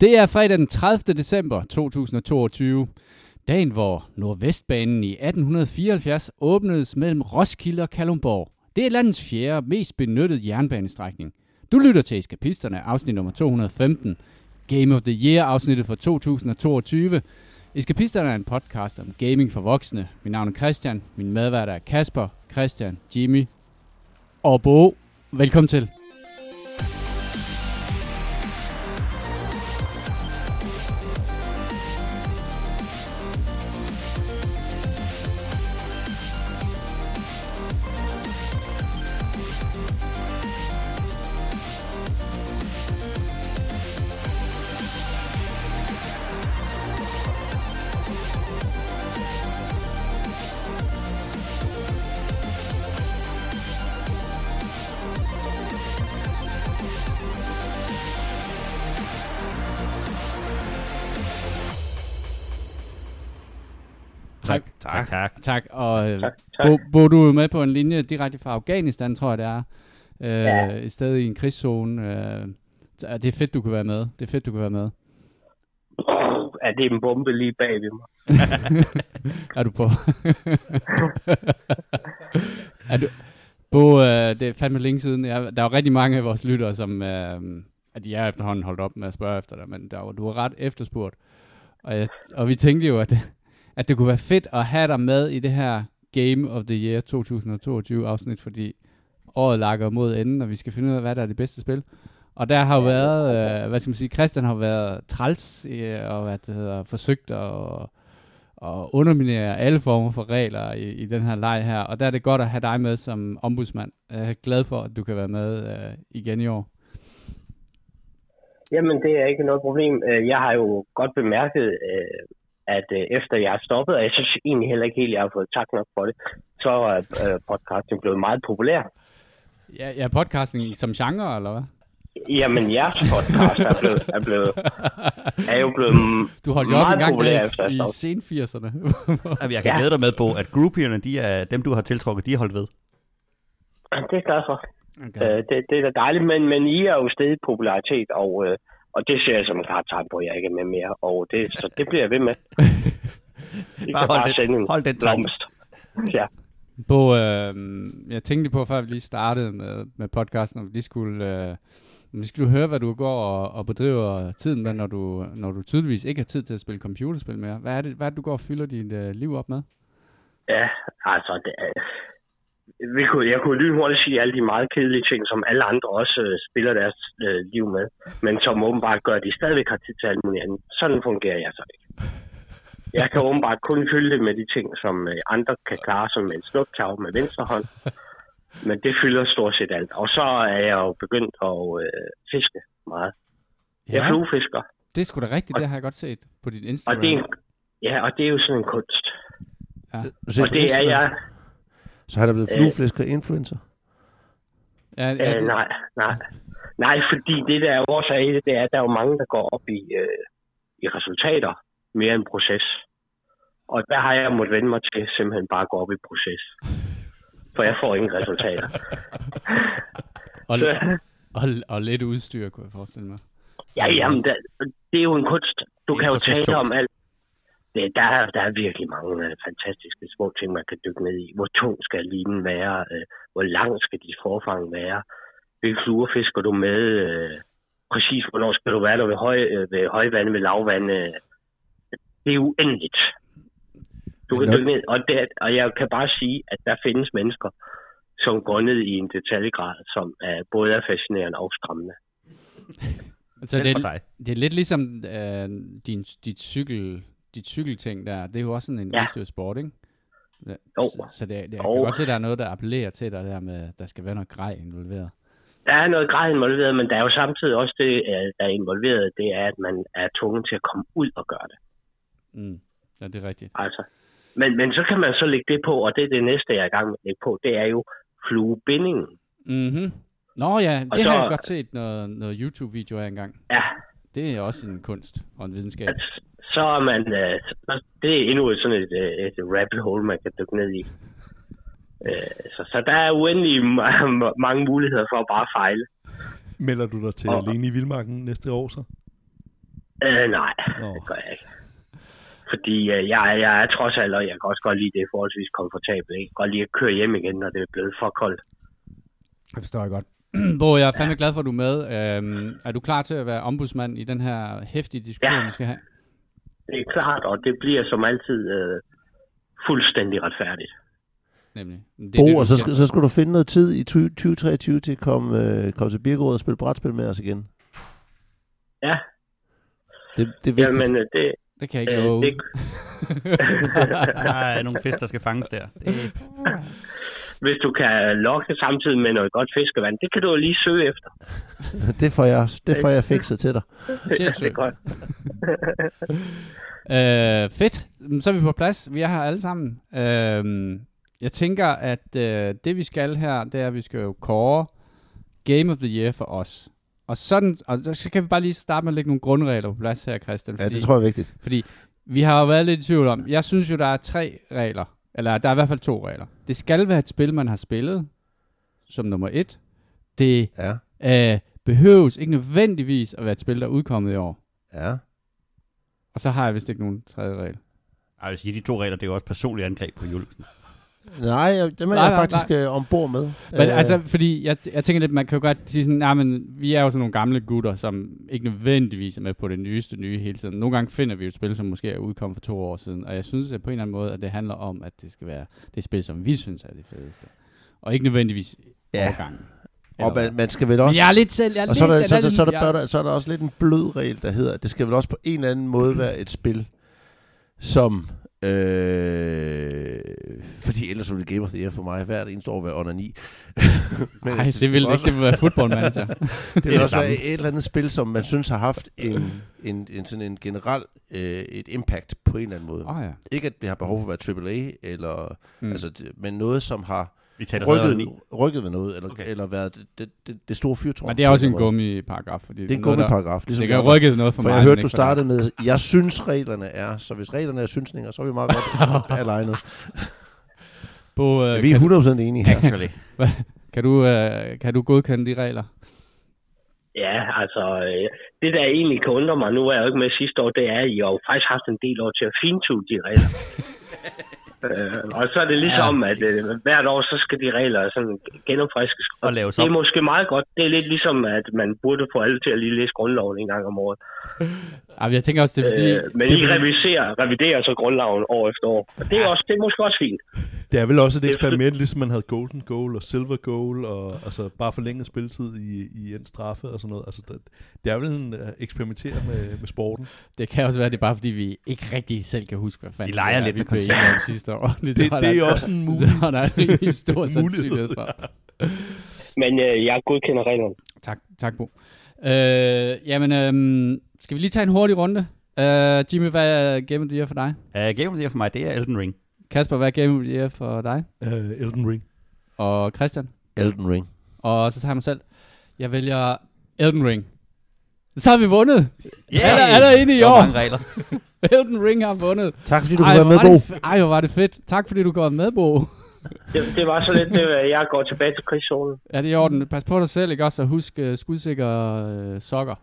Det er fredag den 30. december 2022. Dagen, hvor Nordvestbanen i 1874 åbnedes mellem Roskilde og Kalundborg. Det er landets fjerde mest benyttede jernbanestrækning. Du lytter til Eskapisterne, afsnit nummer 215. Game of the Year, afsnittet for 2022. Eskapisterne er en podcast om gaming for voksne. Mit navn er Christian, min medvært er Kasper, Christian, Jimmy og Bo. Velkommen til. Tak. og øh, Tak, tak. Bo, Bo, du er med på en linje direkte fra Afghanistan, tror jeg det er. Øh, Ja. Et sted i en krigszone. Øh, det er fedt, du kan være med. Det er fedt, du kan være med. Er det en bombe lige bag ved mig? er du på? er du, Bo, øh, det er fandme længe siden. Jeg, der er jo rigtig mange af vores lyttere, som øh, at de er efterhånden holdt op med at spørge efter dig, men der, du var ret efterspurgt. Og, jeg, og vi tænkte jo, at, at det kunne være fedt at have dig med i det her Game of the Year 2022 afsnit, fordi året lakker mod enden, og vi skal finde ud af, hvad der er det bedste spil. Og der har jo været, øh, hvad skal man sige, Christian har været træls, øh, og hvad det hedder, forsøgt at, at underminere alle former for regler i, i den her leg her. Og der er det godt at have dig med som ombudsmand. Jeg er glad for, at du kan være med øh, igen i år. Jamen, det er ikke noget problem. Øh, Jeg har jo godt bemærket, øh, at øh, efter jeg er stoppet, og jeg synes egentlig heller ikke helt, jeg har fået tak nok for det, så er øh, podcasten blevet meget populær. Ja, ja podcasting som genre, eller hvad? Jamen, jeres podcast er, blevet, er, blevet, er jo blevet Du holdt jo op meget en gang der i, i sen 80'erne. Jamen, Jeg kan Ja. glæde dig med på, at groupierne, de er dem, du har tiltrukket, de er holdt ved. Det er jeg glad for. okay. Øh, Det, det er da dejligt, men, men I er jo i popularitet, og, øh, og det ser jeg som en klart tegn på, at jeg ikke er med mere. Og det, så det bliver jeg ved med. I Bare kan hold bare sende en hold den blomst. Ja. Bo, øh, jeg tænkte på, før vi lige startede med, med podcasten, om vi lige skulle, øh, om vi skulle høre, hvad du går og, og bedriver tiden med, når du, når du tydeligvis ikke har tid til at spille computerspil mere. Hvad er det, hvad er det du går og fylder dit øh, liv op med? Ja, altså, det er, vi kunne, jeg kunne lynhurtigt sige alle de meget kedelige ting, som alle andre også øh, spiller deres øh, liv med, men som åbenbart gør, at de stadigvæk har tid til alt muligt andet. Sådan fungerer jeg så ikke. Jeg kan åbenbart kun fylde det med de ting, som øh, andre kan klare, som med en snuptav med venstre hånd. Men det fylder stort set alt. Og så er jeg jo begyndt at øh, fiske meget. Jeg er fluefisker. det er sgu da rigtigt, det har jeg godt set på dit Og Instagram. det er, en- ja, og det er jo sådan en kunst. Så, Og det er jeg. Så han er blevet Øh. flueflæsker influencer. Ja, ja, Øh, det, nej, nej. Nej, fordi det der er også af det, det er, at der er jo mange, der går op i, øh, i resultater mere end proces. Og der har jeg måttet vende mig til simpelthen bare at gå op i proces. For jeg får ingen resultater. og, og, og lidt udstyr, kunne jeg forestille mig. ja, jamen, der, det er jo en kunst. Du Det kan jo tale om alt. Det, der, er, der er virkelig mange øh, fantastiske små ting, man kan dykke ned i. Hvor tung skal linen være? Øh, hvor lang skal dit forfang være? Hvilke fluer fisker du med? Øh, præcis, hvornår skal du være der ved, høj, øh, ved højvande, ved lavvande? Det er uendeligt. Du kan dykke ned, og, det, og jeg kan bare sige, at der findes mennesker, som går ned i en detaljegrad, som er både er fascinerende og skræmmende. Selv det, er, det er lidt ligesom øh, din, dit, cykel, dit cykelting der. Det er jo også sådan en Ja. udstyret sport, ikke? Ja, Jo. Så, så det, det, jeg kan godt se, at der er noget, der appellerer til dig der med, at der skal være noget grej involveret. Der er noget grad involveret, men der er jo samtidig også det, øh, der er involveret, det er, at man er tvunget til at komme ud og gøre det. Mm. Ja, det er rigtigt. Altså. Men, men så kan man så lægge det på, og det er det næste, jeg er i gang med at lægge på, det er jo fluebindingen. Mhm. Nå ja, det Og har så- jeg godt set noget, noget YouTube-video af engang. Ja, Det er også en kunst og en videnskab. at så er man, øh, så- det er endnu sådan et, øh, et rabbit hole, man kan dykke ned i. Øh, så, så der er uendelig ma- mange muligheder for at bare fejle. Melder du dig til Og- alene i Vildmarken næste år så? Øh, nej, Nå. det gør jeg ikke. Fordi øh, jeg, jeg er trods alt, og jeg kan også godt lide det forholdsvis komfortabelt. Jeg kan godt lide at køre hjem igen, når det er blevet for koldt. Det forstår jeg godt. Bo, jeg er fandme glad for, at du er med. Øhm, er du klar til at være ombudsmand i den her hæftige diskussion, Ja. vi skal have? Det er klart, og det bliver som altid øh, fuldstændig retfærdigt. Nemlig. Det Bo, det, du og så skal- så skal du finde noget tid i 20- 2023 til at komme, øh, komme til Birkerød og spille brætspil med os igen. Ja, Det, det er vigtigt. jamen øh, det, Det kan jeg ikke øh, love. det, Der er nogle fisk, der skal fanges der. Det, hvis du kan lokke samtidig med noget godt fiskevand, det kan du jo lige søge efter. det, får jeg, det får jeg fikset til dig. det er godt. Øh, fedt. Så er vi på plads. Vi er her alle sammen. Øh, jeg tænker, at øh, det vi skal her, det er, at vi skal jo kåre Game of the Year for os. Og sådan, og så kan vi bare lige starte med at lægge nogle grundregler på plads her, Christian. Ja, det tror jeg er vigtigt. Fordi vi har jo været lidt i tvivl om, jeg synes jo, der er tre regler. Eller der er i hvert fald to regler. Det skal være et spil, man har spillet, som nummer et. Det Ja, øh, behøves ikke nødvendigvis at være et spil, der er udkommet i år. ja. Og så har jeg vist ikke nogen tredje regel. Ej, jeg vil sige, de to regler, det er jo også personligt angreb på Julesen. Nej, dem er Nej, jeg nej, faktisk øh, ombord med. Men Øh, altså, fordi jeg, jeg tænker lidt, man kan jo godt sige sådan, nej, men vi er jo sådan nogle gamle gutter, som ikke nødvendigvis er med på det nyeste nye hele tiden. Nogle gange finder vi jo et spil, som måske er udkommet for to år siden, og jeg synes at på en eller anden måde, at det handler om, at det skal være det spil, som vi synes er det fedeste. Og ikke nødvendigvis Ja. overgangen. og man, man skal vel Men også... jeg er lidt selv, jeg er og så er, der, lidt, så, så, så, er der, så er der også lidt en blød regel, der hedder, at det skal vel også på en eller anden måde være et spil, som... Øh, fordi ellers ville Game of the Year for mig hvert eneste år være under 9. Men altså, det vil også- ikke, være football manager. Det vil det også være et eller andet spil, som man synes har haft en, en, en sådan en generel øh, et impact på en eller anden måde. Oh, ja. Ikke at det har behov for at være AAA, eller, Mm. altså, men noget, som har Vi taler rykket, rykket ved noget, eller, Okay. eller været det, det, det, store fyrtårn. Men det er også en gummiparagraf. Fordi Det er en gummiparagraf. Ligesom Det kan er. rykke noget for, For mig. jeg hørte, du startede med, jeg synes reglerne er, så hvis reglerne er synsninger, så er vi meget godt alignet. Bo, øh, Vi er kan, 100% enige her. Actually. kan, du, øh, kan du godkende de regler? Ja, altså, øh, det der egentlig kan undre mig, nu er jeg jo ikke med sidste år, det er, at I har jo faktisk haft en del år til at fintune de regler. øh, og så er det ligesom, ja. at øh, hvert år, så skal de regler sådan genopfriskes. Og laves det er måske meget godt. Det er lidt ligesom, at man burde få alle til at lige læse grundloven en gang om året. Ej, men jeg tænker også, det er fordi... Øh, men I reviserer, reviderer så grundloven år efter år. Og det er, også, det er måske også fint. Det er vel også et Det er eksperiment, ligesom man havde Golden Goal og Silver Goal, og altså bare forlænget spilletid i, i en straffe og sådan noget. Altså, det, det er vel en uh, eksperimentere med, med sporten. Det kan også være, det er bare fordi, vi ikke rigtig selv kan huske, hvad fanden Vi leger det er, lidt vi med konceptet. sidste år. Det, det der- er også en mulig Det var der en stor mulighed. sandsynlighed for. Men øh, jeg godkender reglerne. Tak, tak Bo. Øh, jamen, øhm, skal vi lige tage en hurtig runde? Øh, Jimmy, hvad er Game of the Year for dig? Uh, Game of the Year for mig, det er Elden Ring. Kasper, hvad er Game of the Year for dig? uh, Elden Ring. Og Christian? Elden Ring. Og så tager jeg mig selv. Jeg vælger Elden Ring. Så har vi vundet. Yeah! Er der- er der inde i år? mange regler. Elden Ring har vundet. Tak fordi du Ej, kunne være med, Bo. Ej, hvor var det fedt. Tak fordi du går med, Bo. Det, det var så lidt, det, at jeg går tilbage til krigszonen. Ja, det er i orden. Pas på dig selv, ikke også? Og husk uh, skudsikre uh, sokker.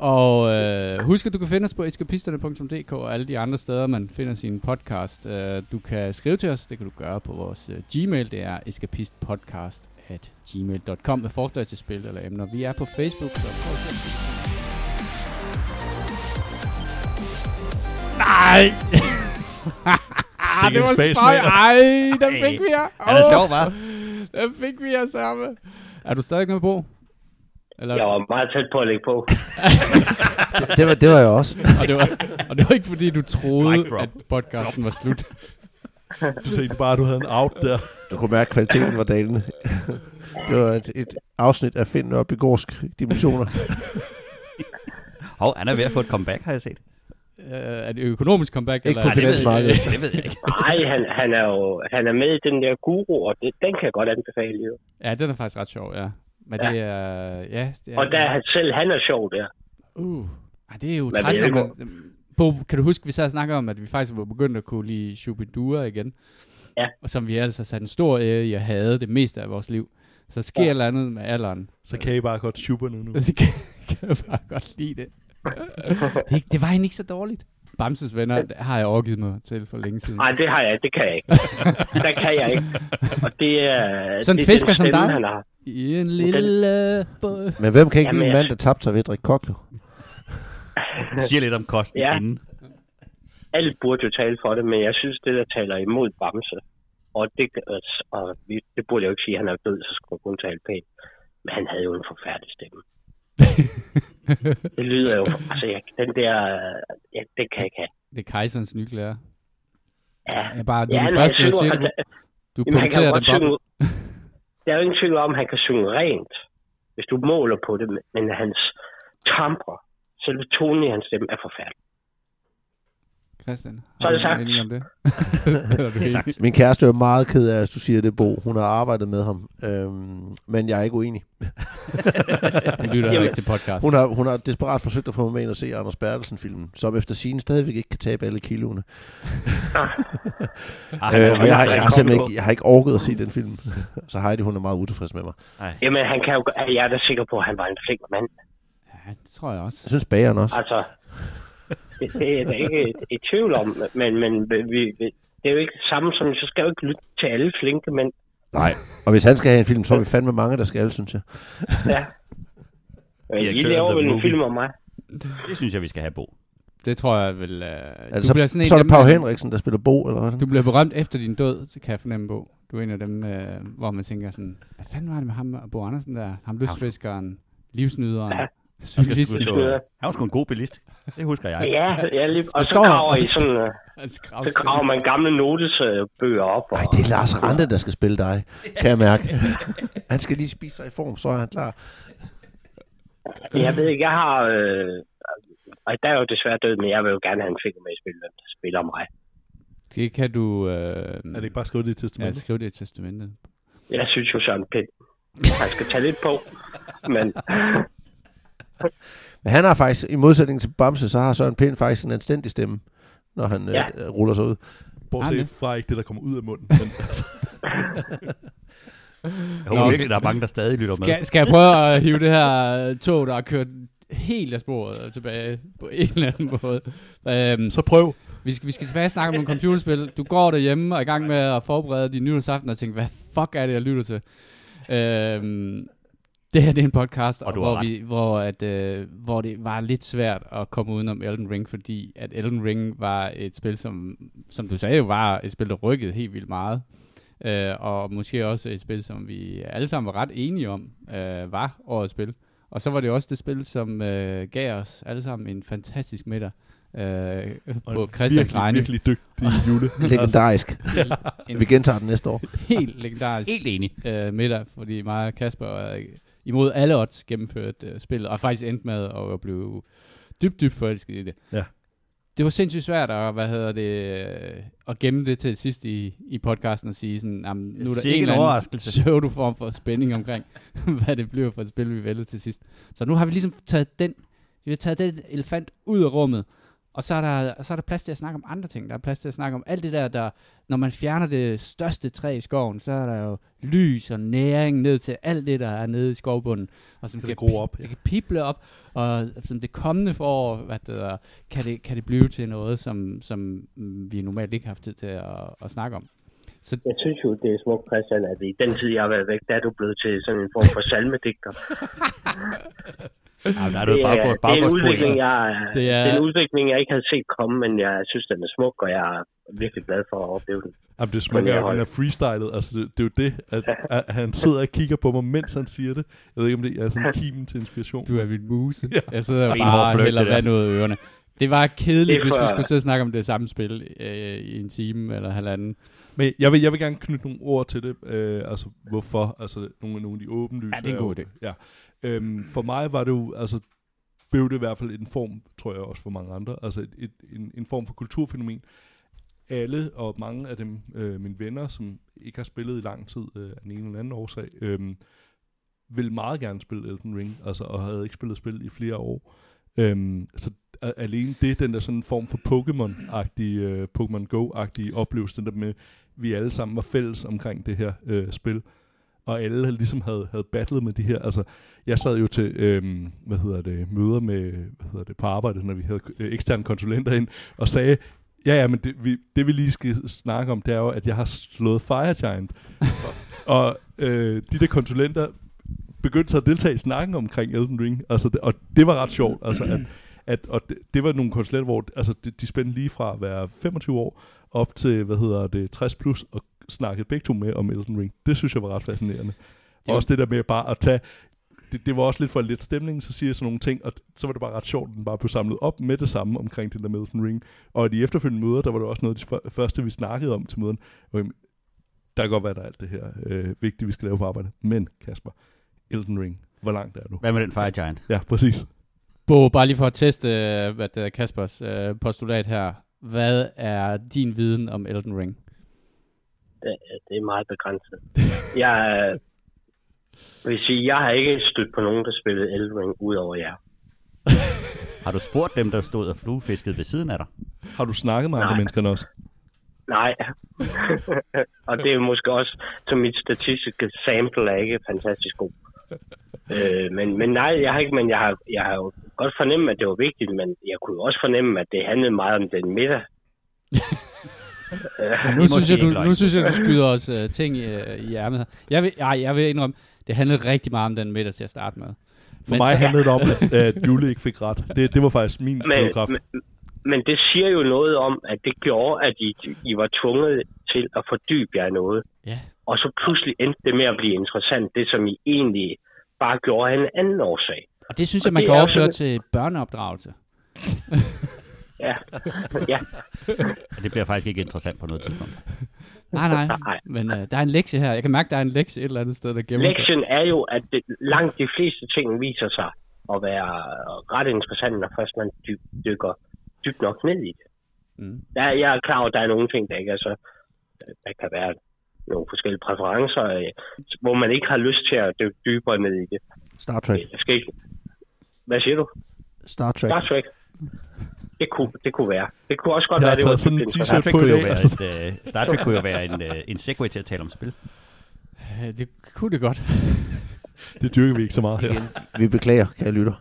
Og uh, husk, at du kan finde os på eskapisterne.dk og alle de andre steder, man finder sin podcast. Uh, du kan skrive til os, det kan du gøre på vores uh, Gmail. Det er escapistpodcast at gmail.com med forslag til spil eller emner. Vi er på Facebook, så prøv at. Nej! det var spøj. Ej, der fik vi jer. Han er sjov, hva'? Der fik vi jer sammen. Er du stadig med på? Eller, Jeg var meget tæt på at lægge på. Det var, det var jeg også. og, det var, og det var ikke fordi, du troede, at podcasten var slut. Du tænkte bare, at du havde en out der. Du kunne mærke, at kvaliteten var dalende. Det var et, et afsnit af Finn og Begårdsk dimensioner. Hov, han er ved at få et comeback, har jeg set. Uh, er det økonomisk comeback? Ikke eller på er det- finansmarkedet. Det ved jeg ikke. Nej, han, han er jo han er med i den der guru, og det, den kan jeg godt anbefale. Jo. Ja, den er faktisk ret sjov, ja. Men Ja. det er... Ja, det er, Og der er han selv, han er sjov der. Uh, ej, det er jo Men træt. Bo, kan du huske, vi sad og snakkede om, at vi faktisk var begyndt at kunne lide Shubidua igen? Ja. Og som vi altså sat en stor ære i at have det meste af vores liv. Så sker Ja. eller andet med alderen. Så kan I bare godt super nu. nu. Så kan, kan jeg bare godt lide det. det, det var egentlig ikke så dårligt. Bamses venner det har jeg overgivet mig til for længe siden. Nej, det har jeg, det kan jeg ikke. der kan jeg ikke. Og det er... Sådan en er fisker den som dig? Han har. I en lille båd. Men hvem kan ikke Jamen, lide en jeg- mand, der tabte sig ved at drikke kok, jo? Siger lidt om kosten Ja. inden. Alt burde jo tale for det, men jeg synes, det der taler imod Bamse, og det, og det burde jeg jo ikke sige, at han er død, så skulle jeg kun tale pænt. Men han havde jo en forfærdelig stemme. det lyder jo... Altså, jeg, den der... Ja, det kan jeg ikke have. Det er kejserens nye klæder. Ja, Jeg er bare, du ja er den første, synger siger det. Du jo punkterer den boble. Der er jo ingen tvivl om, at han kan synge rent, hvis du måler på det, men hans timbre, selve tonen i hans stemme, er forfærdelig. Christian, Så er det sagt. om det? Det er sagt. Min kæreste er meget ked af, at du siger det, Bo. Hun har arbejdet med ham. Øhm, men jeg er ikke uenig. Vi lytter ikke til podcast. Hun har, hun har desperat forsøgt at få mig med ind og se Anders Bertelsen-filmen, som efter sine stadigvæk ikke kan tabe alle kiloene. Ah, Øh, han og jeg, har, jeg, har ikke simpelthen ikke, jeg har ikke orket at se den film. Så Heidi, hun er meget utilfreds med mig. Nej. Jamen, han kan jo... Jeg er da sikker på, at han var en flink mand. Ja, det tror jeg også. Jeg synes, bageren også. Altså, det, det er jeg ikke i, tvivl om, men, men vi, vi, det er jo ikke det samme som, så skal jo ikke lytte til alle flinke mænd. Nej. Og hvis han skal have en film, så er vi fandme mange, der skal, synes jeg. Ja. Ja, I laver vel en film om mig? Det synes jeg, vi skal have, Bo. Det tror jeg vel... Uh, Altså, du bliver sådan så er en det Pau dem, Henriksen, der spiller Bo, eller hvad? Du bliver berømt efter din død, det kan jeg fornemme på. Du er en af dem, øh, hvor man tænker sådan, hvad fanden var det med ham og Bo Andersen der? Ham lystfiskeren, livsnyderen, Ja. Cyklisten. Stå- Han var sgu en god bilist. Det husker jeg. Ja, ja lige, og så graver I sådan, Hans så graver man gamle notesbøger op. Og, Nej, det er Lars Rante, der skal spille dig, kan jeg mærke. Han skal lige spise sig i form, så er han klar. Jeg ved ikke, jeg har... Øh, og der er jo desværre død, men jeg vil jo gerne have en finger med i spillet, der spiller mig. Det kan du øh, Er det ikke bare skrevet det i ja, testamentet? skrive det i testamentet. Jeg synes jo, Søren Pind, han skal tage lidt på, men Men han har faktisk, i modsætning til Bamse, så har Søren Pind faktisk en anstændig stemme, når han Ja. øh, ruller sig ud. Har Bortset fra ikke det, der kommer ud af munden. Men, altså, Jeg håber Nå. virkelig, der er mange, der stadig lytter med. Skal, skal jeg prøve at hive det her tog, der har kørt helt af sporet tilbage på en eller anden måde? Øhm, så prøv. Vi skal, vi skal tilbage og snakke om nogle computerspil. Du går derhjemme og er i gang med at forberede din nytårsaften og tænker, hvad fuck er det, jeg lytter til? Øhm, det her det er en podcast, Og hvor, ret. vi, hvor, at, øh, hvor det var lidt svært at komme udenom Elden Ring, fordi at Elden Ring var et spil, som, som du sagde jo var et spil, der rykkede helt vildt meget. Øh, og måske også et spil, som vi alle sammen var ret enige om, øh, var årets spil. Og så var det også det spil, som øh, gav os alle sammen en fantastisk middag øh, Og på en Christians virkelig, vegne. virkelig dygtig jule. Legendarisk. En Vi gentager den næste år. helt legendarisk Helt enig. øh, middag, fordi mig og Kasper øh, imod alle odds gennemført øh, spillet, og faktisk endte med at blive dybt, dybt forelsket i det. Ja. Det var sindssygt svært at, hvad hedder det, at gemme det til sidst i, i podcasten og sige sådan, jamen, nu er der en eller anden pseudo-form for spænding omkring, hvad det bliver for et spil, vi vælger til sidst. Så nu har vi ligesom taget den, vi har taget den elefant ud af rummet, og så er, der, så er der plads til at snakke om andre ting. Der er plads til at snakke om alt det der, der når man fjerner det største træ i skoven, så er der jo lys og næring ned til alt det, der er nede i skovbunden. Og som Kan det gro op, ja. det kan pible op, og som det kommende forår, hvad det der, kan, det, kan det blive til noget, som, som vi normalt ikke har haft tid til at, at snakke om. Så jeg synes jo, det er smukt, Christian, at i den tid, jeg har været væk, der er du blevet til sådan en form for salmedigter. Ja, der er det, er, på det er en udvikling, jeg, Det det er- det er en udvikling, jeg ikke havde set komme, men jeg synes, den er smuk, og jeg er virkelig glad for at opleve den. Jamen, det smukke er hold. den er freestylet. Altså, det, det er jo det, at, at, han sidder og kigger på mig, mens han siger det. Jeg ved ikke, om det er sådan kimen til inspiration. du er min muse. Ja. Jeg sidder Og bare flirt, hælder det der. vand ud af ørerne. Det var kedeligt, Det er hvis vi for- skulle sidde og snakke om det samme spil øh, i en time eller halvanden. Men jeg vil, jeg vil gerne knytte nogle ord til det. Øh, altså, hvorfor? Altså, nogle, nogle af de åbenlyse. Ja, det er en god idé. Ja. Øhm, for mig var det jo, altså, blev det i hvert fald en form, tror jeg også for mange andre, altså et, et, en, en form for kulturfænomen. Alle og mange af dem, øh, mine venner, som ikke har spillet i lang tid øh, af en eller anden årsag, øh, vil meget gerne spille Elden Ring, altså, og havde ikke spillet spil i flere år. Øhm, så alene det, den der sådan form for Pokémon-agtige, øh, Pokémon Go-agtige oplevelse, den der med, vi alle sammen var fælles omkring det her øh, spil, og alle ligesom havde, havde battlet med de her, altså, jeg sad jo til, øhm, hvad hedder det, møder med, hvad hedder det, på arbejde, når vi havde øh, eksterne konsulenter ind, og sagde, ja, ja, men det vi, det vi lige skal snakke om, det er jo, at jeg har slået Fire Giant, og, og øh, de der konsulenter begyndte så at deltage i snakken omkring Elden Ring, altså, det, og det var ret sjovt, altså, at, at og det, det var nogle konsulenter, hvor altså, de, de spændte lige fra at være 25 år op til, hvad hedder det, 60 plus, og snakkede begge to med om Elden Ring. Det synes jeg var ret fascinerende. Det var- Også det der med bare at tage, det, det var også lidt for lidt stemning, så siger jeg sådan nogle ting, og så var det bare ret sjovt, at den bare blev samlet op med det samme omkring den der med Elden Ring. Og i de efterfølgende møder, der var det også noget af de før- første, vi snakkede om til møden. Og, der kan godt være, der er alt det her øh, vigtigt, vi skal lave på arbejde. Men, Kasper, Elden Ring, hvor langt er du? Hvad med den Fire Giant? Ja, præcis. Bo, bare lige for at teste øh, hvad det er, Kaspers øh, postulat her. Hvad er din viden om Elden Ring? Det, det er meget begrænset. Jeg øh, vil sige, jeg har ikke stødt på nogen, der spillede Elden Ring ud over jer. Har du spurgt dem, der stod og fluefiskede ved siden af dig? Har du snakket med andre Nej. mennesker os? Nej. og det er måske også, så mit statistiske sample er ikke fantastisk god. Øh, men, men nej, jeg har ikke, men jeg har, jeg har jo godt fornemmet, at det var vigtigt, men jeg kunne jo også fornemme, at det handlede meget om den middag. Men nu, synes jeg, du, nu synes jeg, du skyder os uh, ting i, uh, i ærmet. Jeg vil, ej, jeg vil indrømme, det handlede rigtig meget om den middag til at starte med. For mig handlede det om, at, at Jule ikke fik ret. Det, det var faktisk min Men, drivkraft. men, men det siger jo noget om, at det gjorde, at I, I var tvunget til at fordybe jer i noget. Ja. Og så pludselig endte det med at blive interessant, det som I egentlig bare gjorde af en anden årsag. Og det synes Og jeg, man kan er overføre også- til børneopdragelse. Ja, ja. Det bliver faktisk ikke interessant på noget tidspunkt. Nej, nej. Nej. Men uh, der er en lektie her. Jeg kan mærke, der er en lektie et eller andet sted, der gemmer sig. Lektien er jo, at det, langt de fleste ting viser sig at være ret interessante, når først man dyb, dykker dybt nok ned i det. Mm. Der, er- jeg er klar over, at der er nogle ting, der ikke er så... Der kan være nogle forskellige præferencer, øh, hvor man ikke har lyst til at dykke dybere ned i det. Star Trek. Jeg skal ikke... Hvad siger du? Star Trek. Star Trek? Det kunne, det kunne være. Det kunne også godt Jeg være, det var sådan en t-shirt Trek på i kunne jo dag, være, altså. et, uh, Star Trek kunne jo være en, uh, en segue til at tale om spil. Øh, Det kunne det godt. Det dyrker vi ikke så meget her. Vi beklager, kære lytter.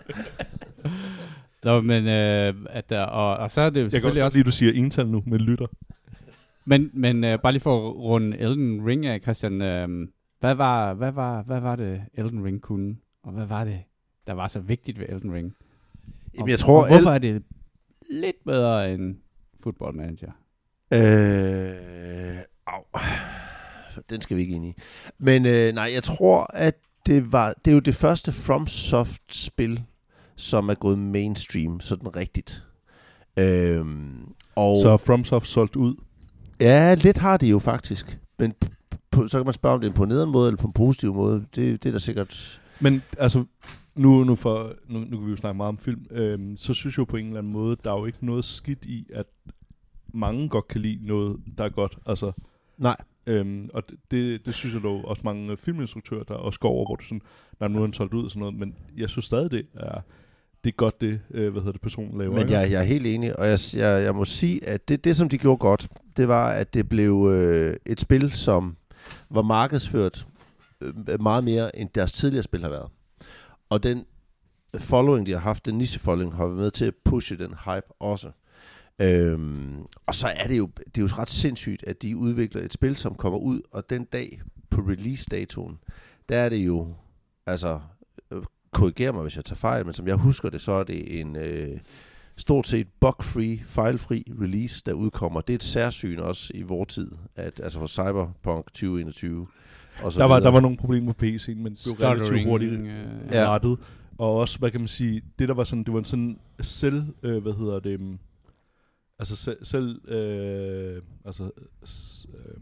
Nå, men øh, at der, og, og så er det jo Jeg kan også også... lide, at du siger ental nu med lytter. Men, men øh, bare lige for at runde Elden Ring af, Christian. Øh, hvad, var, hvad, var, hvad var det, Elden Ring kunne? Og hvad var det, der var så vigtigt ved Elden Ring? Jamen, jeg tror, og hvorfor er det lidt bedre end Football Manager? Øh, au. Den skal vi ikke ind i. Men øh, nej, jeg tror, at det var det er jo det første FromSoft-spil, som er gået mainstream, sådan rigtigt. Øhm, og Så FromSoft solgt ud. ja, lidt har det jo faktisk. Men på, så kan man spørge, om det er på en nederen måde eller på en positiv måde. Det, det er da sikkert... Men altså, nu, nu, for, nu, nu kan vi jo snakke meget om film, øhm, så synes jeg jo på en eller anden måde, der er jo ikke noget skidt i, at mange godt kan lide noget, der er godt. Altså, Nej. øhm, og det- det, det synes jeg dog også mange filminstruktører, der også går over, hvor du sådan, når nu er solgt ud og sådan noget, men jeg synes stadig, det er, det er godt det, øh, hvad hedder det, personen laver. Men jeg, jeg er helt enig, og jeg, jeg, jeg må sige, at det, det, som de gjorde godt, det var, at det blev øh, et spil, som var markedsført øh, meget mere, end deres tidligere spil har været. Og den following, de har haft, den niche-following, har været med til at pushe den hype også. Øhm, og så er det jo, det er jo ret sindssygt, at de udvikler et spil, som kommer ud, og den dag på release-datoen, der er det jo, altså, øh, korriger mig, hvis jeg tager fejl, men som jeg husker det, så er det en øh, stort set bug-free, fejlfri release, der udkommer. Det er et særsyn også i vores tid, at, altså for Cyberpunk 2021. Og så der, var, videre. der var nogle problemer på PC'en, men det blev relativt hurtigt øh, Ja. rettet. Og også, hvad kan man sige, det der var sådan, det var en sådan selv, øh, hvad hedder det, um, altså selv, selv øh, altså, øh,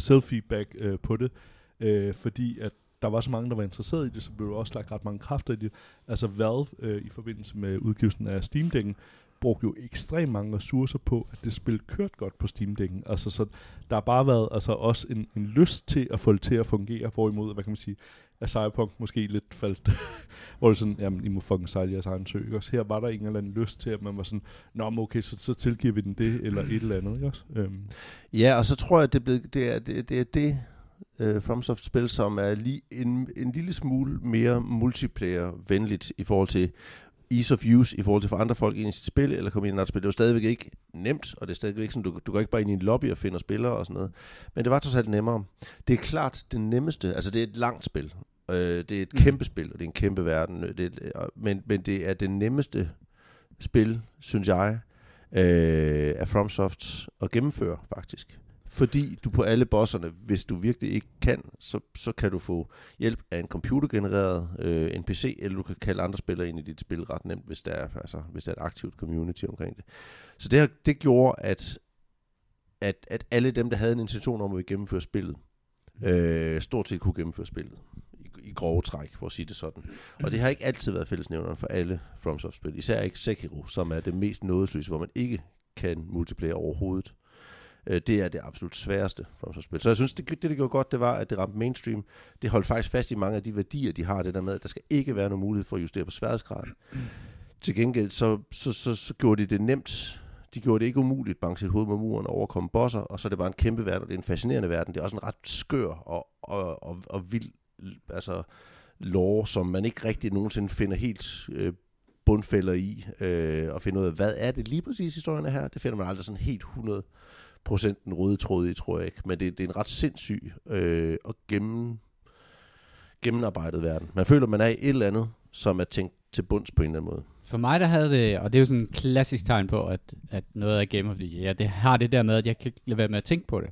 self-feedback øh, på det, øh, fordi at der var så mange, der var interesseret i det, så blev der også lagt ret mange kræfter i det. Altså Valve, øh, i forbindelse med udgivelsen af Steam Deck'en, brugte jo ekstremt mange ressourcer på, at det spil kørte godt på Steam-dækken. Altså, så der har bare været altså, også en, en lyst til at få det til at fungere, hvorimod, hvad kan man sige, at Cyberpunk måske lidt faldt, hvor det sådan, jamen, I må fucking sejle jeres egen sø, ikke også? Her var der en eller anden lyst til, at man var sådan, nå, men okay, så, så tilgiver vi den det, eller et eller andet, ikke også? Øhm, Ja, og så tror jeg, at det, er blevet, det, er, det, det er det, øh, FromSoft-spil, som er lige en, en lille smule mere multiplayer-venligt i forhold til ease of use i forhold til for andre folk ind i sit spil, eller komme ind i et spil. Det er jo stadigvæk ikke nemt, og det er stadigvæk ikke sådan, du, du går ikke bare ind i en lobby og finder spillere og sådan noget. Men det var trods alt nemmere. Det er klart det nemmeste, altså det er et langt spil. Øh, det er et Mm. kæmpe spil, og det er en kæmpe verden. Det, er- men, men det er det nemmeste spil, synes jeg, øh, af FromSoft at gennemføre, faktisk. Fordi du på alle bosserne, hvis du virkelig ikke kan, så, så kan du få hjælp af en computergenereret øh, NPC, eller du kan kalde andre spillere ind i dit spil ret nemt, hvis der er, altså, hvis der er et aktivt community omkring det. Så det, det gjorde, at, at, at alle dem, der havde en intention om at gennemføre spillet, øh, stort set kunne gennemføre spillet i, i grove træk, for at sige det sådan. Og det har ikke altid været fællesnævneren for alle FromSoft-spil. Især ikke Sekiro, som er det mest nådesløse, hvor man ikke kan multiplayer overhovedet. Øh, Det er det absolut sværeste for at spille. Så jeg synes, det, det, det gjorde godt, det var, at det ramte mainstream. Det holdt faktisk fast i mange af de værdier, de har, det der med, at der skal ikke være nogen mulighed for at justere på sværhedsgraden. Til gengæld, så, så, så, så gjorde de det nemt. De gjorde det ikke umuligt, banke sit hoved mod muren og overkomme bosser, og så er det bare en kæmpe verden, og det er en fascinerende verden. Det er også en ret skør og, og, og, og vild altså, lore, som man ikke rigtig nogensinde finder helt øh, bundfælder i, øh, og finde ud af, hvad er det lige præcis historien er her? Det finder man aldrig sådan helt 100 procenten røde tråd i, tror jeg ikke. Men det, det er en ret sindssyg øh, og gennem, gennemarbejdet verden. Man føler, man er i et eller andet, som er tænkt til bunds på en eller anden måde. For mig, der havde det, og det er jo sådan en klassisk tegn på, at, at noget er Game of the Year, det har det der med, at jeg kan ikke lade være med at tænke på det.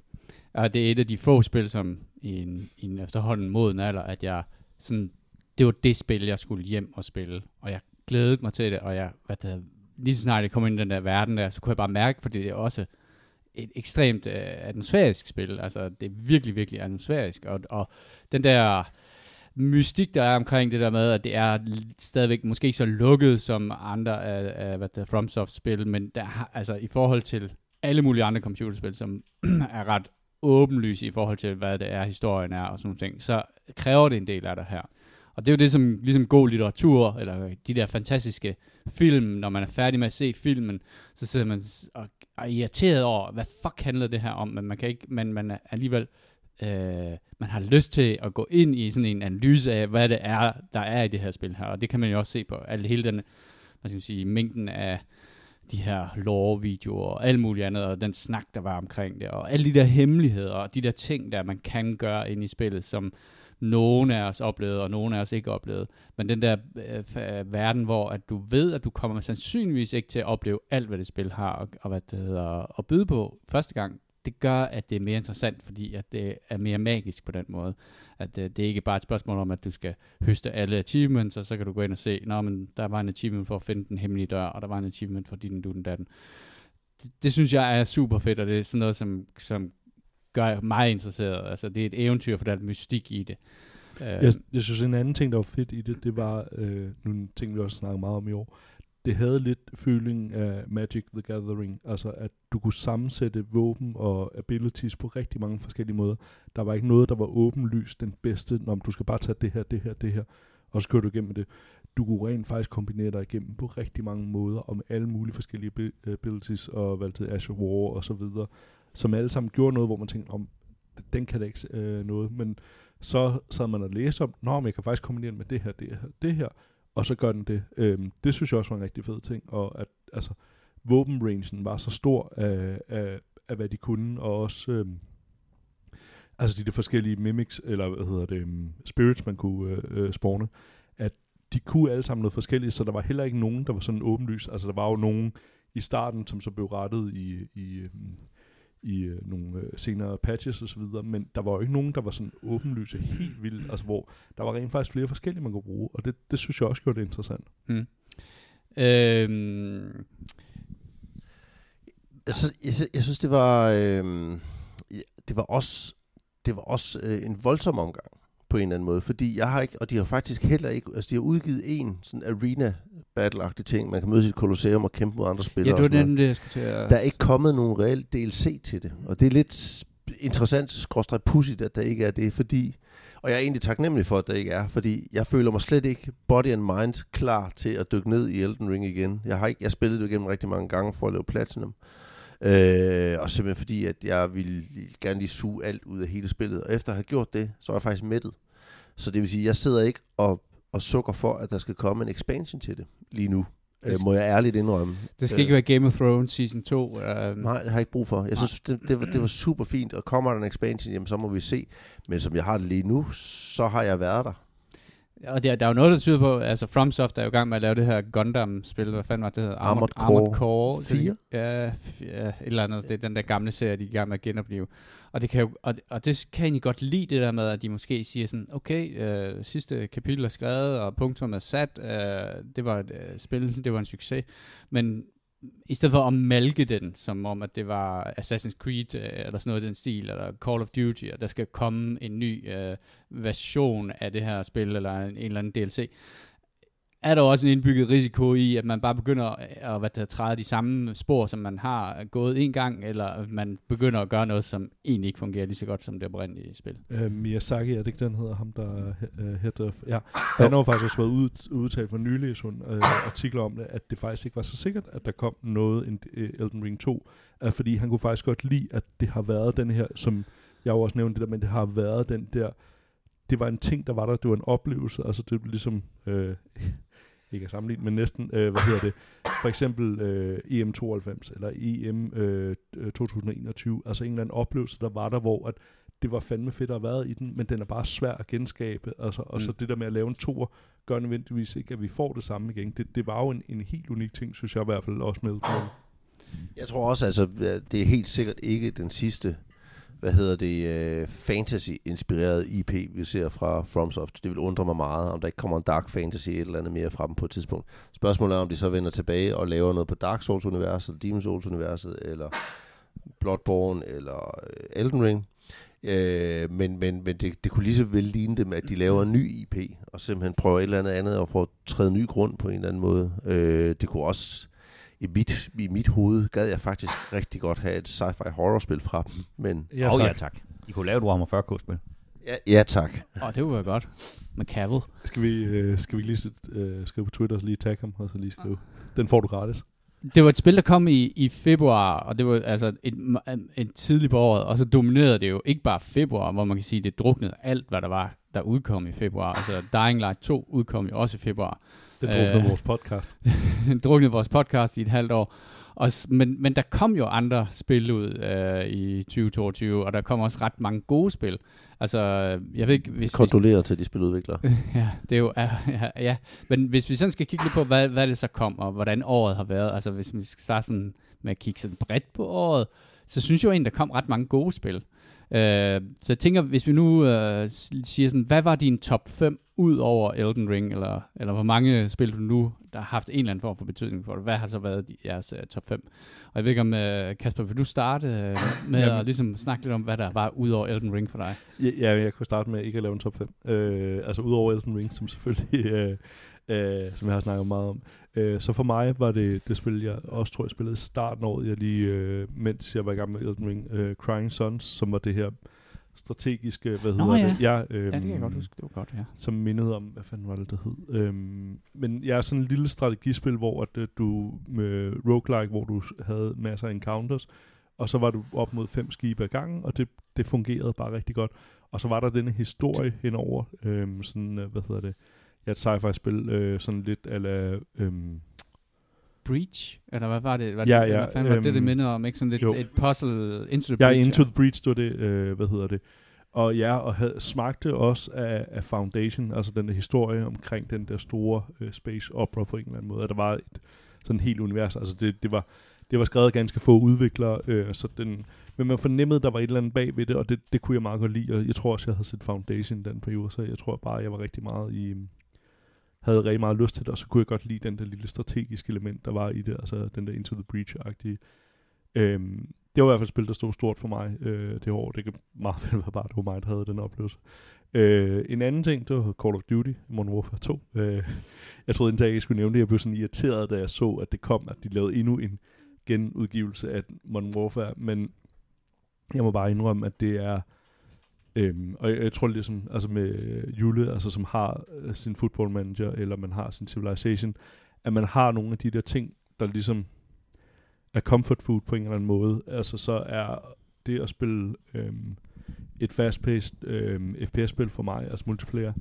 Og det er et af de få spil, som i en, i en efterhånden moden alder, at jeg sådan, det var det spil, jeg skulle hjem og spille. Og jeg glædede mig til det, og jeg, hvad det lige så snart jeg kom ind i den der verden der, så kunne jeg bare mærke, fordi det er også et ekstremt øh, atmosfærisk spil. Altså, det er virkelig, virkelig atmosfærisk. Og, og den der mystik, der er omkring det der med, at det er stadigvæk måske ikke så lukket som andre af, af hvad der FromSoft-spil, men der har, altså i forhold til alle mulige andre computerspil, som er ret åbenlyse i forhold til, hvad det er, historien er og sådan nogle ting, så kræver det en del af det her. Og det er jo det, som ligesom god litteratur, eller de der fantastiske film, når man er færdig med at se filmen, så sidder man og irriteret over, hvad fuck handler det her om, men man kan ikke, men man er alligevel, øh, man har lyst til at gå ind i sådan en analyse af, hvad det er, der er i det her spil her, og det kan man jo også se på alle, hele den, hvad skal man sige, mængden af de her lore-videoer og alt muligt andet, og den snak, der var omkring det, og alle de der hemmeligheder, og de der ting, der man kan gøre ind i spillet, som nogen af os oplevede, og nogen af os ikke oplevede. Men den der øh, øh, verden, hvor at du ved, at du kommer sandsynligvis ikke til at opleve alt, hvad det spil har, og, og hvad det hedder, at byde på første gang, det gør, at det er mere interessant, fordi at det er mere magisk på den måde. At øh, det er ikke bare et spørgsmål om, at du skal høste alle achievements, og så kan du gå ind og se, nå, men der var en achievement for at finde den hemmelige dør, og der var en achievement for din, du, den, datten. Det, det synes jeg er super fedt, og det er sådan noget, som, som gør mig interesseret. Altså, det er et eventyr, for der er mystik i det. Uh, Jeg, jeg synes, en anden ting, der var fedt i det, det var øh, nogle ting, vi også snakker meget om i år. Det havde lidt føling af Magic the Gathering, altså at du kunne sammensætte våben og abilities på rigtig mange forskellige måder. Der var ikke noget, der var åbenlyst den bedste, når du skal bare tage det her, det her, det her, og så kører du igennem det. Du kunne rent faktisk kombinere dig igennem på rigtig mange måder, og med alle mulige forskellige abilities, og valgte Azure War og så videre, som alle sammen gjorde noget, hvor man tænkte, om den kan da ikke øh, noget, men så sad man og læste om, nå, men jeg kan faktisk kombinere den med det her, det her, det her, og så gør den det. Øhm, det synes jeg også var en rigtig fed ting, og at altså, våbenrangen var så stor af, af, af hvad de kunne, og også øhm, altså de der forskellige mimics, eller hvad hedder det, um, spirits, man kunne øh, øh, spawne, at de kunne alle sammen noget forskelligt, så der var heller ikke nogen, der var sådan åbenlys. Altså der var jo nogen i starten, som så blev rettet i, i, øhm, i øh, nogle øh, senere patches og så videre, men der var jo ikke nogen, der var sådan åbenlyse helt vildt, altså hvor der var rent faktisk flere forskellige, man kunne bruge, og det, det synes jeg også gjorde det interessant. øhm, Jeg, synes, jeg, jeg synes, det var, øh, det var også, det var også øh, en voldsom omgang på en eller anden måde, fordi jeg har ikke, og de har faktisk heller ikke, altså de har udgivet en sådan arena battle ting, man kan mødes i et kolosseum og kæmpe mod andre ja, spillere. det var den, det jeg skulle til at... Der er ikke kommet nogen reel DLC til det, og det er lidt interessant, skråstrej pudsigt, at der ikke er det, fordi, og jeg er egentlig taknemmelig for, at der ikke er, fordi jeg føler mig slet ikke body and mind klar til at dykke ned i Elden Ring igen. Jeg har ikke, jeg spillede det igennem rigtig mange gange for at lave Platinum, Øh, og simpelthen fordi, at jeg ville gerne lige suge alt ud af hele spillet. Og efter at have gjort det, så er jeg faktisk mættet. Så det vil sige, at jeg sidder ikke og, og sukker for, at der skal komme en expansion til det lige nu. Øh, må jeg ærligt indrømme. Det skal ikke være Game of Thrones Season 2. Uh, Nej, det har jeg ikke brug for. Jeg synes, det, det, var, det var super fint, og kommer der en expansion, jamen så må vi se. Men som jeg har det lige nu, så har jeg været der. Og der, der er jo noget, der tyder på, altså FromSoft er jo i gang med at lave det her Gundam-spil, hvad fanden var det, det hedder? Armored Core Armored Core 4? Ja, f- ja, et eller andet. Det er den der gamle serie, de er i gang med at genopleve. Og det kan jo, og, og det kan jeg egentlig godt lide det der med, at de måske siger sådan, okay, øh, sidste kapitel er skrevet, og punktum er sat, øh, det var et øh, spil, det var en succes. Men i stedet for at malke den, som om at det var Assassin's Creed, øh, eller sådan noget i den stil, eller Call of Duty, og der skal komme en ny øh, version af det her spil, eller en, en eller anden DLC, er der også en indbygget risiko i, at man bare begynder at hvad der, træde de samme spor, som man har gået en gang, eller at man begynder at gøre noget, som egentlig ikke fungerer lige så godt som det oprindelige spil. Uh, Miyazaki, er det ikke den hedder ham, der uh, øh, hedder... Ja, han har faktisk også været ud, udtalt for nylig i sådan uh, artikler om det, at det faktisk ikke var så sikkert, at der kom noget i uh, Elden Ring 2, uh, fordi han kunne faktisk godt lide, at det har været den her, som jeg jo også nævnte det der, men det har været den der, det var en ting, der var der, det var en oplevelse, altså det blev ligesom, øh, ikke at sammenligne, men næsten, øh, hvad hedder det, for eksempel øh, EM92 eller EM øh, 2021, altså en eller anden oplevelse, der var der, hvor at det var fandme fedt at have været i den, men den er bare svær at genskabe, altså, og mm. så det der med at lave en tour, gør nødvendigvis ikke, at vi får det samme igen. Det, det var jo en, en helt unik ting, synes jeg i hvert fald også med. Jeg tror også, altså, det er helt sikkert ikke den sidste hvad hedder det, øh, fantasy-inspireret IP, vi ser fra FromSoft. Det vil undre mig meget, om der ikke kommer en Dark Fantasy et eller andet mere fra dem på et tidspunkt. Spørgsmålet er, om de så vender tilbage og laver noget på Dark Souls-universet, Demon's Souls-universet, eller Bloodborne, eller øh, Elden Ring. Øh, men men, men det, det kunne lige så vel ligne dem, at de laver en ny IP, og simpelthen prøver et eller andet andet, og får træde ny grund på en eller anden måde. Øh, det kunne også i mit, i mit hoved gad jeg faktisk rigtig godt have et sci-fi horror-spil fra dem. Men ja, tak. Oh, ja, tak. I kunne lave et Warhammer 40K-spil. Ja, ja, tak. Åh, oh, det kunne være godt. Med Cavill. Skal vi, øh, skal vi lige øh, skrive på Twitter og lige tagge ham, og så lige skrive. Den får du gratis. Det var et spil, der kom i, i februar, og det var altså et, et tidligt på året, og så dominerede det jo ikke bare februar, hvor man kan sige, det druknede alt, hvad der var, der udkom i februar. Altså Dying Light 2 udkom jo også i februar. Den druknede øh, vores podcast. den druknede vores podcast i et halvt år. Og, men, men der kom jo andre spil ud øh, i 2022, og der kom også ret mange gode spil. Altså, jeg ved ikke... Hvis, Kontrolleret til de spiludviklere. ja, det er jo... Ja, ja, men hvis vi sådan skal kigge lidt på, hvad, hvad det så kom, og hvordan året har været, altså hvis vi skal starte sådan med at kigge sådan bredt på året, så synes jeg jo egentlig, der kom ret mange gode spil. Øh, så jeg tænker, hvis vi nu øh, siger sådan, hvad var din top 5 ud over Elden Ring, eller, eller hvor mange spil du nu, der har haft en eller anden form for betydning for det? Hvad har så været jeres uh, top 5? Og jeg ved ikke om, uh, Kasper, vil du starte uh, med at ligesom snakke lidt om, hvad der var ud over Elden Ring for dig? Ja, ja jeg kunne starte med ikke at lave en top 5. Uh, altså ud over Elden Ring, som selvfølgelig... Uh, uh, som jeg har snakket meget om. Uh, så for mig var det det spil, jeg også tror, jeg spillede i starten af året, jeg lige, uh, mens jeg var i gang med Elden Ring, uh, Crying Sons, som var det her strategiske, hvad hedder Nå, ja. det? Ja, øhm, ja, det kan jeg godt huske. Det var godt, ja. Som mindede om, hvad fanden var det, det hed? Øhm, men jeg er sådan en lille strategispil, hvor at, øh, du med roguelike, hvor du havde masser af encounters, og så var du op mod fem skibe ad gangen, og det, det fungerede bare rigtig godt. Og så var der denne historie henover, øhm, sådan, øh, hvad hedder det, ja, et sci-fi-spil, øh, sådan lidt ala, øhm, Breach? Eller hvad var det? Var ja, det, ja. Hvad fanden var øhm, det, det minder om? Ikke sådan lidt jo. et puzzle Into the ja, Breach? Into the Breach, stod det, øh, hvad hedder det. Og ja, og havde, smagte også af, af Foundation, altså den der historie omkring den der store øh, space opera på en eller anden måde. At der var et sådan helt univers. Altså det, det var det var skrevet af ganske få udviklere, øh, så den, men man fornemmede, der var et eller andet bag ved det, og det, det kunne jeg meget godt lide, og jeg tror også, jeg havde set Foundation den periode, så jeg tror bare, jeg var rigtig meget i, havde rigtig meget lyst til det, og så kunne jeg godt lide den der lille strategiske element, der var i det, altså den der Into the Breach-agtige. Øhm, det var i hvert fald et spil, der stod stort for mig øh, det år. Det kan meget vel være bare, det var mig, der havde den oplevelse. Øh, en anden ting, det var Call of Duty, Modern Warfare 2. Øh, jeg troede indtil, jeg skulle nævne det. Jeg blev sådan irriteret, da jeg så, at det kom, at de lavede endnu en genudgivelse af Modern Warfare. Men jeg må bare indrømme, at det er Øhm, og jeg, jeg tror ligesom, altså med Jule, altså som har øh, sin football manager, eller man har sin civilization, at man har nogle af de der ting, der ligesom, er comfort food på en eller anden måde. Altså så er det at spille øhm, et fast-paced øhm, FPS-spil for mig, altså multiplayer,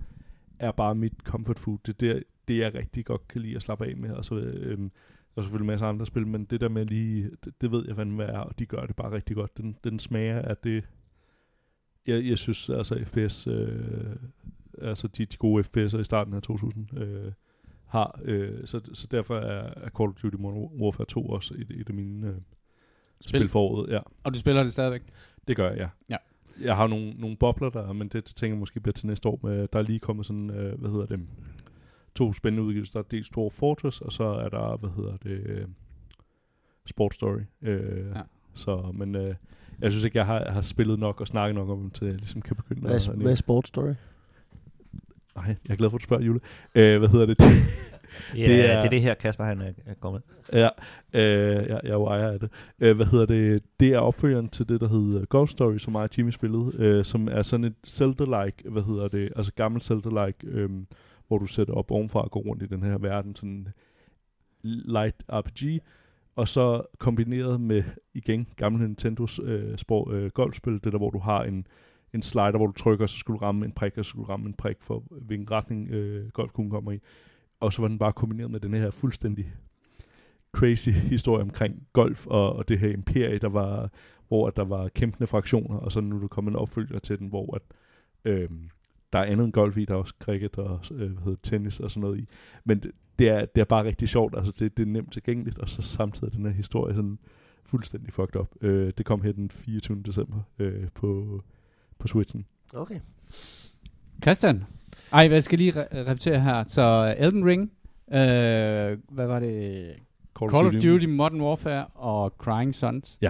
er bare mit comfort food. Det er der, det jeg rigtig godt kan lide at slappe af med. Altså, øhm, der er selvfølgelig masser af andre spil, men det der med lige, det, det ved jeg fandme, hvad er, og de gør det bare rigtig godt. Den, den smager af det, jeg, jeg synes, altså FPS, øh, altså de, de gode FPS'er i starten af 2000, øh, har, øh, så, så derfor er, er Call of Duty Modern Warfare 2 også et, et af mine øh, spil, spil for året, ja. Og du spiller det stadigvæk? Det gør jeg, ja. ja. Jeg har nogle, nogle bobler der, men det, det tænker jeg måske bliver til næste år. Med, der er lige kommet sådan, øh, hvad hedder det, to spændende udgivelser. Der er dels Store Fortress, og så er der, hvad hedder det, øh, Sport Story. Øh, ja. Så, men øh, jeg synes ikke, jeg har, har spillet nok og snakket nok om dem, til jeg ligesom kan begynde hvad er, at... Hvad er Sport Story? Nej, jeg er glad for, at du spørger, Jule. Øh, hvad hedder det? Ja, det, er, det er det her, Kasper han er, er kommet. Ja, øh, jeg, jeg er jo ejer af det. Øh, hvad hedder det? Det er opfølgeren til det, der hedder Ghost Story, som mig og Jimmy spillede, øh, som er sådan et Zelda-like, hvad hedder det, altså gammelt Zelda-like, øh, hvor du sætter op ovenfra og går rundt i den her verden, sådan light RPG, og så kombineret med, igen, gamle Nintendos øh, spor, øh, golfspil, det der, hvor du har en, en slider, hvor du trykker, så skulle du ramme en prik, og så skulle du ramme en prik for, hvilken retning øh, golfkuglen kommer i. Og så var den bare kombineret med den her fuldstændig crazy historie omkring golf og, og det her imperie, der var, hvor der var kæmpende fraktioner, og så nu er der kommet en opfølger til den, hvor at, øh, der er andet end golf i, der er også cricket og øh, hvad hedder, tennis og sådan noget i. Men det, det, er, det er bare rigtig sjovt, altså det, det er nemt tilgængeligt, og så samtidig den her historie sådan fuldstændig fucked up. Øh, det kom her den 24. december øh, på, på Switchen. Okay. Christian? Ej, hvad skal lige re- repetere her? Så Elden Ring, øh, hvad var det? Call, Call of Duty, Duty Modern Warfare og Crying Sons. Ja.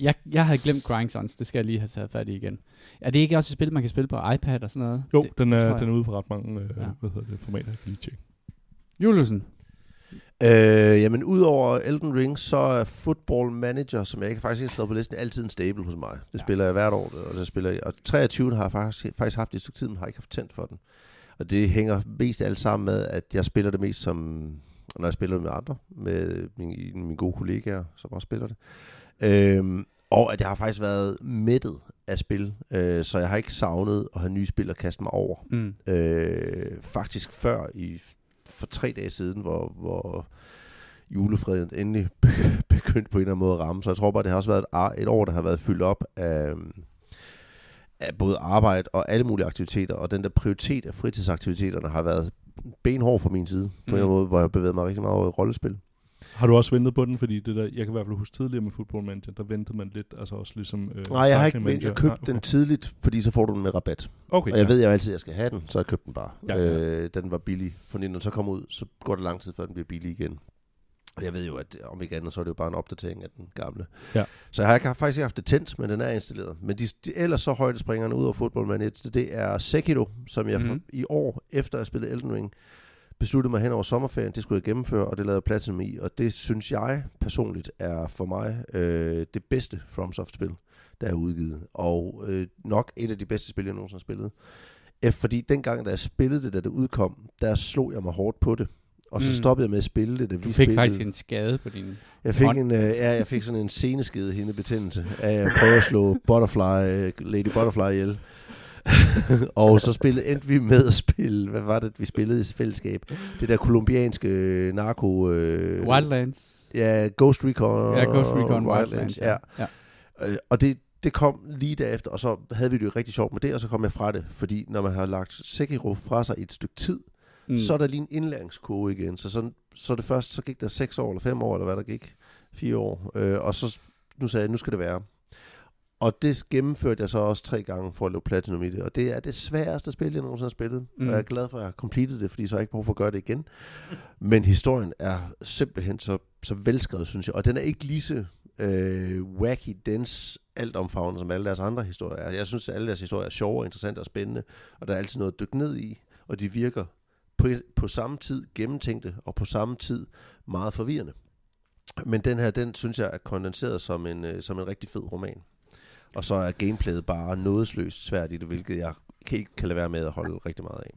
Jeg, jeg havde glemt Crying Sons, det skal jeg lige have taget fat i igen. Er det ikke også et spil, man kan spille på iPad og sådan noget? Jo, det, den, er, den er ude på ret mange øh, Ja. hvad hedder det, formater. Jeg kan lige tjekke. Juliusen? Øh, jamen, udover Elden Ring, så er Football Manager, som jeg ikke faktisk ikke har skrevet på listen, altid en stable hos mig. Det Ja. spiller jeg hvert år, og det spiller jeg. Og 23 har jeg faktisk, faktisk haft i et stykke tid, men har ikke haft tændt for den. Og det hænger mest alt sammen med, at jeg spiller det mest som, når jeg spiller det med andre, med mine, mine gode kollegaer, som også spiller det. Øhm, og at jeg har faktisk været mættet af spil, øh, så jeg har ikke savnet at have nye spil at kaste mig over. Mm. Øh, faktisk før i for tre dage siden, hvor, hvor julefreden endelig begyndte på en eller anden måde at ramme. Så jeg tror bare, det har også været et, år, der har været fyldt op af, af både arbejde og alle mulige aktiviteter. Og den der prioritet af fritidsaktiviteterne har været benhård fra min side. På mm. en eller anden måde, hvor jeg bevæget mig rigtig meget over i rollespil. Har du også ventet på den? Fordi det der, jeg kan i hvert fald huske tidligere med Football Manager, der ventede man lidt, altså også ligesom... Øh, Nej, jeg har ikke ventet. Jeg købte den tidligt, fordi så får du den med rabat. Okay, Og jeg ja. ved jo altid, at jeg skal have den, så jeg købte den bare. Ja, Ja. Øh, den var billig. For når den så kommer ud, så går det lang tid, før den bliver billig igen. Og jeg ved jo, at om ikke andet, så er det jo bare en opdatering af den gamle. Ja. Så jeg har ikke, faktisk ikke haft det tændt, men den er installeret. Men de, de ellers så højdespringerne ud af Football Manager, det er Sekiro, som jeg Mhm. mm. i år, efter at spille Elden Ring, besluttede mig hen over sommerferien, det skulle jeg gennemføre, og det lavede Platinum i. Og det synes jeg personligt er for mig øh, det bedste FromSoft-spil, der er udgivet. Og øh, nok et af de bedste spil, jeg nogensinde har spillet. Eh, Fordi dengang, da jeg spillede det, da det udkom, der slog jeg mig hårdt på det. Og så Mm. stoppede jeg med at spille det, da vi Du fik spillede. faktisk en skade på din... Jeg fik, hånd. en, øh, ja, jeg fik sådan en seneskede hindebetændelse af at prøve at slå Butterfly, øh, Lady Butterfly ihjel. og så spillede, endte vi med at spille, hvad var det, vi spillede i fællesskab? Det der kolumbianske øh, narko... Øh, Wildlands. Ja, Ghost Recon. Ja, Ghost Recon Wildlands. ja. ja. Øh, Og det, det kom lige derefter, og så havde vi det jo rigtig sjovt med det, og så kom jeg fra det. Fordi når man har lagt Sekiro fra sig et stykke tid, Mm. så er der lige en indlæringskurve igen. Så, sådan, så det først, så gik der seks år, eller fem år, eller hvad der gik, fire år. Øh, og så nu sagde jeg, nu skal det være. Og det gennemførte jeg så også tre gange for at lave Platinum i det. Og det er det sværeste spil, jeg nogensinde har spillet. Mm. Og jeg er glad for, at jeg har completed det, fordi så har jeg ikke brug for at gøre det igen. Men historien er simpelthen så, så velskrevet, synes jeg. Og den er ikke lige så øh, wacky, dense, altomfavnende som alle deres andre historier er. Jeg synes, at alle deres historier er sjove, interessante og spændende. Og der er altid noget at dykke ned i. Og de virker på, på samme tid gennemtænkte, og på samme tid meget forvirrende. Men den her, den synes jeg er kondenseret som en, øh, som en rigtig fed roman. Og så er gameplayet bare nådesløst svært i det, hvilket jeg kan ikke kan lade være med at holde rigtig meget af.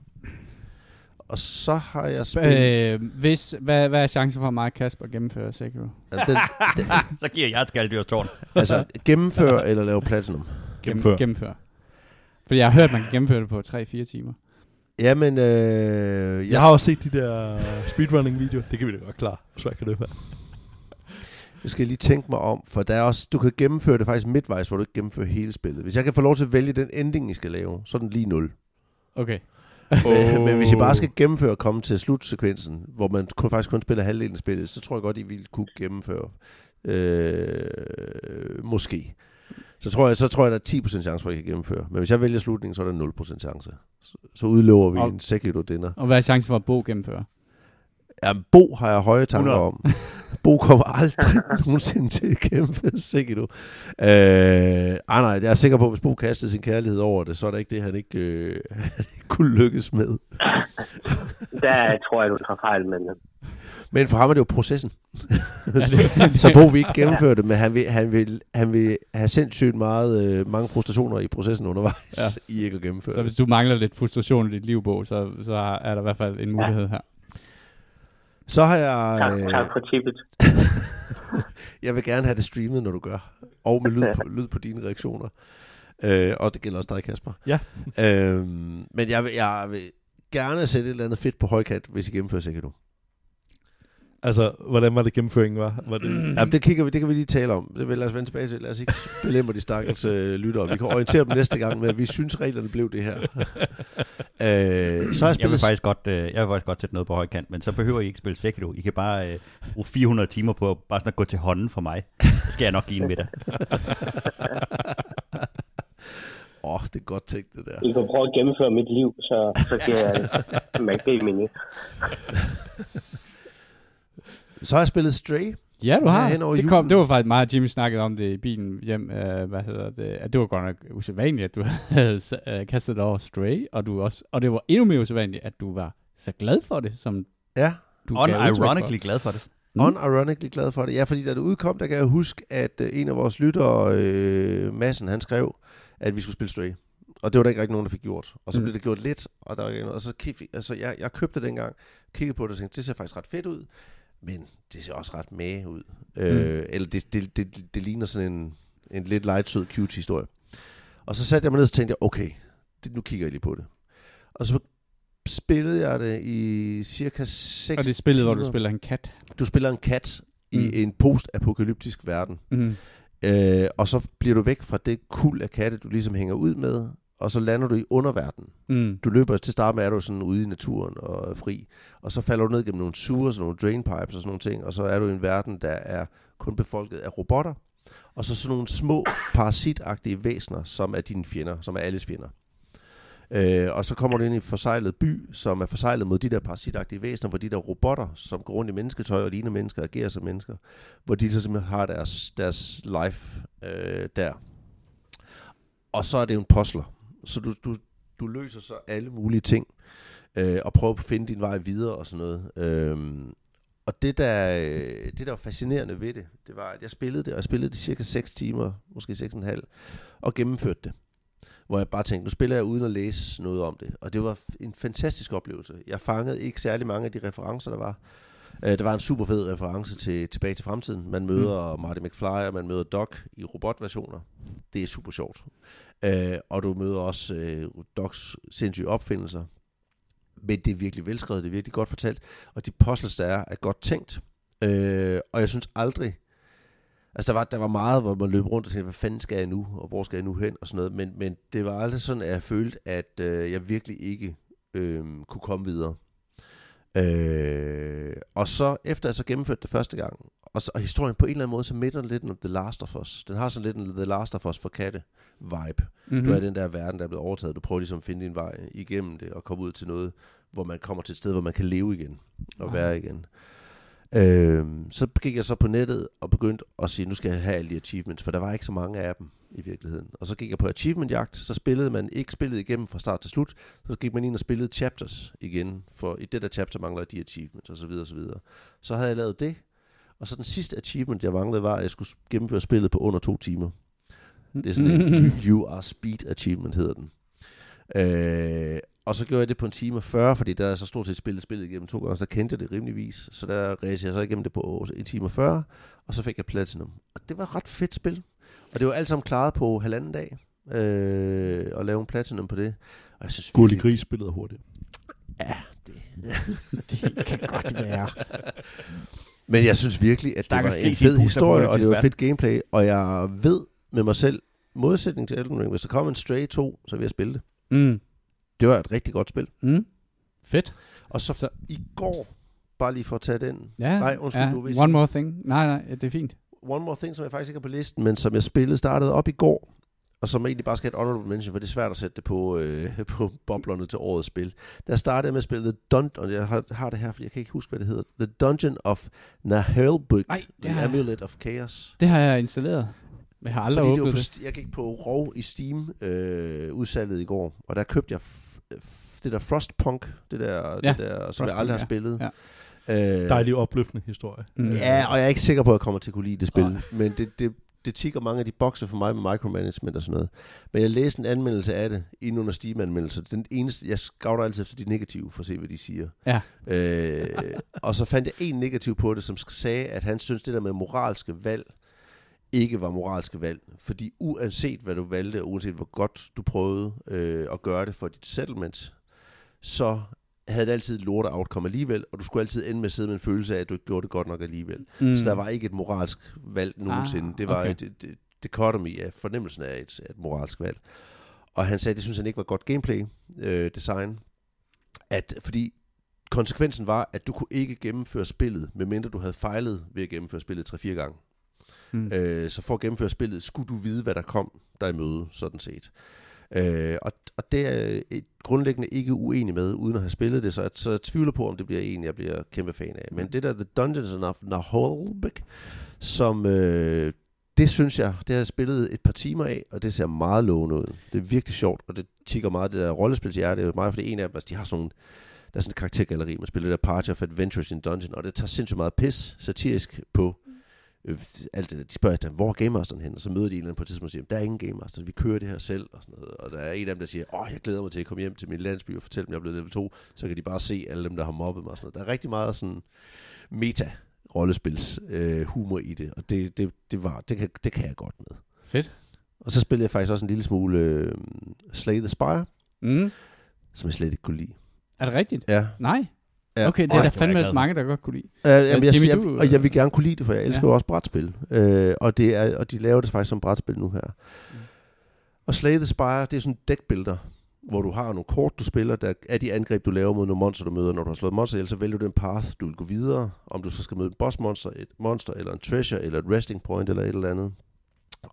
og så har jeg spillet... Øh, hvis, hvad, hvad er chancen for mig og Kasper at gennemføre Sekiro? Altså, den, den, Så giver jeg et skaldyrstårn. altså gennemføre eller lave platinum. Gennemfør. Gennemføre. Fordi jeg har hørt, man kan gennemføre det på 3-4 timer. Jamen, øh, Jeg jeg, har også set de der speedrunning-videoer. Det kan vi da godt klare. Så kan det være. Jeg skal lige tænke mig om, for der er også, du kan gennemføre det faktisk midtvejs, hvor du ikke gennemfører hele spillet. Hvis jeg kan få lov til at vælge den ending, I skal lave, så er den lige 0. Okay. Oh. Men hvis I bare skal gennemføre og komme til slutsekvensen, hvor man kun, faktisk kun spiller halvdelen af spillet, så tror jeg godt, I ville kunne gennemføre. Øh, måske. Så tror, jeg, så tror jeg, der er 10% chance for, at I kan gennemføre. Men hvis jeg vælger slutningen, så er der 0% chance. Så, så udlover vi Og- en Sekiro dinner. Og hvad er chancen for at Bo gennemføre? Ja, Bo har jeg høje tanker 100. om. Bo kommer aldrig nogensinde til at kæmpe Sekiro. Øh, ej, nej, jeg er sikker på, at hvis Bo kastede sin kærlighed over det, så er det ikke det, han ikke, øh, han ikke kunne lykkes med. Der tror jeg, du tager fejl, men øh, Men for ham er det jo processen. så Bo vil ikke gennemføre det, men han vil, han vil, han vil have sindssygt meget, øh, mange frustrationer i processen undervejs, ja. i ikke at gennemføre Så det. hvis du mangler lidt frustration i dit liv, Bo, så, så er der i hvert fald en mulighed her. Så har jeg... tak, Øh, tak for tippet. jeg vil gerne have det streamet, når du gør. Og med lyd på, lyd på dine reaktioner. Øh, og det gælder også dig, Kasper. Ja. øhm, men jeg vil, jeg vil gerne sætte et eller andet fedt på højkant, hvis I gennemfører Sekiro. Altså, hvordan var det gennemføringen var? var det... Ja, det, kigger vi, det kan vi lige tale om. Det vil lad os vende tilbage til. Lad os ikke belemre de stakkels øh, lyttere. Vi kan orientere dem næste gang med, at vi synes, reglerne blev det her. øh, så har jeg Jeg vil, faktisk godt, øh, jeg vil faktisk godt sætte noget på højkant, men så behøver I ikke spille Sekiro. I kan bare øh, bruge 400 timer på bare sådan at gå til hånden for mig. Så skal jeg nok give en middag. Åh, oh, det er godt tænkt, det der. I kan prøve at gennemføre mit liv, så, så giver jeg en McD-menu. Så har jeg spillet Stray. Ja, du har. Det, kom, julen. det var faktisk meget, Jimmy snakkede om det i bilen hjem. Uh, hvad hedder det? At det var godt nok usædvanligt, at du havde uh, kastet over Stray, og, du også, og det var endnu mere usædvanligt, at du var så glad for det, som Ja, du. Unironically glad for det. Mm. unironically glad for det. Ja, fordi da det udkom, der kan jeg huske, at øh, en af vores lyttere, øh, Madsen, han skrev, at vi skulle spille Stray. Og det var der ikke rigtig nogen, der fik gjort. Og så Mm. blev det gjort lidt, og der var ikke noget. Og så kig, altså, jeg, jeg købte det dengang, kiggede på det og tænkte, det ser faktisk ret fedt ud, men det ser også ret mage ud. Mm. Øh, eller det, det, det, det, ligner sådan en, en lidt light, sød, cute historie. Og så satte jeg mig ned og tænkte, jeg, okay, det, nu kigger jeg lige på det. Og så spillede jeg det i cirka 6 Og det spillet, timer. hvor du spiller en kat. Du spiller en kat i Mm. en post-apokalyptisk verden. Mm. Øh, og så bliver du væk fra det kul af katte, du ligesom hænger ud med, og så lander du i underverdenen. Mm. Du løber til at starte med, er du sådan ude i naturen og fri, og så falder du ned gennem nogle sewers, nogle drainpipes og sådan nogle ting, og så er du i en verden, der er kun befolket af robotter, og så sådan nogle små parasitagtige væsener, som er dine fjender, som er alles fjender. Øh, og så kommer du ind i en forsejlet by, som er forsejlet mod de der parasitagtige væsener, hvor de der robotter, som går rundt i mennesketøj og ligner mennesker, agerer som mennesker, hvor de så simpelthen har deres, deres life øh, der. Og så er det jo en puzzler. Så du, du, du løser så alle mulige ting, øh, og prøver at finde din vej videre og sådan noget. Øhm, og det der, øh, det der var fascinerende ved det, det var, at jeg spillede det, og jeg spillede det cirka 6 timer, måske 6,5, og gennemførte det. Hvor jeg bare tænkte, nu spiller jeg uden at læse noget om det. Og det var en fantastisk oplevelse. Jeg fangede ikke særlig mange af de referencer, der var. Øh, der var en super fed reference til Tilbage til fremtiden. Man møder mm. Marty McFly, og man møder Doc i robotversioner. Det er super sjovt. Øh, og du møder også øh, Docs sindssyge opfindelser. Men det er virkelig velskrevet, det er virkelig godt fortalt. Og de puzzles, der er, er godt tænkt. Øh, og jeg synes aldrig... Altså, der var, der var meget, hvor man løb rundt og tænkte, hvad fanden skal jeg nu, og hvor skal jeg nu hen, og sådan noget. Men, men det var aldrig sådan, at jeg følte, at øh, jeg virkelig ikke øh, kunne komme videre. Øh, og så, efter jeg så gennemførte det første gang, og, så, og historien på en eller anden måde, så minder den lidt om The Last of Us. Den har sådan lidt en The Last of Us for katte vibe. Mm-hmm. Du er i den der verden, der er blevet overtaget. Du prøver ligesom at finde din vej igennem det, og komme ud til noget, hvor man kommer til et sted, hvor man kan leve igen, og Ah. være igen. Øhm, så gik jeg så på nettet og begyndte at sige, nu skal jeg have alle de achievements, for der var ikke så mange af dem i virkeligheden. Og så gik jeg på achievement-jagt, så spillede man ikke spillet igennem fra start til slut, så gik man ind og spillede chapters igen, for i det der chapter mangler de achievements, og så videre, og så videre. Så havde jeg lavet det, og så den sidste achievement, jeg manglede, var, at jeg skulle gennemføre spillet på under to timer. Det er sådan en You Are Speed Achievement, hedder den. Øh, Og så gjorde jeg det på en time og 40, fordi der er så stort set spillet spillet igennem to gange, så der kendte jeg det rimeligvis. Så der ræste jeg så igennem det på en time og 40, og så fik jeg Platinum. Og det var et ret fedt spil. Og det var alt sammen klaret på halvanden dag, øh, at lave en Platinum på det. Og jeg synes Gullig gris spillet hurtigt. Ja, det. Det kan godt være. Men jeg synes virkelig, at det var en fed historie, og det var fedt gameplay, og jeg ved med mig selv, modsætning til Elden Ring, hvis der kom en Stray 2, så vil jeg spille det. Mm. Det var et rigtig godt spil. Mm. Fedt. Og så, Så- i går, bare lige for at tage den, Ja, Nej, undskyld, ja. du vil One sige- more thing. Nej, nej, det er fint. One More Thing, som jeg faktisk ikke er på listen, men som jeg spillede, startede op i går, og som egentlig bare skal have et honorable mention, for det er svært at sætte det på, øh, på boblerne til årets spil. Der startede jeg med at spille The Dun og jeg har, har det her, for jeg kan ikke huske, hvad det hedder. The Dungeon of Nahelbuk, Ej, det The har jeg. Amulet of Chaos. Det har jeg installeret. Jeg har aldrig Fordi det var åbnet på, det. jeg gik på ROV i Steam øh, udsalget i går, og der købte jeg det der Frostpunk, det der, Ja, det der som jeg aldrig har Frostpunk, spillet. ja. Øh, Dejlig opløftende historie. Mm. Ja, og jeg er ikke sikker på, at jeg kommer til at kunne lide det spil. Nej. Men det, det, det tigger mange af de bokser for mig med micromanagement og sådan noget. Men jeg læste en anmeldelse af det, inden under Steam-anmeldelser. Den eneste, jeg scouter altid efter de negative, for at se, hvad de siger. Ja. Øh, og så fandt jeg en negativ på det, som sagde, at han synes, det der med moralske valg, ikke var moralske valg. Fordi uanset hvad du valgte, og uanset hvor godt du prøvede øh, at gøre det for dit settlement, så havde det altid et lorte outcome alligevel, og du skulle altid ende med at sidde med en følelse af, at du ikke gjorde det godt nok alligevel. Mm. Så der var ikke et moralsk valg nogensinde. Ah, det var okay. et, et, et dichotomy af fornemmelsen af et, et moralsk valg. Og han sagde, at det synes han ikke var godt gameplay øh, design. At, fordi konsekvensen var, at du kunne ikke gennemføre spillet, medmindre du havde fejlet ved at gennemføre spillet 3-4 gange. Mm. Øh, så for at gennemføre spillet, skulle du vide, hvad der kom der i møde, sådan set. Øh, og, og det er et grundlæggende ikke uenig med, uden at have spillet det, så jeg, så jeg tvivler på, om det bliver en, jeg bliver kæmpe fan af. Men det der The Dungeons of Naholbek, som øh, det synes jeg, det har jeg spillet et par timer af, og det ser meget lovende ud. Det er virkelig sjovt, og det tigger meget det der rollespilshjerte. Det er jo meget, fordi en af dem, altså, de har sådan nogle, der er sådan et karaktergalleri, man spiller det der Party of Adventures in Dungeon, og det tager sindssygt meget pis satirisk på øh, alt det der. De spørger efter, hvor er Game Masteren hen? Og så møder de en eller anden på et tidspunkt og siger, der er ingen Game Master, vi kører det her selv. Og, sådan noget. og der er en af dem, der siger, åh, jeg glæder mig til at komme hjem til min landsby og fortælle dem, jeg er blevet level 2. Så kan de bare se alle dem, der har mobbet mig. Og sådan noget. Der er rigtig meget sådan meta rollespils øh, humor i det, og det, det, det, var, det, kan, det kan jeg godt med. Fedt. Og så spillede jeg faktisk også en lille smule øh, Slay the Spire, Mm. som jeg slet ikke kunne lide. Er det rigtigt? Ja. Nej. Ja. Okay, det er der fandme glad mange, der godt kunne lide. Uh, jamen, jeg, Jimmy, jeg, du, og jeg vil gerne kunne lide det, for jeg elsker Ja. jo også brætspil. Uh, og, det er, og de laver det faktisk som brætspil nu her. Mm. Og Slay the Spire, det er sådan en deckbuilder, hvor du har nogle kort, du spiller, der er de angreb, du laver mod nogle monster, du møder. Når du har slået monster ihjel, så vælger du den path, du vil gå videre. Om du så skal møde en boss monster, et monster, eller en treasure, eller et resting point, eller et eller andet.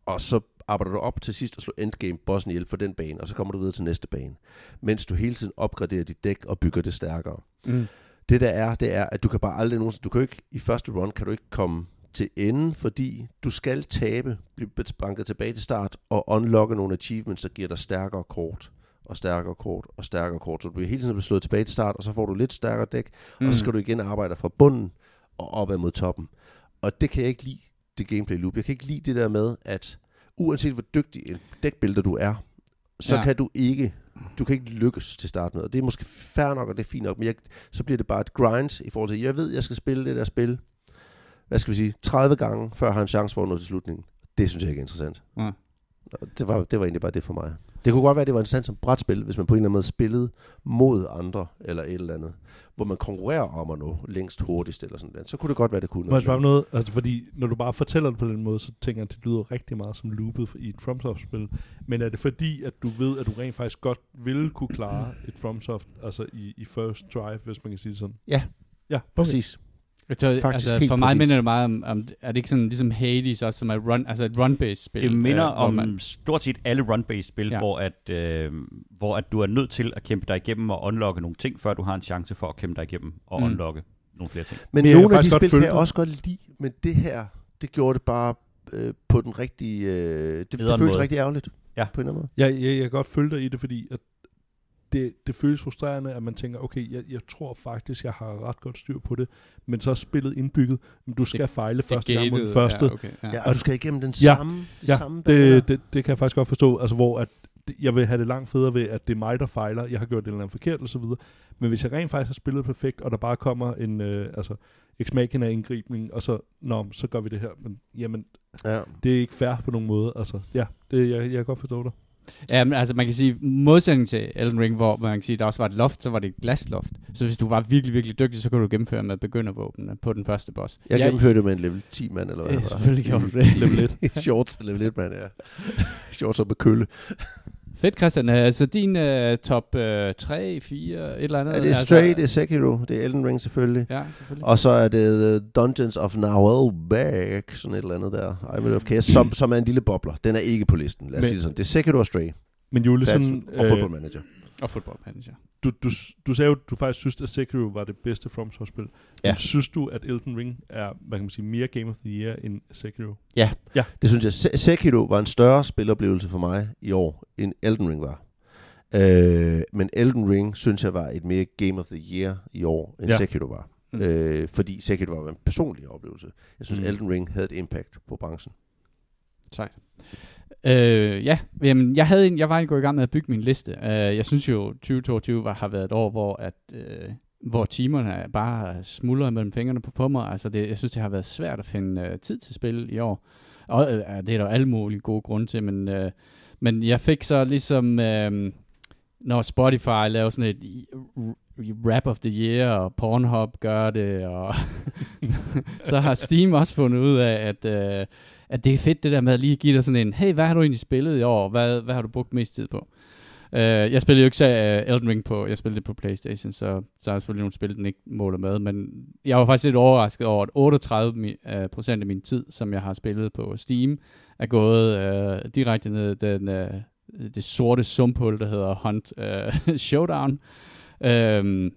Og så arbejder du op til sidst og slår endgame bossen ihjel for den bane, og så kommer du videre til næste bane. Mens du hele tiden opgraderer dit dæk og bygger det stærkere. Mm. Det der er, det er, at du kan bare aldrig nogensinde, du kan ikke, i første run kan du ikke komme til enden, fordi du skal tabe, blive banket tilbage til start, og unlocke nogle achievements, der giver dig stærkere kort, og stærkere kort, og stærkere kort. Så du bliver hele tiden slået tilbage til start, og så får du lidt stærkere dæk, mm. og så skal du igen arbejde fra bunden og opad mod toppen. Og det kan jeg ikke lide, det gameplay loop. Jeg kan ikke lide det der med, at uanset hvor dygtig en dækbuilder du er, så ja. kan du ikke du kan ikke lykkes til start med. Og det er måske fair nok, og det er fint nok, men jeg, så bliver det bare et grind i forhold til, jeg ved, jeg skal spille det der spil, hvad skal vi sige, 30 gange, før jeg har en chance for at nå til slutningen. Det synes jeg ikke er interessant. Og Det var, det var egentlig bare det for mig. Det kunne godt være, at det var interessant som brætspil, hvis man på en eller anden måde spillede mod andre, eller et eller andet, hvor man konkurrerer om at nå længst hurtigst, eller sådan noget. Så kunne det godt være, det kunne Må jeg spørge noget? Altså, fordi når du bare fortæller det på den måde, så tænker jeg, at det lyder rigtig meget som loopet i et FromSoft-spil. Men er det fordi, at du ved, at du rent faktisk godt ville kunne klare et FromSoft, altså i, i first drive, hvis man kan sige det sådan? Ja. Ja, okay. Præcis. Jeg tror, Faktisk altså, helt for mig præcis. minder det meget om, om, er det ikke sådan ligesom Hades også, som er run, altså et run-based spil? Det minder øh, om man- stort set alle run-based spil, Ja. ja. hvor, at, øh, hvor at du er nødt til at kæmpe dig igennem og unlocke nogle ting, før du har en chance for at kæmpe dig igennem og Mm. unlocke nogle flere ting. Men kan nogle af de spil kan jeg også godt lide, men det her, det gjorde det bare øh, på den rigtige... Øh, det, det Nederen føles måde. rigtig ærgerligt. Ja. På en eller anden Jeg, jeg, jeg kan godt følge dig i det, fordi at det, det føles frustrerende, at man tænker, okay, jeg, jeg tror faktisk, jeg har ret godt styr på det, men så er spillet indbygget, men du skal Det- fejle det første gang mod den første. Ja, okay, ja. Ja, og du skal igennem den Ja. samme, Ja, samme. Det, det, det kan jeg faktisk godt forstå, altså hvor at jeg vil have det langt federe ved, at det er mig, der fejler, jeg har gjort det eller andet forkert og så videre. Men hvis jeg rent faktisk har spillet perfekt, og der bare kommer en, øh, altså, ex machina indgribning, og så, nå, så gør vi det her. Men jamen, Ja. det er ikke fair på nogen måde. Altså, ja, det, jeg, jeg kan godt forstå dig. Ja, men altså man kan sige, modsætning til Elden Ring, hvor man kan sige, der også var et loft, så var det et glasloft. Så hvis du var virkelig, virkelig dygtig, så kunne du gennemføre med begyndervåbnene på den første boss. Jeg gennemførte det med en level 10 mand, eller hvad Ja, selvfølgelig gjorde du det. Level 1. Shorts, level 1 mand, ja. Shorts og med kølle. Fedt, Christian. Øh, Så din uh, top uh, 3, 4, et eller andet? Ja, det er Stray, det er Sekiro, det er Elden Ring selvfølgelig. Ja, selvfølgelig. Og så er det The Dungeons of Nahuelback, sådan et eller andet der. I will of Chaos, som, som er en lille bobler. Den er ikke på listen, lad os Men- sige det sådan. Det er Sekiro og Stray. Men That's, sådan, og Football Manager. Og Football Manager. du, du, du sagde jo, du faktisk synes, at Sekiro var det bedste From Software-spil. Ja. Men synes du, at Elden Ring er, hvad kan man sige, mere Game of the Year end Sekiro? Det synes jeg. Se- Sekiro var en større spiloplevelse for mig i år, end Elden Ring var. Øh, men Elden Ring synes jeg var et mere Game of the Year i år, end Ja. ja. Sekiro var. Mm. Øh, fordi Sekiro var en personlig oplevelse. Jeg synes, mm. Elden Ring havde et impact på branchen. Sejt. Øh, ja, jamen, jeg, havde en, jeg var gået i gang med at bygge min liste. Uh, jeg synes jo, 2022 var, har været et år, hvor, at, uh, hvor timerne bare smuldrer mellem fingrene på, på mig. Altså det, jeg synes, det har været svært at finde uh, tid til spil i år. Og uh, det er der alle mulige gode grunde til, men, uh, men jeg fik så ligesom, uh, når Spotify laver sådan et rap of the year, og Pornhub gør det, og så har Steam også fundet ud af, at, øh, at det er fedt det der med at lige give dig sådan en, hey, hvad har du egentlig spillet i år? Hvad, hvad har du brugt mest tid på? Uh, jeg spillede jo ikke så uh, øh, Elden Ring på, jeg spillede det på Playstation, så, så er der selvfølgelig nogle spil, den ikke måler med, men jeg var faktisk lidt overrasket over, at 38 mi- uh, procent af min tid, som jeg har spillet på Steam, er gået uh, direkte ned den, uh, det sorte sumpul, der hedder Hunt uh, Showdown. Um,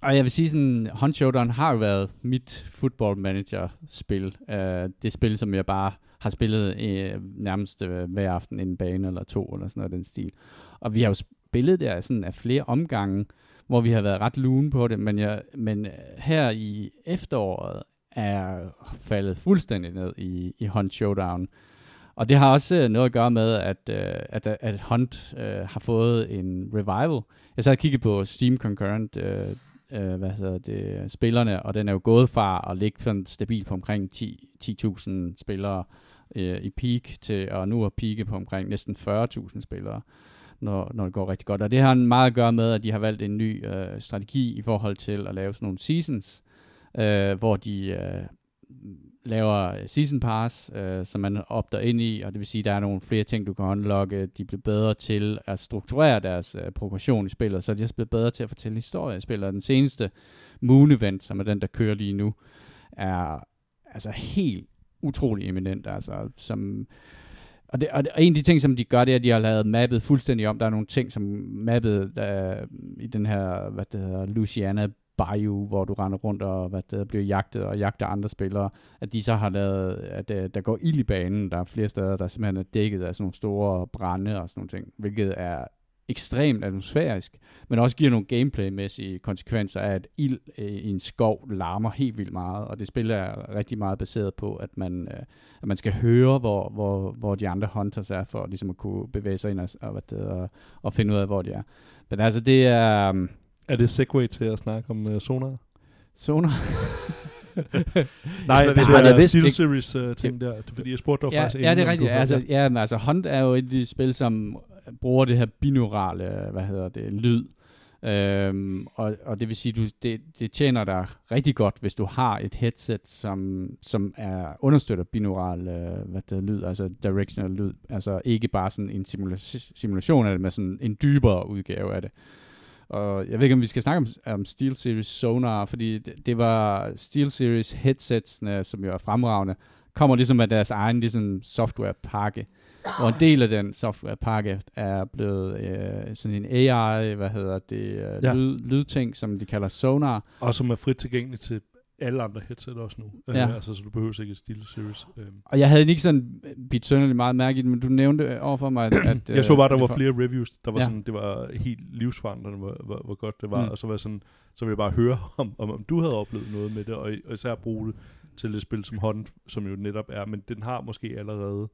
og jeg vil sige sådan, Hunt Showdown har jo været mit football manager spil. Uh, det spil, som jeg bare har spillet uh, nærmest uh, hver aften en bane eller to, eller sådan noget den stil. Og vi har jo spillet der sådan af flere omgange, hvor vi har været ret lune på det, men, jeg, men her i efteråret er faldet fuldstændig ned i, i Hunt Showdown. Og det har også noget at gøre med, at, øh, at, at Hunt øh, har fået en revival. Jeg sad og kiggede på Steam Concurrent, øh, øh, hvad hedder det, spillerne, og den er jo gået fra at ligge sådan stabilt på omkring 10 10.000 spillere øh, i peak til at nu at peake på omkring næsten 40.000 spillere, når, når det går rigtig godt. Og det har meget at gøre med, at de har valgt en ny øh, strategi i forhold til at lave sådan nogle seasons, øh, hvor de øh, laver season pass, øh, som man opter ind i, og det vil sige, at der er nogle flere ting, du kan unlocke. De bliver bedre til at strukturere deres øh, progression i spillet, så de er også bliver bedre til at fortælle historier i spillet. Og den seneste Moon Event, som er den, der kører lige nu, er altså helt utrolig eminent, altså som og, det, og, det, og en af de ting, som de gør, det er, at de har lavet mappet fuldstændig om. Der er nogle ting, som mappet øh, i den her, hvad det hedder, Louisiana Bayou, hvor du render rundt og hvad det bliver jagtet og jagter andre spillere, at de så har lavet, at øh, der går ild i banen. Der er flere steder, der simpelthen er dækket af sådan nogle store brænde og sådan nogle ting, hvilket er ekstremt atmosfærisk, men også giver nogle gameplaymæssige konsekvenser af, at ild øh, i en skov larmer helt vildt meget, og det spil er rigtig meget baseret på, at man, øh, at man skal høre, hvor, hvor, hvor de andre hunters er, for ligesom at kunne bevæge sig ind og, og, hvad det, og, og finde ud af, hvor de er. Men altså, det er... Um, er det segway til at snakke om uh, sonar? Sonar. Nej, hvis hvis man man er er vidst- Steel Series uh, ting der. Det er fordi, jeg spurgte dig ja, faktisk ja, det er rigtigt. havde- Altså, ja, men altså, Hunt er jo et af de spil, som bruger det her binaurale, hvad hedder det, lyd. Øhm, og, og det vil sige, du, det, det tjener dig rigtig godt, hvis du har et headset, som, som er understøtter binaural øh, hvad det, lyd, altså directional lyd. Altså ikke bare sådan en simula- simulation af det, men sådan en dybere udgave af det. Og jeg ved ikke, om vi skal snakke om, om SteelSeries Sonar, fordi det, det var SteelSeries headsetsene, som jo er fremragende, kommer ligesom med deres egen ligesom softwarepakke. Og en del af den softwarepakke er blevet øh, sådan en AI, hvad hedder det, øh, ja. lyd, lydting, som de kalder Sonar. Og som er frit tilgængelig til alle andre headset også nu. Ja. Uh, altså, så du behøver ikke et Steel Series. Um, Og jeg havde ikke sådan bidt sønderligt meget mærke i det, men du nævnte overfor mig, at... at jeg så bare, der øh, var flere reviews, der var Ja. sådan, det var helt livsforandrende, hvor, hvor, hvor godt det var, Mm. og så var jeg sådan, så ville jeg bare høre, om, om, om du havde oplevet noget med det, og, og især bruge det til et spil som Hunt, som jo netop er, men den har måske allerede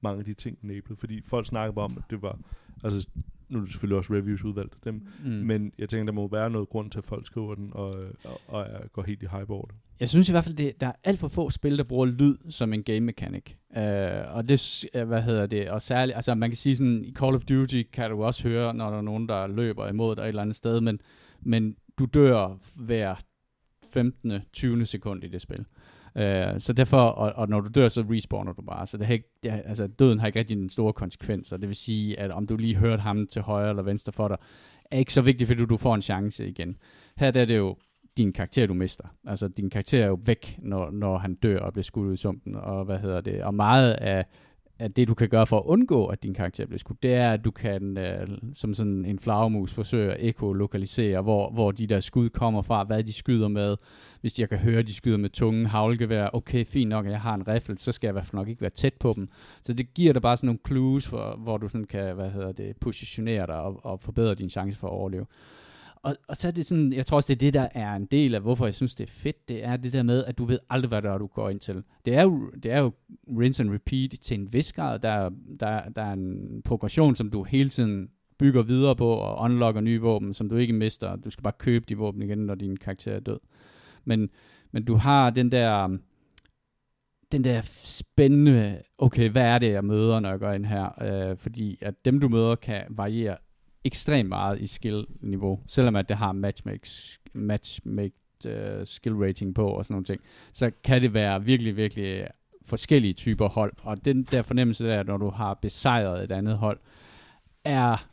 mange af de ting enabled, fordi folk snakker bare om, at det var, altså nu er det selvfølgelig også reviews udvalgt af dem, Mm. men jeg tænker, der må være noget grund til, at folk skriver den, og, og, og går helt i hype over det. Jeg synes i hvert fald, det, der er alt for få spil, der bruger lyd som en game mechanic. Uh, og det, øh, hvad hedder det, og særligt, altså man kan sige sådan, i Call of Duty kan du også høre, når der er nogen, der løber imod dig et eller andet sted, men, men du dør hver 15. 20. sekund i det spil. Øh, så derfor, og, og når du dør, så respawner du bare. Så det har ikke, det har, altså, døden har ikke rigtig en store konsekvenser. Det vil sige, at om du lige hørte ham til højre eller venstre for dig, er ikke så vigtigt, fordi du får en chance igen. Her der er det jo din karakter, du mister. Altså, din karakter er jo væk, når, når han dør og bliver skudt ud i sumpen, og hvad hedder det. Og meget af, at det, du kan gøre for at undgå, at din karakter bliver skudt, det er, at du kan, øh, som sådan en flagermus, forsøge at ekolokalisere, hvor, hvor de der skud kommer fra, hvad de skyder med. Hvis jeg kan høre, at de skyder med tunge havlgevær, okay, fint nok, at jeg har en riffel, så skal jeg i hvert fald nok ikke være tæt på dem. Så det giver dig bare sådan nogle clues, for, hvor du sådan kan, hvad hedder det, positionere dig og, og forbedre din chance for at overleve. Og, og så er det sådan, jeg tror også, det er det, der er en del af, hvorfor jeg synes, det er fedt, det er det der med, at du ved aldrig, hvad der er, du går ind til. Det er jo, det er jo rinse and repeat til en vis grad. Der, der, der er en progression, som du hele tiden bygger videre på og unlocker nye våben, som du ikke mister. Du skal bare købe de våben igen, når din karakter er død. Men, men du har den der den der spændende, okay, hvad er det, jeg møder, når jeg går ind her? Øh, fordi at dem, du møder, kan variere ekstremt meget i skill-niveau, selvom at det har matchmake, matchmake uh, øh, skill rating på og sådan nogle ting, så kan det være virkelig, virkelig forskellige typer hold, og den der fornemmelse der, når du har besejret et andet hold, er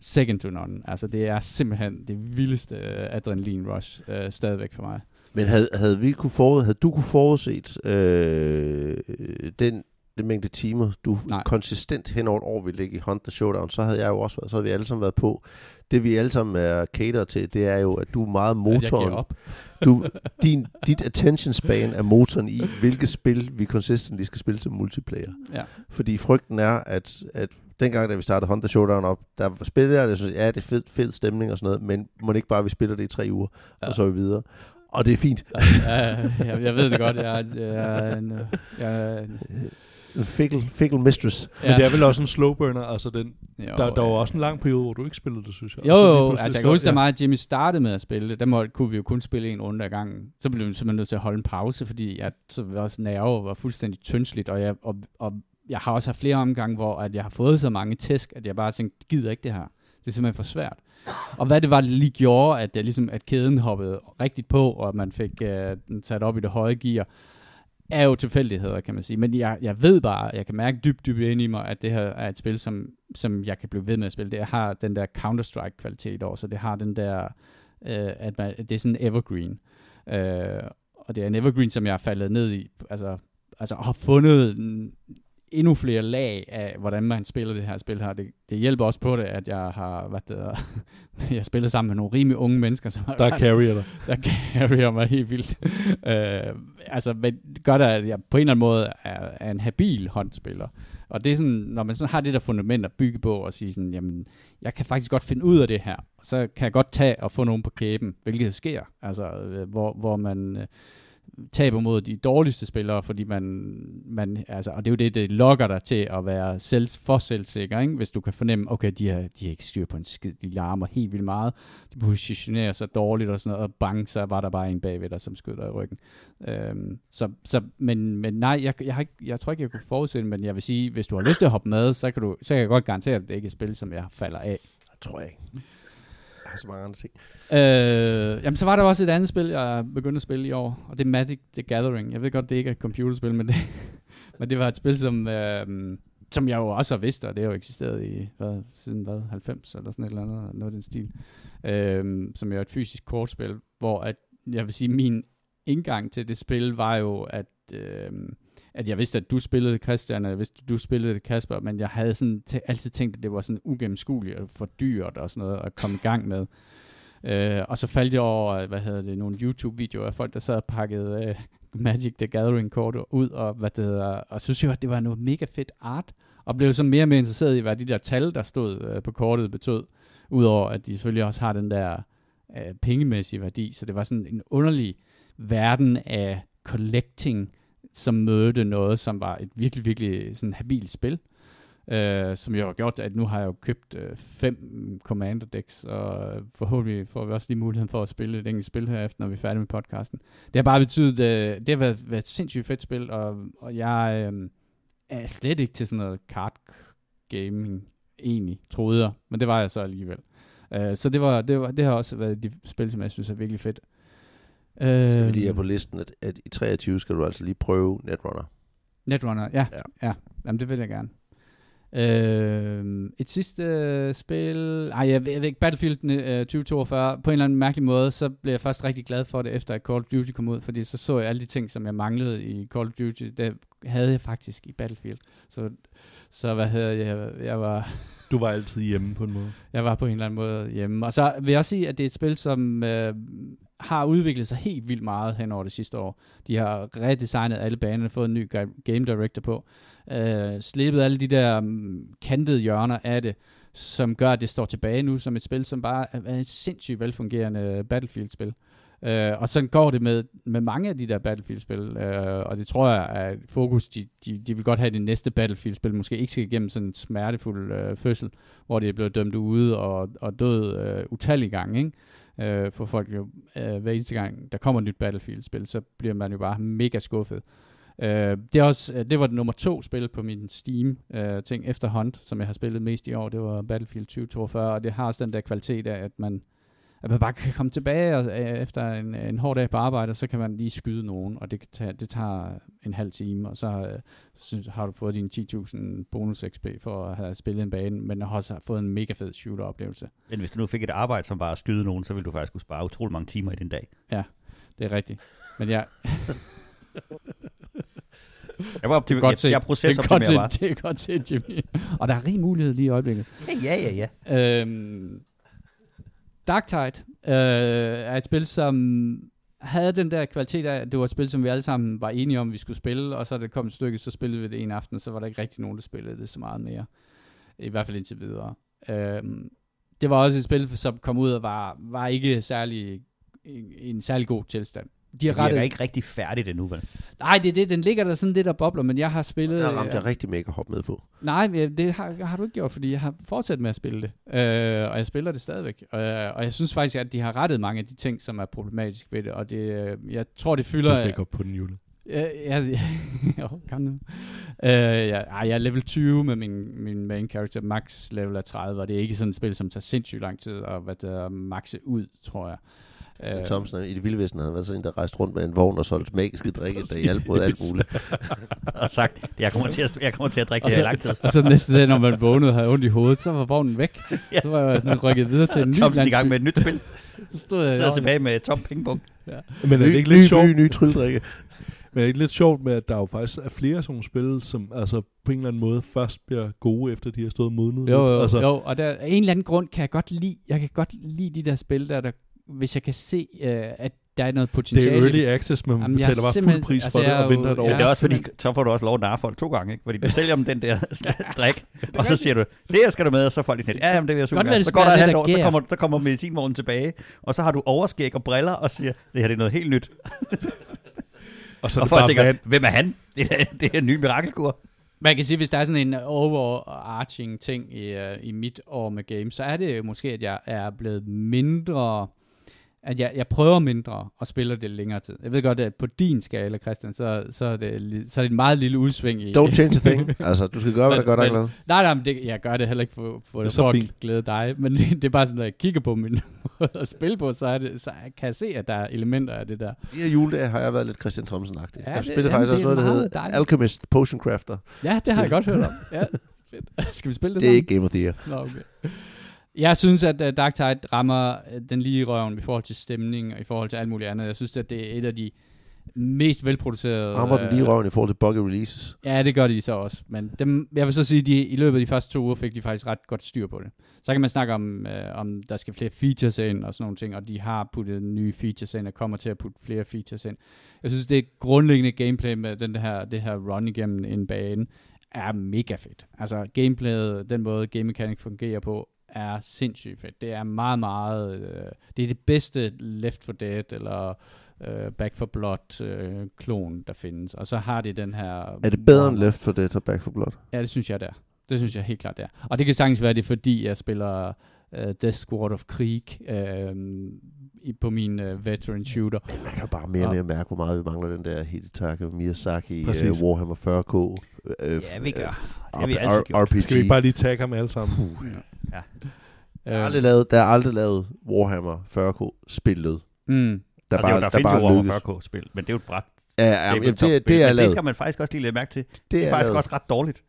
second to none. Altså det er simpelthen det vildeste øh, adrenalin rush øh, stadigvæk for mig. Men havde, havde, vi kunne forud, havde du kunne forudset øh, øh den, den mængde timer, du Nej. konsistent hen over et år ville ligge i Hunt the Showdown, så havde jeg jo også været, så havde vi alle sammen været på. Det vi alle sammen er cater til, det er jo, at du er meget At jeg motoren. Du, din, dit attention span er motoren i, hvilket spil vi consistently skal spille som multiplayer. Ja. Fordi frygten er, at, at dengang, da vi startede Hunt the Showdown op, der spillede jeg det, så ja, det er fed, fed stemning og sådan noget, men må ikke bare, vi spiller det i tre uger, ja. Og så er vi videre. Og det er fint. Ja, jeg, jeg ved det godt. Jeg, jeg, jeg, En fickle, fickle mistress. Ja. Men det er vel også en slow burner, altså den, jo, der, der var øh, også en lang periode, hvor du ikke spillede det, synes jeg. Jo, jo, altså jeg kan huske, da mig og Jimmy startede med at spille det, der må, kunne vi jo kun spille en runde ad gangen. Så blev vi simpelthen nødt til at holde en pause, fordi jeg, så var også nerve var fuldstændig tyndsligt, og jeg, og, og jeg har også haft flere omgange, hvor at jeg har fået så mange tæsk, at jeg bare tænkte, gider ikke det her. Det er simpelthen for svært. Og hvad det var, det lige gjorde, at, det ligesom, at kæden hoppede rigtigt på, og at man fik uh, den sat op i det høje gear, er jo tilfældigheder, kan man sige. Men jeg, jeg ved bare, jeg kan mærke dybt, dybt ind i mig, at det her er et spil, som, som jeg kan blive ved med at spille. Det har den der Counter-Strike-kvalitet over, så det har den der, øh, at man, det er sådan en evergreen. Øh, og det er en evergreen, som jeg er faldet ned i, altså, altså har fundet endnu flere lag af, hvordan man spiller det her spil her. Det, det hjælper også på det, at jeg har, hvad det jeg spillet sammen med nogle rimelig unge mennesker, som Der er carrier der. der carrier mig helt vildt. øh, altså, men det gør da, at jeg på en eller anden måde er, er en habil håndspiller. Og det er sådan, når man sådan har det der fundament at bygge på, og sige sådan, jamen, jeg kan faktisk godt finde ud af det her, så kan jeg godt tage og få nogen på kæben, hvilket sker, altså, øh, hvor, hvor man øh, taber mod de dårligste spillere, fordi man, man altså, og det er jo det, det lokker dig til at være selv, for selvsikker, ikke? hvis du kan fornemme, okay, de har, de har ikke styr på en skid, de larmer helt vildt meget, de positionerer sig dårligt og sådan noget, og bang, så var der bare en bagved dig, som skød dig i ryggen. Øhm, så, så, men, men nej, jeg, jeg, har ikke, jeg tror ikke, jeg kunne forudse det, men jeg vil sige, hvis du har lyst til at hoppe med, så kan, du, så kan jeg godt garantere, at det ikke er et spil, som jeg falder af. Det tror jeg ikke. Jeg har så mange andre ting. Øh, jamen, så var der også et andet spil, jeg begyndte at spille i år, og det er Magic the Gathering. Jeg ved godt, det ikke er et computerspil, men det, men det var et spil, som, øh, som jeg jo også har vidst, og det har jo eksisteret i, hvad, siden hvad, 90 eller sådan et eller andet, noget af den stil. Øh, som er et fysisk kortspil, hvor at, jeg vil sige, min indgang til det spil var jo, at, øh, at jeg vidste, at du spillede Christian, og jeg vidste, at du spillede Kasper, men jeg havde sådan t- altid tænkt, at det var sådan ugennemskueligt og for dyrt og sådan noget at komme i gang med. Øh, og så faldt jeg over, hvad hedder det, nogle YouTube-videoer af folk, der sad og pakkede øh, Magic the Gathering kort ud, og hvad det hedder, og synes jo, at det var noget mega fedt art, og blev så mere og mere interesseret i, hvad de der tal, der stod øh, på kortet, betød, udover at de selvfølgelig også har den der øh, pengemæssige værdi, så det var sådan en underlig verden af collecting som mødte noget, som var et virkelig, virkelig sådan habilt spil. Øh, som jo har gjort, at nu har jeg jo købt øh, fem Commander decks, og øh, forhåbentlig får vi også lige muligheden for at spille et enkelt spil herefter, når vi er færdige med podcasten. Det har bare betydet, øh, det har været, været et sindssygt fedt spil, og, og jeg øh, er slet ikke til sådan noget card gaming, egentlig, troede jeg, men det var jeg så alligevel. Øh, så det, var, det, var, det har også været de spil, som jeg synes er virkelig fedt. Øh, skal vi lige have på listen, at, at i 23 skal du altså lige prøve Netrunner. Netrunner, ja. Ja. Ja, ja. Jamen, det vil jeg gerne. Øh, et sidste øh, spil... Ej, jeg, jeg ved ikke, Battlefield øh, 2042, på en eller anden mærkelig måde, så blev jeg først rigtig glad for det, efter at Call of Duty kom ud, fordi så så jeg alle de ting, som jeg manglede i Call of Duty, det havde jeg faktisk i Battlefield. Så, så hvad hedder jeg, jeg var... Du var altid hjemme på en måde. Jeg var på en eller anden måde hjemme. Og så vil jeg også sige, at det er et spil, som øh, har udviklet sig helt vildt meget hen over det sidste år. De har redesignet alle banerne, fået en ny game director på, øh, slippet alle de der um, kantede hjørner af det, som gør, at det står tilbage nu som et spil, som bare er et sindssygt velfungerende Battlefield-spil. Øh, og sådan går det med, med mange af de der Battlefield-spil, øh, og det tror jeg er et fokus, de, de, de vil godt have, det næste Battlefield-spil måske ikke skal igennem sådan en smertefuld øh, fødsel, hvor det er blevet dømt ude og, og død øh, utallige gange, ikke? Øh, for folk jo, øh, hver eneste gang, der kommer et nyt Battlefield-spil, så bliver man jo bare mega skuffet. Øh, det, er også, øh, det var det nummer to spil på min Steam øh, ting efter Hunt, som jeg har spillet mest i år, det var Battlefield 2042, og det har også den der kvalitet af, at man, at man bare kan komme tilbage og, øh, efter en, en hård dag på arbejde, og så kan man lige skyde nogen, og det, kan tage, det tager en halv time, og så øh, synes, har du fået dine 10.000 bonus XP for at have spillet en bane, men har også fået en mega fed shooter-oplevelse. Men hvis du nu fik et arbejde, som var at skyde nogen, så ville du faktisk kunne spare utrolig mange timer i den dag. Det er rigtigt. Men jeg, Jeg var optim- godt se. jeg, jeg det er godt set, det er godt set, Jimmy. Og der er rig mulighed lige i øjeblikket. Ja, ja, ja. Øhm, Darktide øh, er et spil, som havde den der kvalitet af, at det var et spil, som vi alle sammen var enige om, vi skulle spille, og så da det kom et stykke, så spillede vi det en aften, og så var der ikke rigtig nogen, der spillede det så meget mere. I hvert fald indtil videre. Øh, det var også et spil, som kom ud og var, var ikke særlig, en, en særlig god tilstand. De har Det er rettet, ikke rigtig færdigt endnu, vel? nej, det er det, den ligger der sådan lidt og bobler, men jeg har spillet... Der ramte øh, jeg rigtig mega hop med på. Nej, men det har, har du ikke gjort, fordi jeg har fortsat med at spille det. Øh, og jeg spiller det stadigvæk. Øh, og jeg synes faktisk, at de har rettet mange af de ting, som er problematisk ved det. Og det, øh, jeg tror, det Du fylder... skal ikke op på den jule. Ja, ja, jo, kom nu. Øh, ja, jeg er level 20 med min, min main character. Max level er 30, og det er ikke sådan et spil, som tager sindssygt lang tid at hvad der, maxe ud, tror jeg. Så Øh, Thomsen i det vilde vesten havde været sådan en, der rejste rundt med en vogn og solgte magiske drikke, der hjalp mod alt muligt. Og sagt, jeg kommer til at, jeg kommer til at drikke Og det her i så- lang tid. Og så næste dag, når man vågnede og havde ondt i hovedet, så var vognen væk. Ja. Så var jeg sådan rykket videre til en ny Thomsen i gang med et nyt spil. Så stod jeg Sidder tilbage med tom pingpong. Men er det Ny, ikke ny, lidt sjovt? ny, ny trylledrikke. Men er det ikke lidt sjovt med, at der jo faktisk er flere sådan nogle spil, som altså på en eller anden måde først bliver gode, efter de har stået modnet? Jo, jo, altså, jo, og der, af en eller anden grund kan jeg godt lide, jeg kan godt lide de der spil, der, der hvis jeg kan se, øh, at der er noget Det potentiale. er i early access, men man Jamen, betaler er bare fuld pris altså, for det, er og venter et år. Men det er også fordi, så får du også lov at narre folk to gange, ikke? Fordi du sælger dem den der drik, og så siger du, det her skal du med, og så får de sådan ja, jamen, det vil jeg det Så går der et halvt år, så kommer, så kommer medicinvognen tilbage, og så har du overskæg og briller, og siger, det her det er noget helt nyt. Og så er og det folk bare tænker, vand. hvem er han? Det er, det er en ny mirakelkur. Man kan sige, hvis der er sådan en overarching ting i, uh, i mit år med games, så er det jo måske, at jeg er blevet mindre at jeg, jeg prøver mindre og spiller det længere tid. Jeg ved godt, at på din skala, Christian, så, så, er, det, så er det en meget lille udsving i... Don't change a thing. Altså, du skal gøre, hvad der gør dig glad. Nej, nej, men det, jeg gør det heller ikke for, for, Det er så for at fint. glæde dig, men det, det er bare sådan, når jeg kigger på min måde at spille på, så, er det, så kan jeg se, at der er elementer af det der. De her juledage har jeg været lidt Christian Thomsen-agtig. Ja, jeg det- spillede faktisk det også noget, der hedder dejligt. Alchemist Potion Crafter. Ja, det har jeg godt hørt om. Ja, fedt. Skal vi spille det, Det er sammen? ikke Game of the Year. Nå, okay. Jeg synes, at uh, Dark Tide rammer uh, den lige i røven i forhold til stemning og i forhold til alt muligt andet. Jeg synes, at det er et af de mest velproducerede... Rammer den lige i øh, røven i forhold til buggy releases. Ja, det gør de så også. Men dem, jeg vil så sige, at de, i løbet af de første to uger fik de faktisk ret godt styr på det. Så kan man snakke om, øh, om der skal flere features ind og sådan nogle ting, og de har puttet nye features ind og kommer til at putte flere features ind. Jeg synes, det grundlæggende gameplay med den her, det her run igennem en bane er mega fedt. Altså gameplayet, den måde game mechanic fungerer på, er sindssygt fedt. Det er meget, meget... Øh, det er det bedste Left 4 Dead, eller øh, Back for Blood øh, klon, der findes. Og så har de den her... Er det bedre end Left 4 Dead og Back for Blood? Ja, det synes jeg, det er. Det synes jeg helt klart, det er. Og det kan sagtens være, det er fordi, jeg spiller uh, Death Squad of Krieg uh, i, på min uh, veteran shooter. Men man kan jo bare mere og mere mærke, hvor meget vi mangler den der Hidetaka Miyazaki uh, Præcis. Warhammer 40K. Uh, Ja, vi gør. Det uh, har vi gjort. RPG. Skal vi ikke bare lige tagge ham alle sammen? Ja. Der er, aldrig lavet, der er aldrig lavet Warhammer 40K spillet. Mm. Der Der, bare, jo, der, der findes bare jo lykkes. 40K-spil, men det er jo et bræt. Ja, ja, ja, det, det, det er men det lavet. skal man faktisk også lige lægge mærke til. Det, Det er er faktisk lavet. også ret dårligt.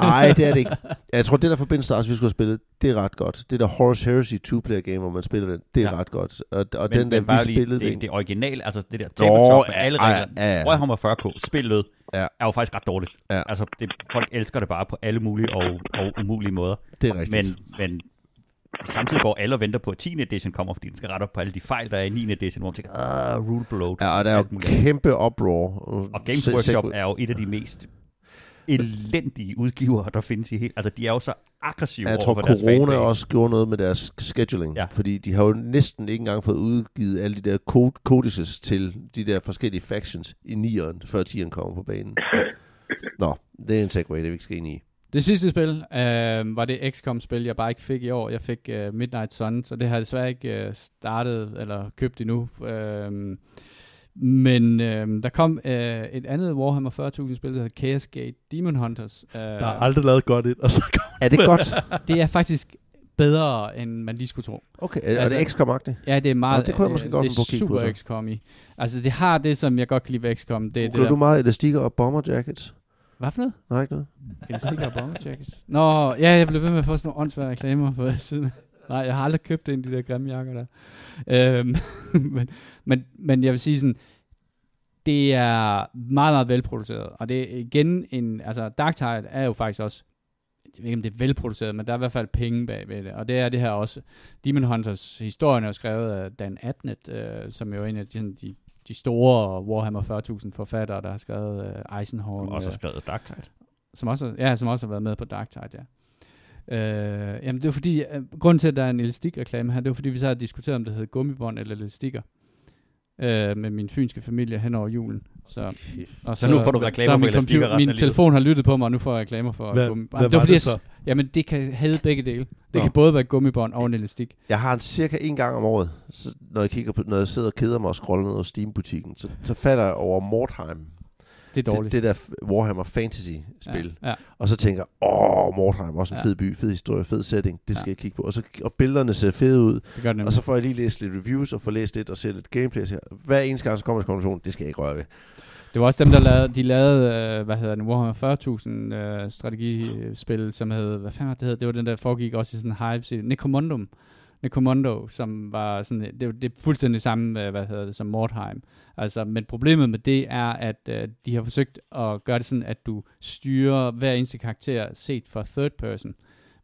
Nej, det er det ikke. Jeg tror, det der Forbidden Stars, vi skulle have spillet, det er ret godt. Det der Horus Heresy two-player game, hvor man spiller den, det er Ja. ret godt. Og, og Men, den men vi lige, spillede det, den. det originale, altså det der tabletop med ja, alle ja, reglerne. ja, ja. Warhammer 40K, spillet, Ja. er jo faktisk ret dårligt. Ja. Altså, det, folk elsker det bare på alle mulige og, og umulige måder. Det er rigtigt. Men, men samtidig går alle og venter på, at 10. edition kommer, fordi den skal rette op på alle de fejl, der er i 9. edition, hvor man tænker, ah, rule bloat. ja, og der er jo kæmpe uproar. Og Games Workshop er jo et af de mest elendige udgivere, der findes i helt... Altså, de er jo så aggressive Jeg tror, over corona fanbase. også gjorde noget med deres scheduling. Ja. Fordi de har jo næsten ikke engang fået udgivet alle de der code codices til de der forskellige factions i 9'eren, før 10'eren kommer på banen. Nå, det er en segway, det er vi ikke skal ind i. Det sidste spil øh, var det XCOM-spil, jeg bare ikke fik i år. Jeg fik øh, Midnight Suns, og det har jeg desværre ikke øh, startet eller købt endnu. Øh, men øh, der kom øh, et andet Warhammer 40.000 spil, der hedder Chaos Gate Demon Hunters. Øh, Der er aldrig lavet godt et, og så kom Er det godt? det er faktisk bedre, end man lige skulle tro. Okay, er, er Altså- det XCOM-agtigt? Ja, det er meget... Nå, det kunne jeg måske øh, godt det kigge på, super. XCOM i. Altså, det har det, som jeg godt kan lide ved XCOM. Det, er det Bruger der, du meget elastikker og bomber jackets? Hvad for noget? Nej, ikke noget? Elastikker og bomber jackets. Nå, ja, jeg blev ved med at få sådan nogle åndssvære reklamer på siden. Nej, jeg har aldrig købt en af de der grimme jakker der. Øhm, men, men, men jeg vil sige sådan, det er meget, meget velproduceret. Og det er igen en, altså Darktide er jo faktisk også, jeg ved ikke om det er velproduceret, men der er i hvert fald penge bag ved det. Og det er det her også. Demon Hunters historien er jo skrevet af Dan Abnett, øh, som jo er en af de, sådan, de, de store Warhammer 40.000 forfattere, der har skrevet øh, Eisenhorn. Og også øh, har skrevet Darktide. som også, ja, som også har været med på Darktide, ja. Øh, jamen det er fordi, øh, grunden til, at der er en elastikreklame her, det er fordi, vi så har diskuteret, om det hedder gummibånd eller elastikker. Øh, med min fynske familie hen over julen. Så, og Så nu får du reklamer så for min elastikker resten Min telefon har lyttet på mig, og nu får jeg reklamer for Hvad, gummibånd. hvad det var, var fordi, det jeg så? s- Jamen det kan have begge dele. Det Nå. kan både være gummibånd og en elastik. Jeg har en cirka en gang om året, så når jeg kigger på, når jeg sidder og keder mig og scroller ned over Steam-butikken, så, så falder jeg over Mordheim. Det er dårligt. Det, det der Warhammer Fantasy-spil. Ja, ja. Og så tænker åh, Mordheim, også en Ja. fed by, fed historie, fed setting, det skal Ja. jeg kigge på. Og, så, og billederne ser fede ud, det gør det og så får jeg lige læst lidt reviews og får læst lidt og set lidt gameplay. Siger, hver eneste gang, så kommer konklusion, det skal jeg ikke røre ved. Det var også dem, der lavede, de lavede, øh, hvad hedder det, Warhammer 40.000 øh, strategispil, som hed, hvad fanden var det hed? Det var den der foregik også i sådan en hive serie. Nekomondo, som var sådan, det, det er fuldstændig samme, øh, hvad hedder det, som Mordheim. Altså, men problemet med det er, at øh, de har forsøgt at gøre det sådan, at du styrer hver eneste karakter set fra third person.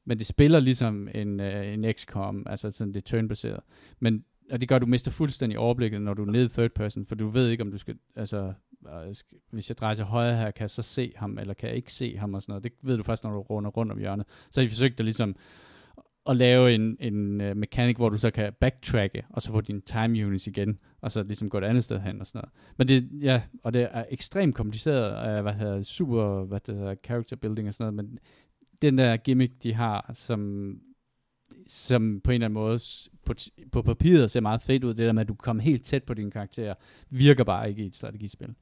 Men det spiller ligesom en, øh, en XCOM, altså sådan det turnbaseret. turn-baseret. Men og det gør, at du mister fuldstændig overblikket, når du er nede i third person, for du ved ikke, om du skal, altså, øh, hvis jeg drejer til højre her, kan jeg så se ham, eller kan jeg ikke se ham og sådan noget. Det ved du først, når du runder rundt om hjørnet. Så har de forsøgt at ligesom at lave en, en uh, mekanik, hvor du så kan backtracke, og så få din time units igen, og så ligesom gå et andet sted hen og sådan noget. Men det, ja, og det er ekstremt kompliceret, uh, hvad hedder super, hvad det hedder, character building og sådan noget, men den der gimmick, de har, som, som på en eller anden måde på, på papiret ser meget fedt ud, det der med, at du kommer helt tæt på dine karakterer, virker bare ikke i et strategispil.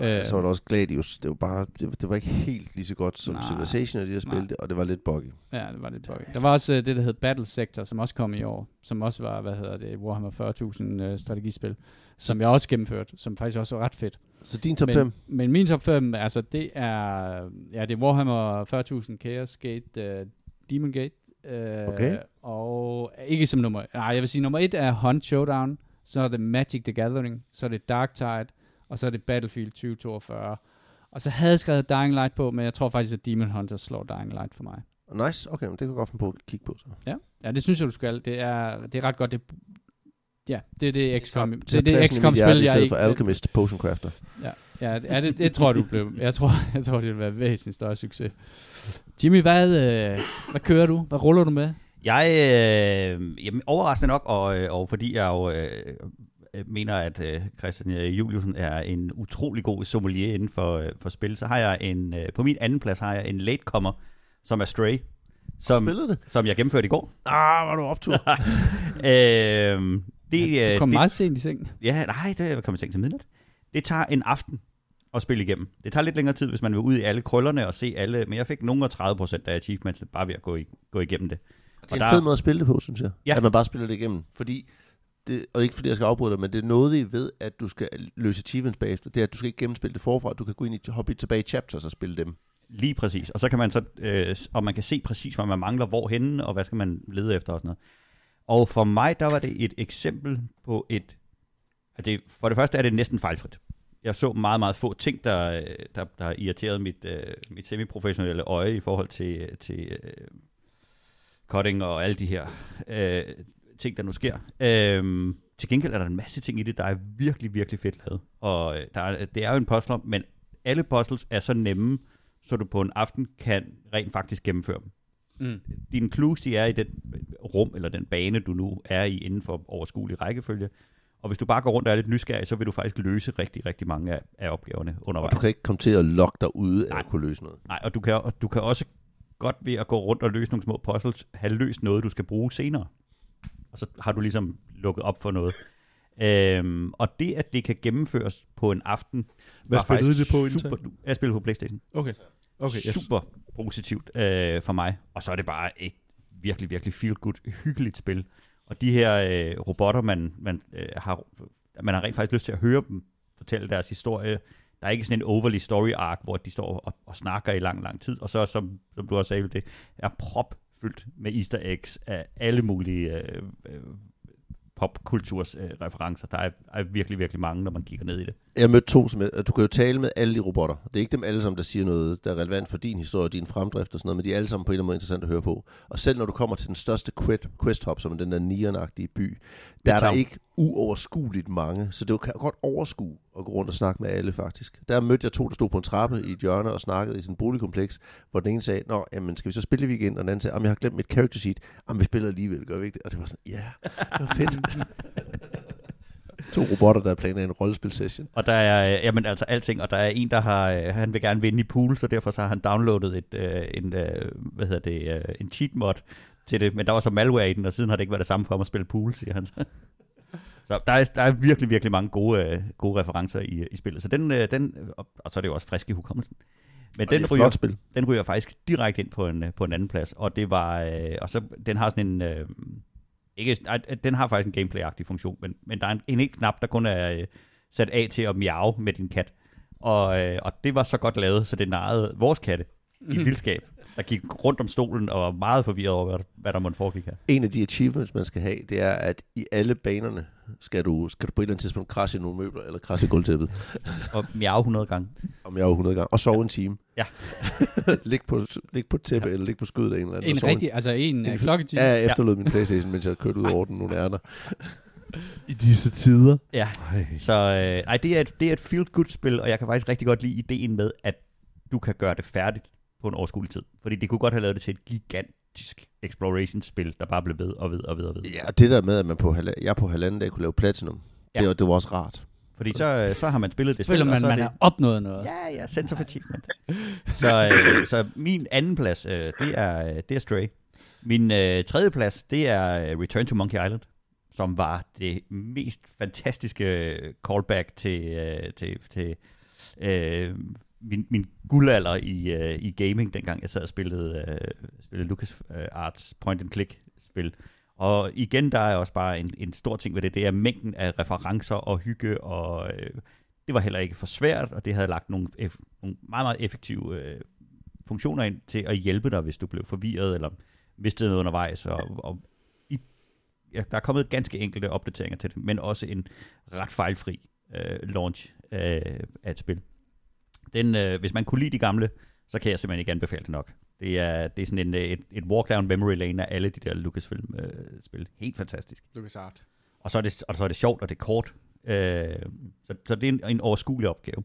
Øh, så var det også Gladius. Det var, bare, det, det var ikke helt lige så godt som Nej. Civilization af de her spil, og det var lidt buggy. Ja, det var lidt buggy. Der var også uh, det, der hed Battle Sector, som også kom i år, som også var, hvad hedder det, Warhammer 40.000 uh, strategispil, som jeg også gennemført, som faktisk også var ret fedt. Så din top men, 5? Men min top 5, altså det er, ja, det er Warhammer 40.000 Chaos Gate, uh, Demon Gate, uh, Okay. og ikke som nummer, nej, jeg vil sige, nummer 1 er Hunt Showdown, så er det Magic the Gathering, så er det Darktide, og så er det Battlefield 2042. Og så havde jeg skrevet Dying Light på, men jeg tror faktisk, at Demon Hunter slår Dying Light for mig. Nice, okay, men det kan jeg godt finde på at kigge på. Så. Ja, ja det synes jeg, du skal. Det er, det er ret godt. Det, ja, det er det XCOM. Det, Tag er det mit hjerte XCOM-spil, i jeg stedet ikke... for Alchemist Potion Crafter. Ja, ja, det, ja det, det, tror jeg, du blev. Jeg tror, jeg tror, det vil være væsentligt større succes. Jimmy, hvad, øh, hvad kører du? Hvad ruller du med? Jeg, øh, jamen, overraskende nok, og, øh, og fordi jeg jo øh, mener, at øh, Christian øh, Juliusen er en utrolig god sommelier inden for, øh, for spil, så har jeg en, øh, på min anden plads har jeg en latecomer, som er Stray, som, Spillede det? som jeg gennemførte i går. Ah, var du optur. øhm, det, Du øh, kom det, meget sent i seng. Ja, nej, det er kommet seng til midnat. Det tager en aften at spille igennem. Det tager lidt længere tid, hvis man vil ud i alle krøllerne og se alle, men jeg fik nogen af 30 procent af achievements bare ved at gå, i, gå igennem det. Det er en fed måde at spille det på, synes jeg. Ja. At man bare spiller det igennem. Fordi, det, og ikke fordi jeg skal afbryde dig, men det er noget, I ved, at du skal løse achievements bagefter. Det er, at du skal ikke gennemspille det forfra. Du kan gå ind i, hoppe tilbage i chapters og spille dem. Lige præcis. Og så kan man så, øh, og man kan se præcis, hvad man mangler, hvorhenne, og hvad skal man lede efter og sådan noget. Og for mig, der var det et eksempel på et, at det, for det første er det næsten fejlfrit. Jeg så meget, meget få ting, der, der, der irriterede mit, øh, mit semiprofessionelle øje i forhold til, til øh, cutting og alle de her øh, ting, der nu sker. Øh, til gengæld er der en masse ting i det, der er virkelig, virkelig fedt lavet. Og øh, der er, det er jo en puzzler, men alle puzzles er så nemme, så du på en aften kan rent faktisk gennemføre dem. Mm. Dine clues, de er i den rum, eller den bane, du nu er i inden for overskuelig rækkefølge. Og hvis du bare går rundt og er lidt nysgerrig, så vil du faktisk løse rigtig, rigtig mange af, af opgaverne Og undervejs. du kan ikke komme til at lokke dig ude af at kunne løse noget. Nej, og du kan, og du kan også godt ved at gå rundt og løse nogle små puzzles, have løst noget, du skal bruge senere. Og så har du ligesom lukket op for noget. Øhm, og det, at det kan gennemføres på en aften, Hvad var spillede faktisk det på indtil? super, Jeg spillede på Playstation. Okay. Okay, yes. super positivt øh, for mig. Og så er det bare et virkelig, virkelig feel-good, hyggeligt spil. Og de her øh, robotter, man, man, øh, har, man har rent faktisk lyst til at høre dem fortælle deres historie. Der er ikke sådan en overly story arc, hvor de står og, og snakker i lang, lang tid. Og så, som, som du også sagde, det er fyldt med easter eggs af alle mulige øh, øh, popkulturs øh, referencer. Der er, er virkelig, virkelig mange, når man kigger ned i det. Jeg mødte to, som jeg, du kan jo tale med alle de robotter. Det er ikke dem alle sammen, der siger noget, der er relevant for din historie, din fremdrift og sådan noget, men de er alle sammen på en eller anden måde interessant at høre på. Og selv når du kommer til den største quest, quest hop, som er den der neonagtige by, der er der Midtown. ikke uoverskueligt mange, så det kan godt overskue at gå rundt og snakke med alle faktisk. Der mødte jeg to, der stod på en trappe i et hjørne og snakkede i sin boligkompleks, hvor den ene sagde, Nå, jamen, skal vi så spille weekend? Og den anden sagde, jeg har glemt mit character sheet. Jamen, vi spiller alligevel, gør vi ikke det? Og det var sådan, ja, det var fedt. to robotter, der planlægger en rollespil-session. Og der er, øh, jamen altså alting, og der er en, der har, øh, han vil gerne vinde i pool, så derfor så har han downloadet et, øh, en, øh, hvad hedder det, øh, en cheat mod til det, men der var så malware i den, og siden har det ikke været det samme for ham at spille pool, siger han så. Så der er, der er virkelig, virkelig mange gode, øh, gode referencer i, i spillet. Så den, den og, så er det jo også frisk i hukommelsen. Men Og den ryger, spil. den ryger faktisk direkte ind på en, på en anden plads, og det var, øh, og så den har sådan en, øh, ikke, nej, den har faktisk en gameplay-agtig funktion, men, men der er en, en enkelt knap, der kun er øh, sat af til at miave med din kat. Og, øh, og det var så godt lavet, så det narrede vores katte i vildskab, der gik rundt om stolen og var meget forvirret over, hvad, hvad der måtte foregik her. En af de achievements, man skal have, det er, at i alle banerne skal du, skal du på et eller andet tidspunkt krasse i nogle møbler, eller krasse i gulvtæppet, Og miave 100 gange. om jeg er 100 gange, og sove en time. Ja. lig, på, lig på et tæppe, ja. eller lig på skødet af en eller anden. og En rigtig, altså en uh, klokketime. Ja, jeg efterlod min Playstation, mens jeg kørte ud over den nogle ærner. I disse tider. Ja, Ej. så øh, nej, det er et, det er et feel-good-spil, og jeg kan faktisk rigtig godt lide ideen med, at du kan gøre det færdigt på en overskuelig tid. Fordi det kunne godt have lavet det til et gigantisk exploration-spil, der bare blev ved og ved og ved og ved. Ja, og det der med, at man på, halv- jeg på halvanden dag kunne lave Platinum, Ja. ja. det, var, det var også rart. Fordi så, øh, så har man spillet det Føler spil, og man, så er man det... har opnået noget. Ja, ja, sense of achievement. så, øh, så min anden plads, øh, det, er, det er Stray. Min øh, tredje plads, det er øh, Return to Monkey Island, som var det mest fantastiske øh, callback til, øh, til, til øh, min, min guldalder i, øh, i gaming, dengang jeg sad og spillede, øh, spillede Lucas øh, Arts point and click spil. Og igen, der er også bare en, en stor ting ved det, det er mængden af referencer og hygge, og øh, det var heller ikke for svært, og det havde lagt nogle, eff- nogle meget, meget effektive øh, funktioner ind til at hjælpe dig, hvis du blev forvirret, eller mistede noget undervejs, og, og i, ja, der er kommet ganske enkelte opdateringer til det, men også en ret fejlfri øh, launch øh, af et spil. Den, øh, hvis man kunne lide de gamle, så kan jeg simpelthen ikke anbefale det nok. Det er, det er sådan en, øh, et, et walk down memory lane af alle de der Lucasfilm-spil. Øh, Helt fantastisk. Lucas Art. Og så er det, og så er det sjovt, og det er kort. Øh, så, så det er en, en overskuelig opgave.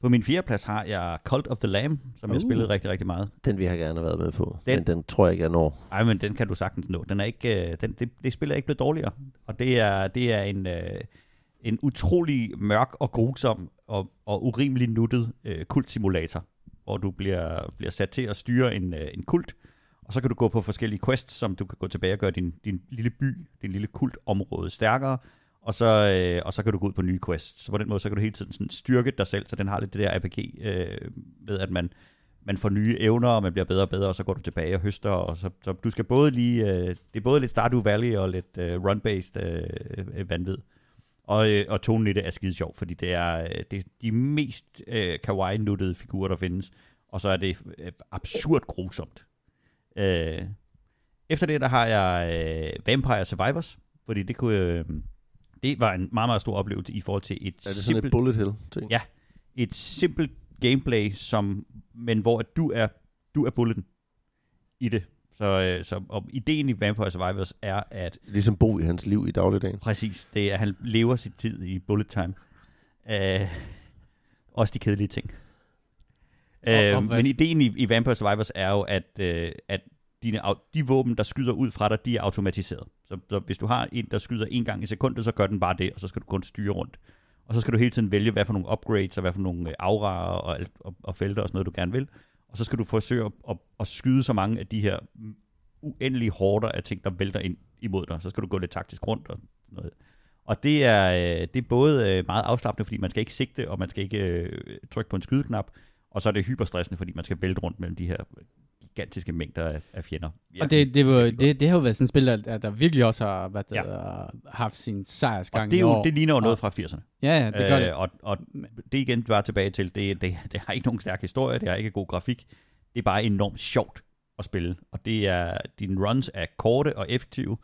På min fjerde plads har jeg Cult of the Lamb, som uh. jeg spillede rigtig, rigtig meget. Den vil jeg gerne have været med på, Den- den. men den tror jeg ikke, jeg når. Ej, men den kan du sagtens nå. Den er ikke, øh, den, det, det spil er ikke blevet dårligere. Og det er, det er en... Øh, en utrolig mørk og grusom og, og urimelig nuttet øh, kultsimulator, hvor du bliver, bliver sat til at styre en, øh, en kult, og så kan du gå på forskellige quests, som du kan gå tilbage og gøre din, din lille by, din lille kultområde stærkere, og så, øh, og så kan du gå ud på nye quests. Så på den måde, så kan du hele tiden sådan styrke dig selv, så den har lidt det der RPG øh, ved, at man, man får nye evner, og man bliver bedre og bedre, og så går du tilbage og høster, og så, så du skal både lige, øh, det er både lidt Stardew Valley og lidt øh, run-based øh, øh, vanvid. Og, øh, og tonen i det er skide sjov, fordi det er, øh, det er de mest øh, kawaii-nuttede figurer, der findes, og så er det øh, absurd grusomt. Øh, efter det, der har jeg øh, Vampire Survivors, fordi det kunne... Øh, det var en meget, meget stor oplevelse i forhold til et Er det sådan simpelt, et bullet hell ting? Ja. et simpelt gameplay, som, men hvor at du er, du er bulleten i det. Så, øh, så og ideen i Vampire Survivors er, at Ligesom bo i hans liv i dagligdagen. præcis, det er, at han lever sit tid i bullet time. Øh, også de kedelige ting. Øh, men ideen i, i Vampire Survivors er jo, at, øh, at dine, de våben, der skyder ud fra dig, de er automatiseret. Så, så hvis du har en, der skyder en gang i sekundet, så gør den bare det, og så skal du kun styre rundt. Og så skal du hele tiden vælge, hvad for nogle upgrades, og hvad for nogle øh, auraer og, alt- og, og felter og sådan noget, du gerne vil. Og så skal du forsøge at, at, at skyde så mange af de her uendelige hårder af ting, der vælter ind imod dig. Så skal du gå lidt taktisk rundt og noget. Og det er, øh, det er både øh, meget afslappende, fordi man skal ikke sigte, og man skal ikke øh, trykke på en skydeknap. Og så er det hyperstressende, fordi man skal vælte rundt mellem de her gigantiske mængder af, af fjender. Og det, det, var, det, det har jo været sådan et spil, der, der virkelig også har været, Ja. ja. haft sin sejrsgang og det, er i jo, år. det ligner jo noget Og- fra 80'erne. Ja, ja, det gør det. Øh, og, og det er igen bare tilbage til, det, det, det har ikke nogen stærk historie, det har ikke god grafik. Det er bare enormt sjovt at spille. Og det er, dine runs er korte og effektive,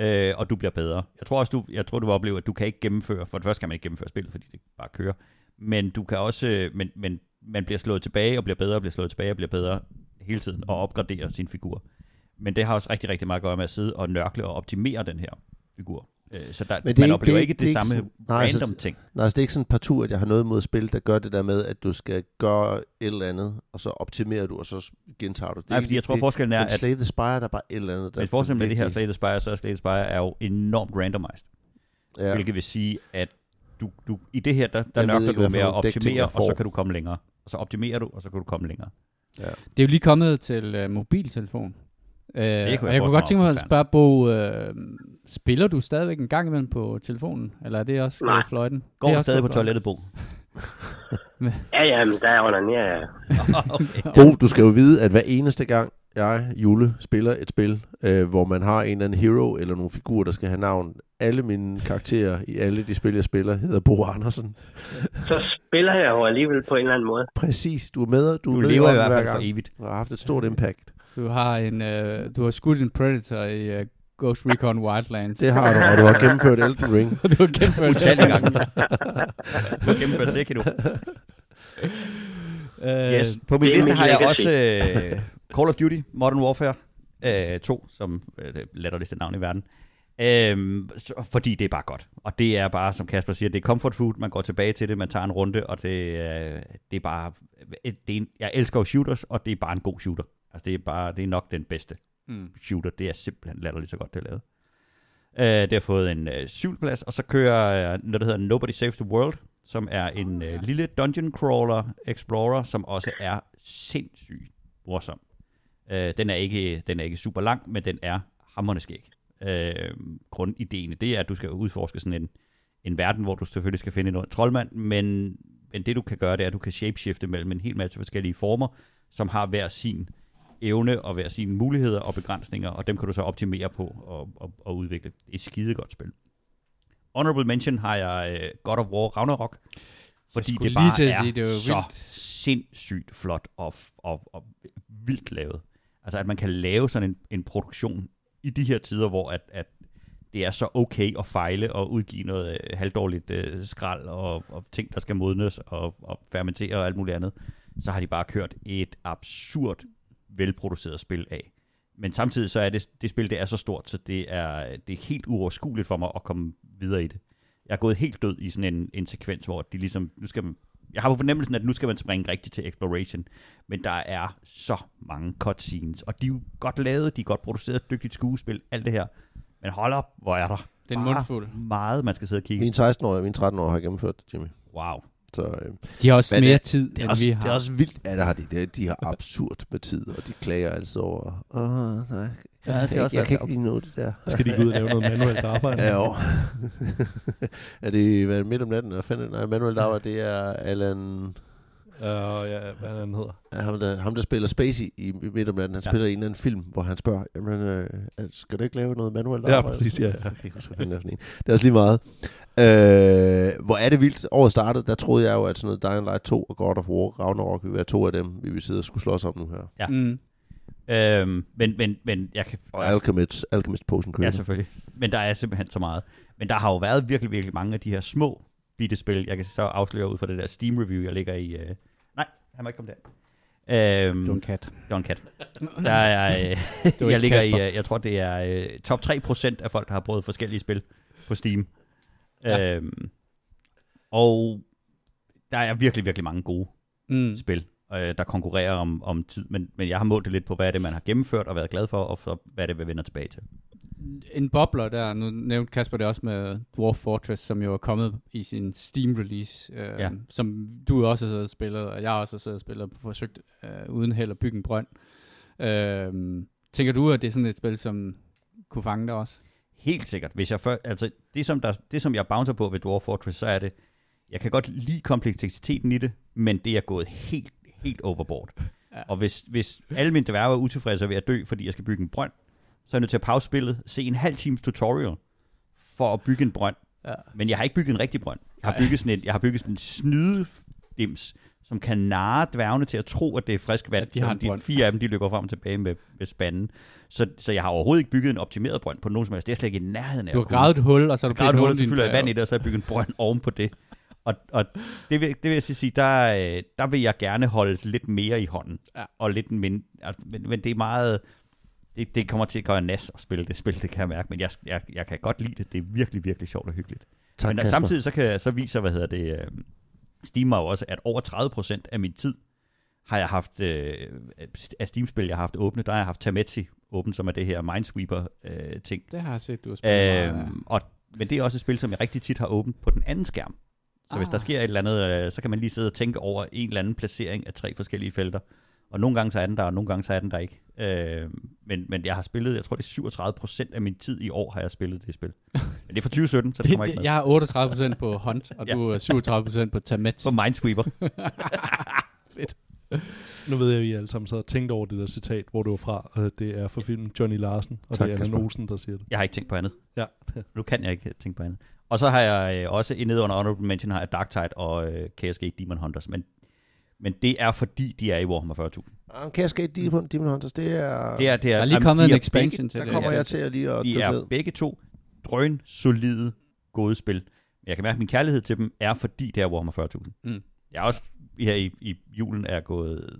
øh, og du bliver bedre. Jeg tror også, du, jeg tror, du vil opleve, at du kan ikke gennemføre, for det første kan man ikke gennemføre spillet, fordi det bare kører. Men du kan også, øh, men, men man bliver slået tilbage og bliver bedre og bliver slået tilbage og bliver bedre hele tiden og opgraderer sin figur. Men det har også rigtig, rigtig meget at gøre med at sidde og nørkle og optimere den her figur. Øh, Så der, Men Men det man ikke- oplever det ikke det, det samme sådan- nej, altså, random ting. Nej, altså det er ikke sådan et partout, at jeg har noget mod spil, der gør det der med, at du skal gøre et eller andet, og så optimerer du, og så gentager du. Det Nej, fordi jeg tror, det, forskellen er, men at Slay the Spire, der er bare et eller andet. Der hvis forskellen med det her Slay the Spire, så er Slay the Spire er jo enormt randomized. Ja. Hvilket vil sige, at du, du, i det her, der, der ikke, du med at optimere, og så kan du komme længere. Og så optimerer du, og så kan du komme længere. Det er jo lige kommet til uh, mobiltelefon. Uh, kunne jeg og jeg kunne godt tænke mig at spørge Bo, uh, spiller du stadigvæk en gang imellem på telefonen? Eller er det også Nej. gået fløjten? Går det er stadig på toilettet, Bo? Ja, ja, men der onanerer jeg. okay. Bo, du skal jo vide, at hver eneste gang, jeg, Jule, spiller et spil, øh, hvor man har en eller anden hero eller nogle figurer, der skal have navn. Alle mine karakterer i alle de spil, jeg spiller, hedder Bo Andersen. Så spiller jeg jo alligevel på en eller anden måde. Præcis, du er med. Du, Du med lever i hvert hver fald for evigt. Du har haft et stort impact. Du har, en, uh, du har skudt en Predator i uh, Ghost Recon Wildlands. Det har du, og du har gennemført Elden Ring. du har gennemført Utallige gange. Du har gennemført Sekiro. Uh, Yes. På min det liste har jeg også øh, Call of Duty Modern Warfare øh, 2, som øh, det latterligste navn i verden. Øhm, fordi det er bare godt. Og det er bare, som Kasper siger, det er comfort food. Man går tilbage til det, man tager en runde, og det, øh, det er bare... Det er en, jeg elsker shooters, og det er bare en god shooter. Altså, det er, bare, det er nok den bedste Mm. shooter. Det er simpelthen latterligt så godt, det er lavet. Øh, det har fået en øh, syvende plads, og så kører øh, noget, der hedder Nobody Saves the World, som er en øh, lille dungeon crawler explorer, som også er sindssygt morsom. Øh, den, er ikke, den er ikke super lang, men den er hammerende skæg. Øh, grundideen det er, at du skal udforske sådan en, en verden, hvor du selvfølgelig skal finde en troldmand, men, men det du kan gøre, det er, at du kan shapeshifte mellem en hel masse forskellige former, som har hver sin evne og hver sine muligheder og begrænsninger, og dem kan du så optimere på og, og, og udvikle. Det er et skide godt spil. Honorable mention har jeg uh, God of War Ragnarok, fordi det bare at er sige, det er så vildt. sindssygt flot og, og, og vildt lavet. Altså at man kan lave sådan en, en produktion i de her tider, hvor at, at det er så okay at fejle og udgive noget øh, halvdårligt øh, skrald og, og ting, der skal modnes og, og fermentere og alt muligt andet, så har de bare kørt et absurd velproduceret spil af. Men samtidig så er det, det spil, det er så stort, så det er, det er helt uoverskueligt for mig at komme videre i det. Jeg er gået helt død i sådan en, en sekvens, hvor de ligesom, nu skal man, jeg har på fornemmelsen, at nu skal man springe rigtigt til exploration, men der er så mange cutscenes, og de er jo godt lavet, de er godt produceret, dygtigt skuespil, alt det her. Men hold op, hvor er der Det er en bare mundfuld. meget, man skal sidde og kigge. Min 16-årige og min 13-årige har gennemført det, Jimmy. Wow. Så øh, De har også mere tid, det, er end også, vi det har. er også vildt. Ja, det har de. Det, de har absurd med tid, og de klager altid over. Åh, nej. Ja, Jeg, det er jeg, også jeg været kan ikke lige nå det der. Skal de gå ud og lave noget manuelt arbejde. Ja, jo. er det hvad, er det midt om natten? Hvad fanden? Nej, Manuel arbejde, det er Alan... Uh, ja, hvad han hedder. Ja, ham, der, ham, der spiller Spacey i midt om natten, han Ja. spiller i en eller anden film, hvor han spørger, jamen, øh, skal du ikke lave noget manuelt Ja, præcis, ja, ja. Jeg kan ikke huske, det er er også lige meget. Øh, hvor er det vildt. Året startede, der troede jeg jo, at sådan noget Dying Light 2 og God of War, Ragnarok ville være to af dem, vi vil sidde og skulle slås om nu her. Ja. Mm. Øhm, men, men, men jeg kan... Og Alchemist, Alchemist Potion Ja, selvfølgelig. Men der er simpelthen så meget. Men der har jo været virkelig, virkelig mange af de her små bitte spil. Jeg kan så afsløre ud fra det der Steam-review, jeg ligger i... Øh... Han må ikke komme der. Øhm, Du er en kat. Det var en kat. Der er, øh, jeg ligger i, Kasper. øh, jeg tror det er øh, top 3% af folk, der har prøvet forskellige spil på Steam. Ja. Øhm, og der er virkelig, virkelig mange gode Mm. spil, øh, der konkurrerer om, om tid, men, men jeg har målt det lidt på, hvad er det, man har gennemført og været glad for, og så, hvad er det, vi vender tilbage til. En bobler der, nu nævnte Kasper det også med Dwarf Fortress, som jo er kommet i sin Steam-release, øh, Ja. som du også har siddet og spillet, og jeg også har siddet og spillet og forsøgt øh, uden held at bygge en brønd. Øh, tænker du, at det er sådan et spil, som kunne fange dig også? Helt sikkert. Hvis jeg før, altså, det, som der, det, som jeg bouncer på ved Dwarf Fortress, så er det, jeg kan godt lide kompleksiteten i det, men det er gået helt, helt overboard. Ja. Og hvis, hvis alle mine dværge er utilfredse ved at dø, fordi jeg skal bygge en brønd, så er jeg nødt til at pause spillet, se en halv times tutorial for at bygge en brønd. Ja. Men jeg har ikke bygget en rigtig brønd. Jeg har Nej. bygget sådan en, jeg har bygget sådan en snydedims, som kan narre dværgene til at tro, at det er frisk vand. Ja, de har de, brønd. fire af dem, de løber frem og tilbage med, med spanden. Så, så jeg har overhovedet ikke bygget en optimeret brønd på nogen som helst. Det er slet ikke i nærheden af Du har gravet et hul, og så har du gravet et hul, og så fylder jeg vand i det, og så har jeg bygget en brønd oven på det. Og, og det, vil, det vil jeg sige, der, øh, der vil jeg gerne holde lidt mere i hånden. Ja. Og lidt mindre, altså, men, men det er meget, det, det kommer til at gøre nas at spille det spil, det kan jeg mærke. Men jeg, jeg, jeg kan godt lide det. Det er virkelig, virkelig sjovt og hyggeligt. Tak, men Kasper. samtidig så, kan, så viser, hvad hedder det, øh, Steam mig også, at over 30% af min tid har jeg haft, øh, af Steam-spil, jeg har haft åbne, der har jeg haft Tametsi åbent, som er det her Minesweeper-ting. Det har jeg set, du har spillet meget af. Øhm, og, men det er også et spil, som jeg rigtig tit har åbent på den anden skærm. Så ah. hvis Ah. der sker et eller andet, øh, så kan man lige sidde og tænke over en eller anden placering af tre forskellige felter. Og nogle gange så er den der, og nogle gange så er den der ikke. Øh, men, men jeg har spillet, jeg tror det er 37 procent af min tid i år, har jeg spillet det spil. Men det er fra 2017, så det, Det, kommer ikke det, med. jeg har 38% på Hunt, og Ja. du er 37% på Tamet. På Minesweeper. Nu ved jeg, at I alle sammen så har tænkt over det der citat, hvor det var fra. Øh, Det er fra filmen Johnny Larsen, og Tak, det er Kasper. Olsen, der siger det. Jeg har ikke tænkt på andet. Ja. Nu kan jeg ikke tænke på andet. Og så har jeg øh, også nede under Honorable Mention har jeg Darktide og øh, KSG Demon Hunters. Men, men det er fordi, de er i Warhammer 40.000. Ah, Cascade Demon, Demon Hunters, det er... Det er, det er, Der er lige kommet en expansion til der det. kommer Ja. jeg til at lige at De er ned. begge to drøn solide, gode spil. Men jeg kan mærke, at min kærlighed til dem er, fordi det er Warhammer 40.000. Mm. Jeg er også her i, i julen er gået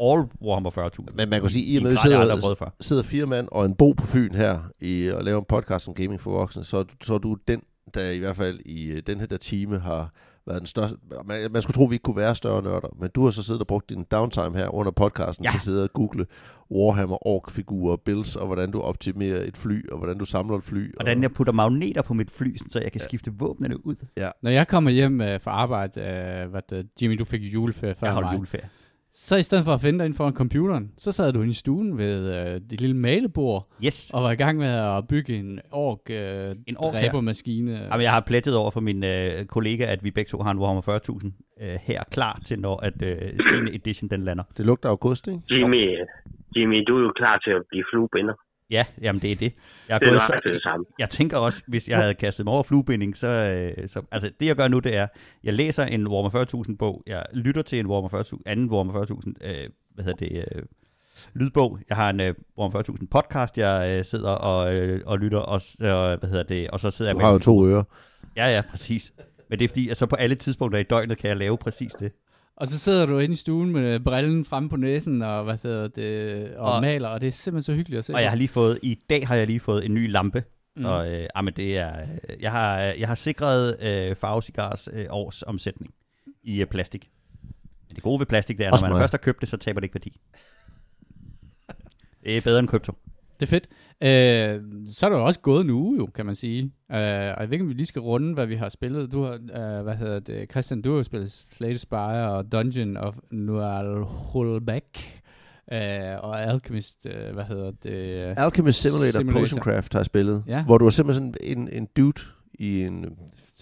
all Warhammer 40.000. Men man kan sige, i I og med, at jeg sidder, sidder fire mand og en bo på Fyn her i, og laver en podcast om gaming for voksne, så, er så er du den, der i hvert fald i øh, den her der time har været den største... Man, man skulle tro, vi ikke kunne være større nørder, men du har så siddet og brugt din downtime her under podcasten Ja. til at sidde og google Warhammer, Ork-figurer, builds, og hvordan du optimerer et fly, og hvordan du samler et fly. Hvordan jeg putter magneter på mit fly, så jeg kan skifte våbnene ud. Når jeg kommer hjem øh, fra arbejde, øh, hvad det, Jimmy, du fik juleferie før Jeg mig. juleferie. Så i stedet for at finde dig ind foran computeren, så sad du i stuen ved øh, dit lille malebord, Yes. og var i gang med at bygge en ork, øh, En ork her. dræbermaskine. Jamen, jeg har plettet over for min øh, kollega, at vi begge to har en Warhammer 40.000 øh, her klar til, når at, øh, 10. edition den lander. Det lugter august, ikke? Jimmy, Jimmy, du er jo klar til at blive fluebinder. Ja, jamen det er det. Jeg, er Det er gået så, det samme. jeg tænker også, hvis jeg havde kastet mig over fluebinding, så, øh, så... Altså, det jeg gør nu, det er, jeg læser en Warhammer 40.000 bog, jeg lytter til en Warhammer 40.000, anden Warhammer 40.000, øh, hvad hedder det, øh, lydbog. Jeg har en øh, Warhammer 40.000 podcast, jeg øh, sidder og, øh, og lytter, og, øh, hvad hedder det, og så sidder jeg Du med... har jo to ører. Ja, ja, præcis. Men det er fordi, at så på alle tidspunkter i døgnet kan jeg lave præcis det. Og så sidder du inde i stuen med brillen fremme på næsen, og, hvad hedder det, og, Og- maler, og det er simpelthen så hyggeligt at se. Og jeg har lige fået, i dag har jeg lige fået en ny lampe. Mm. Og øh, ah, men det er, øh, jeg, har, jeg har sikret øh, farvesigars øh, års omsætning i øh, plastik. Men det gode ved plastik, det er, Også når man først har købt det, så taber det ikke værdi. Det er bedre end krypto. Det er fedt. Øh, så er der jo også gået en uge, jo, kan man sige. Øh, og jeg ved ikke, om vi lige skal runde, hvad vi har spillet. Du har, øh, hvad hedder det, Christian, du har spillet Slate Spire og Dungeon of Nual Hulbæk. Øh, og Alchemist, øh, hvad hedder det? Alchemist Simulator, Simulator. Potioncraft har jeg spillet, Ja. hvor du er simpelthen sådan en, en dude i en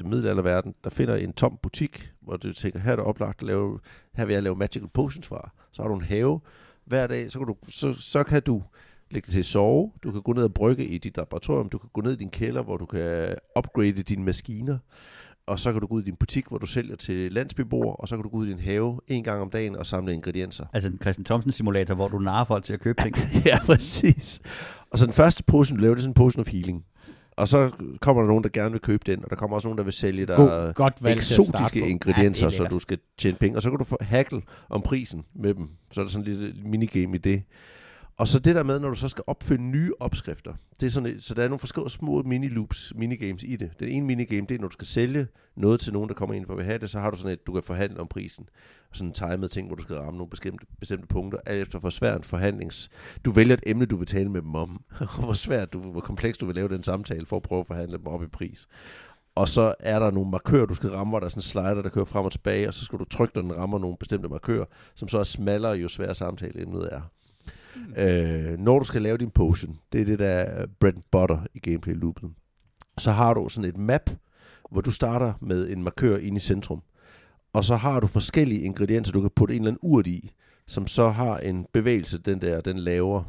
middelalderverden, der finder en tom butik, hvor du tænker, her er det oplagt at lave, her vil jeg lave magical potions fra. Så har du en have hver dag, så kan du, så, så kan du lægge dig til at sove, du kan gå ned og brygge i dit laboratorium, du kan gå ned i din kælder, hvor du kan upgrade dine maskiner, og så kan du gå ud i din butik, hvor du sælger til landsbyboer, og så kan du gå ud i din have en gang om dagen og samle ingredienser. Altså en Christian Thomsen simulator, hvor du narrer folk til at købe ting. ja, præcis. Og så den første potion, du laver, det er sådan en potion of healing. Og så kommer der nogen, der gerne vil købe den, og der kommer også nogen, der vil sælge dig God, godt eksotiske ingredienser, Ja, så det du skal tjene penge. Og så kan du få hackle om prisen med dem. Så er der sådan en lille minigame i det. Og så det der med, når du så skal opfinde nye opskrifter. Det er sådan, så der er nogle forskellige små mini-loops, minigames i det. Den ene minigame, det er, når du skal sælge noget til nogen, der kommer ind for at have det, så har du sådan et, du kan forhandle om prisen. Og sådan en timet ting, hvor du skal ramme nogle bestemte, bestemte punkter, alt efter hvor svært en forhandlings... Du vælger et emne, du vil tale med dem om, og hvor svært, du, hvor komplekst du vil lave den samtale for at prøve at forhandle dem op i pris. Og så er der nogle markører, du skal ramme, hvor der er sådan en slider, der kører frem og tilbage, og så skal du trykke, når den rammer nogle bestemte markører, som så er smallere, jo sværere samtaleemnet er. Mm. Øh, når du skal lave din potion, det er det der er bread and butter i gameplay-loopet, så har du sådan et map, hvor du starter med en markør ind i centrum. Og så har du forskellige ingredienser, du kan putte en eller anden urt i, som så har en bevægelse, den der, den laver.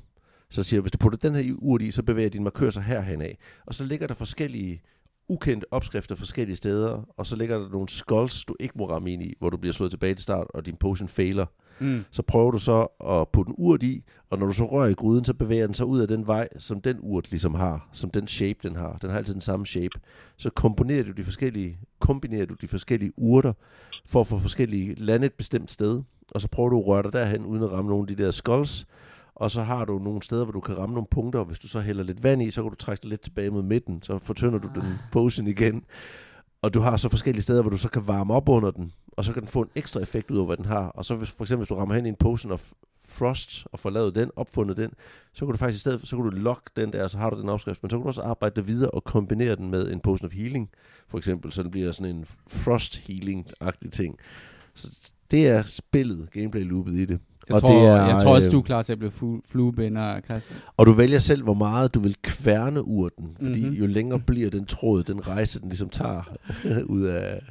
Så siger jeg, hvis du putter den her urt i, så bevæger din markør sig herhen af. Og så ligger der forskellige ukendte opskrifter forskellige steder, og så ligger der nogle skulls, du ikke må ramme ind i, hvor du bliver slået tilbage til start, og din potion fejler. Mm. Mm. Så prøver du så at putte en urt i, og når du så rører i gryden, så bevæger den sig ud af den vej, som den urt ligesom har, som den shape den har. Den har altid den samme shape. Så kombinerer du de forskellige, kombinerer du de forskellige urter, for at få forskellige lande et bestemt sted, og så prøver du at røre dig derhen, uden at ramme nogle af de der skulls, og så har du nogle steder, hvor du kan ramme nogle punkter, og hvis du så hælder lidt vand i, så kan du trække det lidt tilbage mod midten, så fortynder du den potion igen. Og du har så forskellige steder, hvor du så kan varme op under den, og så kan den få en ekstra effekt ud over, hvad den har. Og så hvis, for eksempel, hvis du rammer hen i en potion of frost, og får lavet den, opfundet den, så kan du faktisk i stedet, så kan du lokke den der, så har du den opskrift, men så kan du også arbejde der videre og kombinere den med en potion of healing, for eksempel, så det bliver sådan en frost healing-agtig ting. Så det er spillet, gameplay-loopet i det. Jeg, Og tror, det er, jeg tror også, øh, du er klar til at blive fluebinder, Christian. Og du vælger selv, hvor meget du vil kværne urten, fordi Mhm. mm-hmm. jo længere bliver den tråd, den rejse, den ligesom tager ud af...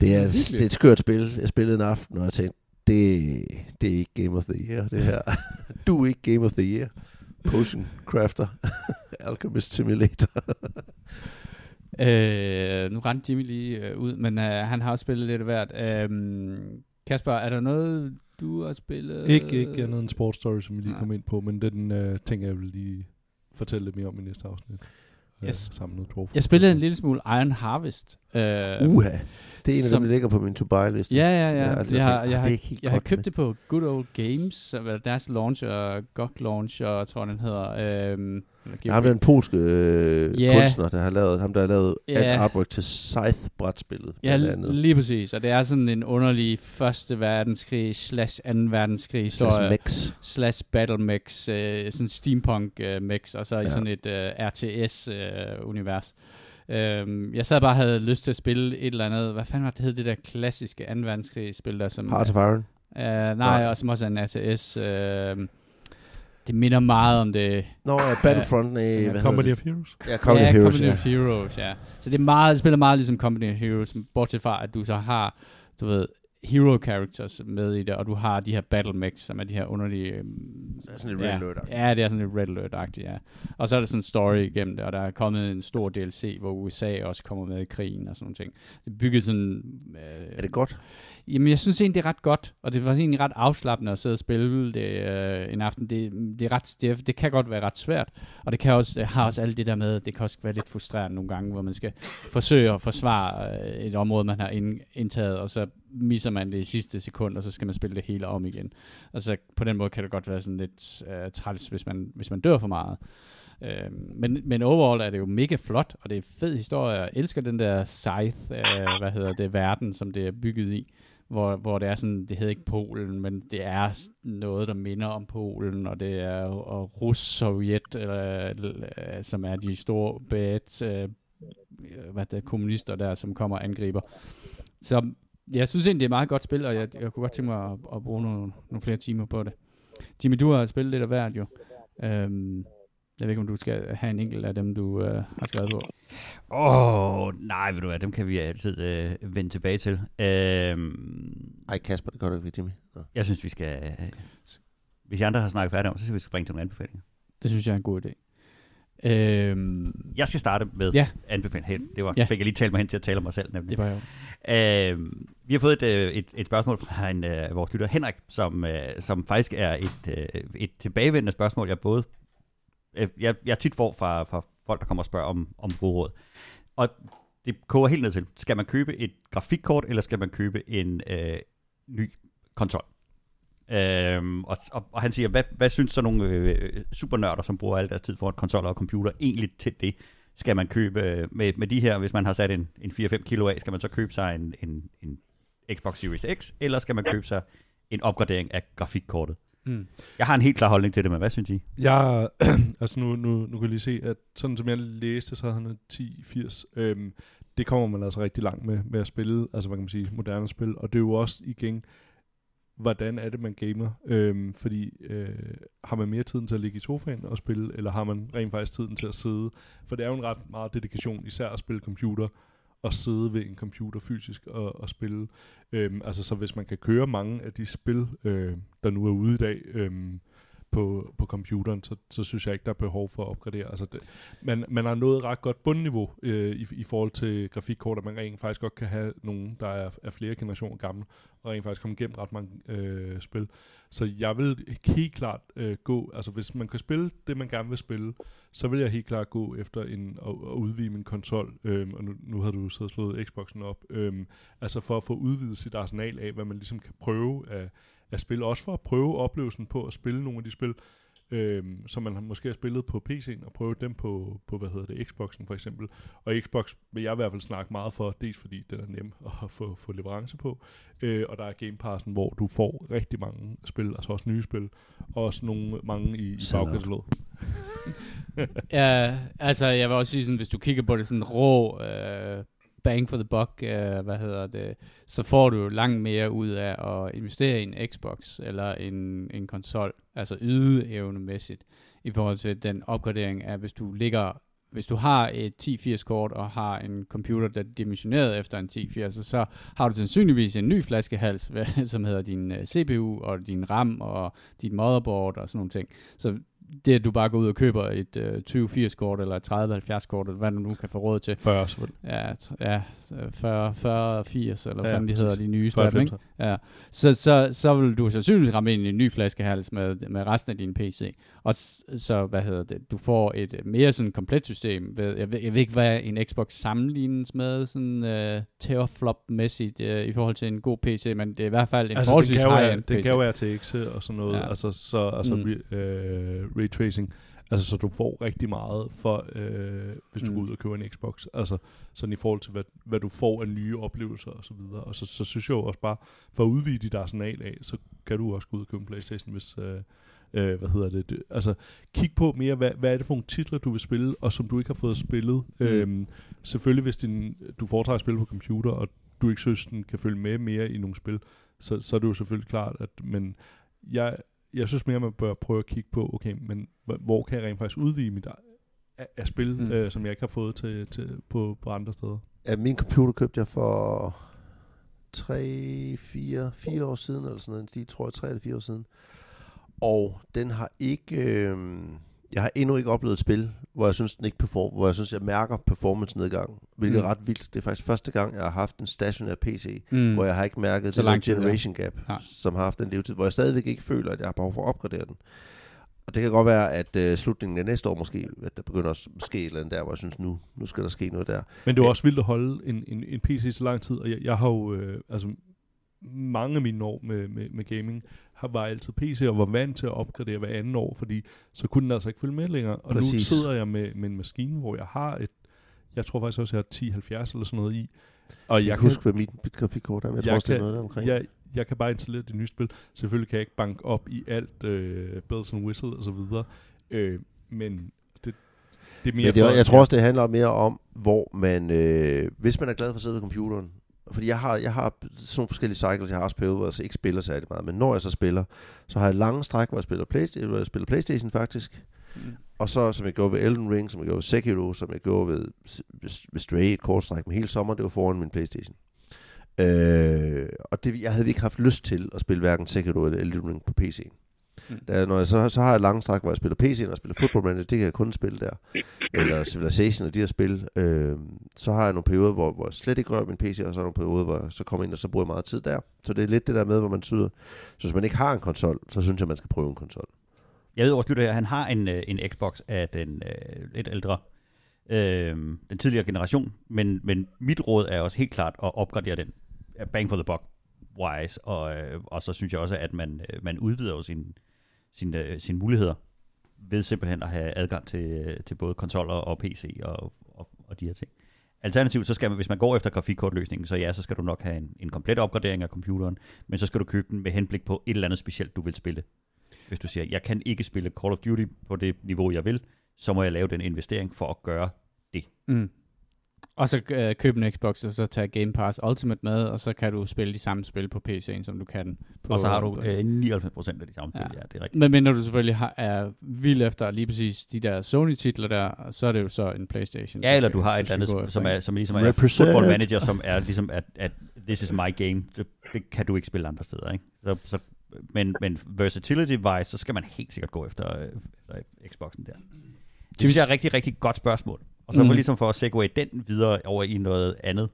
Det er, det er et skørt spil. Jeg spillede en aften, og jeg tænkte, det, det er ikke Game of the Year, det her. du er ikke Game of the Year. Potion Crafter. Alchemist Simulator. Øh, nu rendte Jimmy lige øh, ud, men øh, han har også spillet lidt af hvert. Øh, Kasper, er der noget, du har spillet? Ikke, ikke andet en sports story, som vi lige Nej. kom ind på, men den øh, tænker jeg vil lige fortælle lidt mere om i næste afsnit. Øh, Yes. Torf. Jeg spillede en lille smule Iron Harvest. Øh, Uha. Det er en af Som- dem, der ligger på min to-buy-liste. Ja, ja, som ja. Jeg, altid jeg, har tænkt, jeg, "Ah, har, jeg har købt det på Good Old Games, er deres launcher, GOG launcher, tror jeg den hedder. Øhm, Ja, ham der er en polske øh, Ja. kunstner, der har lavet, ham der har lavet Ja. alt artwork til Scythe-brætspillet. Ja, andet. lige præcis. Og det er sådan en underlig første verdenskrig slash anden verdenskrig Slash historie. Mex. slash battle mix, øh, sådan steampunk øh, mix, og så i Ja. sådan et øh, RTS øh, univers. Øhm, jeg sad bare og havde lyst til at spille et eller andet, hvad fanden var det hed, det der klassiske 2. verdenskrig spil der, som... Heart of Iron. Øh, nej, Nej. og som også er en RTS. Øh, det minder meget om det. Nå, ja, Battlefront, Ja, hvad Comedy hedder of Heroes. Ja, Comedy ja, of Heroes, Company ja. of Heroes, ja. Så det, er meget, det spiller meget ligesom Company of Heroes, bortset fra, at du så har, du ved, hero characters med i det, og du har de her battle mechs, som er de her underlige... øhm, Det er sådan lidt ja, Red Alert-agtigt. Ja, det er sådan lidt Red Alert-agtigt, ja. Og så er der sådan en story igennem det, og der er kommet en stor DLC, hvor USA også kommer med i krigen og sådan nogle ting. Det er bygget sådan... Øh, Er det godt? Jamen, jeg synes egentlig, det er ret godt, og det var egentlig ret afslappende at sidde og spille det øh, en aften. Det, det, er ret, det, det kan godt være ret svært, og det kan også, øh, har også alt det der med, det kan også være lidt frustrerende nogle gange, hvor man skal forsøge at forsvare øh, et område, man har ind, indtaget, og så misser man det i sidste sekund, og så skal man spille det hele om igen. Altså, på den måde kan det godt være sådan lidt øh, træls, hvis man, hvis man dør for meget. Øh, men, men overall er det jo mega flot, og det er en fed historie. Jeg elsker den der Scythe, øh, hvad hedder det, verden, som det er bygget i hvor, hvor det er sådan, det hedder ikke Polen, men det er noget, der minder om Polen, og det er og Rus, Sovjet, eller, eller, som er de store bad, øh, øh, hvad det er, kommunister der, som kommer og angriber. Så jeg synes egentlig, det er et meget godt spil, og jeg, jeg kunne godt tænke mig at, at bruge nogle, nogle flere timer på det. Jimmy, du har spillet lidt af hvert jo. Øhm, jeg ved ikke, om du skal have en enkelt af dem, du øh, har skrevet på. Åh, oh, nej, ved du hvad, dem kan vi altid øh, vende tilbage til. Øhm, Ej, Kasper, det gør du ikke, Jimmy. Nå. jeg synes, vi skal... Øh, hvis I andre har snakket færdigt om, så synes jeg, vi skal springe til nogle anbefalinger. Det synes jeg er en god idé. Øhm, Jeg skal starte med Ja. anbefalinger. Hey, det var, Ja. fik jeg lige talt mig hen til at tale om mig selv, nemlig. det var jo. Øh, vi har fået et, øh, et, et spørgsmål fra en øh, vores lytter, Henrik, som, øh, som faktisk er et, øh, et tilbagevendende spørgsmål, jeg både øh, jeg, jeg tit får fra, fra folk, der kommer og spørger om, om gode råd. Og det koger helt ned til, skal man købe et grafikkort, eller skal man købe en øh, ny konsol? Øhm, og, og, og han siger, hvad, hvad synes så nogle øh, supernørder, som bruger al deres tid foran konsoller og computer, egentlig til det? Skal man købe øh, med, med de her, hvis man har sat en, en 4-5 kilo af, skal man så købe sig en, en, en Xbox Series X, eller skal man købe sig en opgradering af grafikkortet? Mm. Jeg har en helt klar holdning til det, men hvad synes I? Jeg, altså nu, nu, nu kan jeg lige se, at sådan som jeg læste, så havde han 1080. Øhm, det kommer man altså rigtig langt med, med at spille, altså hvad kan man sige, moderne spil. Og det er jo også igen, hvordan er det, man gamer? Øhm, fordi øh, har man mere tiden til at ligge i sofaen og spille, eller har man rent faktisk tiden til at sidde? For det er jo en ret meget dedikation, især at spille computer, og sidde ved en computer fysisk og, og spille. Øhm, altså så hvis man kan køre mange af de spil, øh, der nu er ude i dag, øhm, på, på computeren, så, så synes jeg ikke, der er behov for at opgradere. Altså det, man, man har nået ret godt bundniveau øh, i, i forhold til grafikkort, at man rent faktisk godt kan have nogen, der er, er flere generationer gamle, og rent faktisk komme igennem ret mange øh, spil. Så jeg vil helt klart øh, gå, altså hvis man kan spille det, man gerne vil spille, så vil jeg helt klart gå efter en, at, at udvide min konsol, øh, og nu, nu har du så slået Xboxen op, øh, altså for at få udvidet sit arsenal af, hvad man ligesom kan prøve af, at spille, også for at prøve oplevelsen på at spille nogle af de spil, øhm, som man måske har spillet på PC'en, og prøve dem på, på, hvad hedder det, Xboxen for eksempel. Og Xbox vil jeg i hvert fald snakke meget for, dels fordi den er nem at få, få leverance på, øh, og der er Game Passen, hvor du får rigtig mange spil, altså også nye spil, og også nogle, mange i, i bagkataloget. Ja, altså jeg vil også sige sådan, hvis du kigger på det sådan rå øh, bang for the buck, øh, hvad hedder det, så får du langt mere ud af at investere i en Xbox eller en, en konsol, altså ydeevnemæssigt, i forhold til den opgradering af, hvis du ligger hvis du har et 1080 kort og har en computer, der er dimensioneret efter en 1080, så, så har du sandsynligvis en ny flaskehals, som hedder din øh, CPU og din RAM og dit motherboard og sådan nogle ting. Så det, at du bare går ud og køber et øh, 2080 kort eller et 3070 kort, eller hvad du nu kan få råd til. 40 selvfølgelig. Ja, ja 40, 40 80, eller hvad Ja, fanden de hedder, de nye 40 ikke? Ja. Så, så, så vil du sandsynligvis ramme ind i en ny flaskehals med, med resten af din PC. Og så, hvad hedder det, du får et øh, mere sådan komplet system. Ved, jeg, ved, jeg ved ikke, hvad en Xbox sammenlignes med, sådan uh, teraflop-mæssigt uh, i forhold til en god PC, men det er i hvert fald en altså, forholdsvis high-end PC. kan jo RTX og sådan noget, Ja. altså, så, altså Mm. re, øh, ray tracing, altså så du får rigtig meget for, øh, hvis du Mm. går ud og køber en Xbox, altså sådan i forhold til, hvad, hvad du får af nye oplevelser og så videre, og så, så synes jeg jo også bare, for at udvide dit arsenal af, så kan du også gå ud og købe en Playstation, hvis, øh, øh, hvad hedder det, det, altså kig på mere, hvad, hvad er det for nogle titler, du vil spille, og som du ikke har fået spillet. Mm. Øhm, selvfølgelig, hvis din, du foretrækker at spille på computer, og du ikke synes, den kan følge med mere i nogle spil, så, så er det jo selvfølgelig klart, at, men jeg, jeg synes mere, man bør prøve at kigge på, okay, men hv- hvor kan jeg rent faktisk udvide mit af, af spil, Mm. mm. øh, som jeg ikke har fået til, til, på, på andre steder. Ja, min computer købte jeg for 3, 4, 4 år siden, eller sådan noget. De tror jeg 3 eller 4 år siden. Og den har ikke... Øh, jeg har endnu ikke oplevet et spil, hvor jeg synes, den ikke perform, hvor jeg synes, jeg mærker performance nedgang, hvilket Mm. er ret vildt. Det er faktisk første gang, jeg har haft en stationær PC, Mm. hvor jeg har ikke mærket Så ja. generation gap, Ja. som har haft den levetid, hvor jeg stadigvæk ikke føler, at jeg har behov for at opgradere den. Og det kan godt være, at øh, slutningen af næste år måske, at der begynder at ske et eller andet der, hvor jeg synes, nu, nu skal der ske noget der. Men det er også vildt at holde en, en, en PC så lang tid, og jeg, jeg har jo, øh, altså mange af mine år med, med, med gaming, har var altid PC og var vant til at opgradere hver anden år, fordi så kunne den altså ikke følge med længere. Og Præcis. nu sidder jeg med, med en maskine, hvor jeg har et, jeg tror faktisk også, jeg har 1070 eller sådan noget i, Og Jeg, jeg kan huske, hvad mit, mit grafikkort er, men jeg, tror Jeg også, det er kan- noget der omkring. jeg, jeg kan bare installere det nye spil. Selvfølgelig kan jeg ikke banke op i alt øh, Bells and Whistles og så videre. Øh, men det, det er mere Men det, for, jeg tror også, det handler mere om, hvor man, øh, hvis man er glad for at sidde ved computeren, fordi jeg har, jeg har sådan nogle forskellige cycles, jeg har også perioder, hvor jeg så ikke spiller særlig meget, men når jeg så spiller, så har jeg lange stræk, hvor jeg spiller, Playsta- hvor jeg spiller Playstation faktisk, Mm. og så som jeg gjorde ved Elden Ring, som jeg gjorde ved Sekiro, som jeg gjorde ved, ved, ved Stray, et kort stræk, men hele sommeren, det var foran min Playstation. Øh, og det, jeg havde ikke haft lyst til at spille hverken Sekiro eller Elden Ring på PC'en. Mm. Da, når jeg så, så har jeg lange stræk, hvor jeg spiller PC, og spiller Football Manager, det kan jeg kun spille der. Eller Civilization og de her spil. Øh, så har jeg nogle perioder, hvor, hvor jeg slet ikke rører min PC, og så er der nogle perioder, hvor jeg så kommer ind, og så bruger jeg meget tid der. Så det er lidt det der med, hvor man tyder. Så hvis man ikke har en konsol, så synes jeg, man skal prøve en konsol. Jeg ved også, at han har en, øh, en Xbox af den øh, lidt ældre, øh, den tidligere generation, men, men mit råd er også helt klart at opgradere den bang for the buck wise, og, øh, og så synes jeg også, at man, øh, man udvider jo sine sin, øh, sine muligheder ved simpelthen at have adgang til, øh, til både konsoller og PC og, og, og de her ting. Alternativt, så skal man, hvis man går efter grafikkortløsningen, så ja, så skal du nok have en, en komplet opgradering af computeren, men så skal du købe den med henblik på et eller andet specielt, du vil spille. Hvis du siger, jeg kan ikke spille Call of Duty på det niveau, jeg vil, så må jeg lave den investering for at gøre det. Mm. Og så øh, købe en Xbox, og så tage Game Pass Ultimate med, og så kan du spille de samme spil på PC'en, som du kan på... Og så har du øh, 99% af de samme spil, Ja. ja. ja, det er rigtigt. Men mindre du selvfølgelig har, er vild efter lige præcis de der Sony-titler der, så er det jo så en Playstation. Ja, eller du har et andet, som, er, som ligesom er Represent. football manager, som er ligesom, at, at this is my game. Det, det kan du ikke spille andre steder, ikke? Så, så, men, men versatility-wise, så skal man helt sikkert gå efter, øh, efter Xboxen der. Det synes jeg er et rigtig, rigtig godt spørgsmål. Og så for Mhm. ligesom for at segway den videre over i noget andet,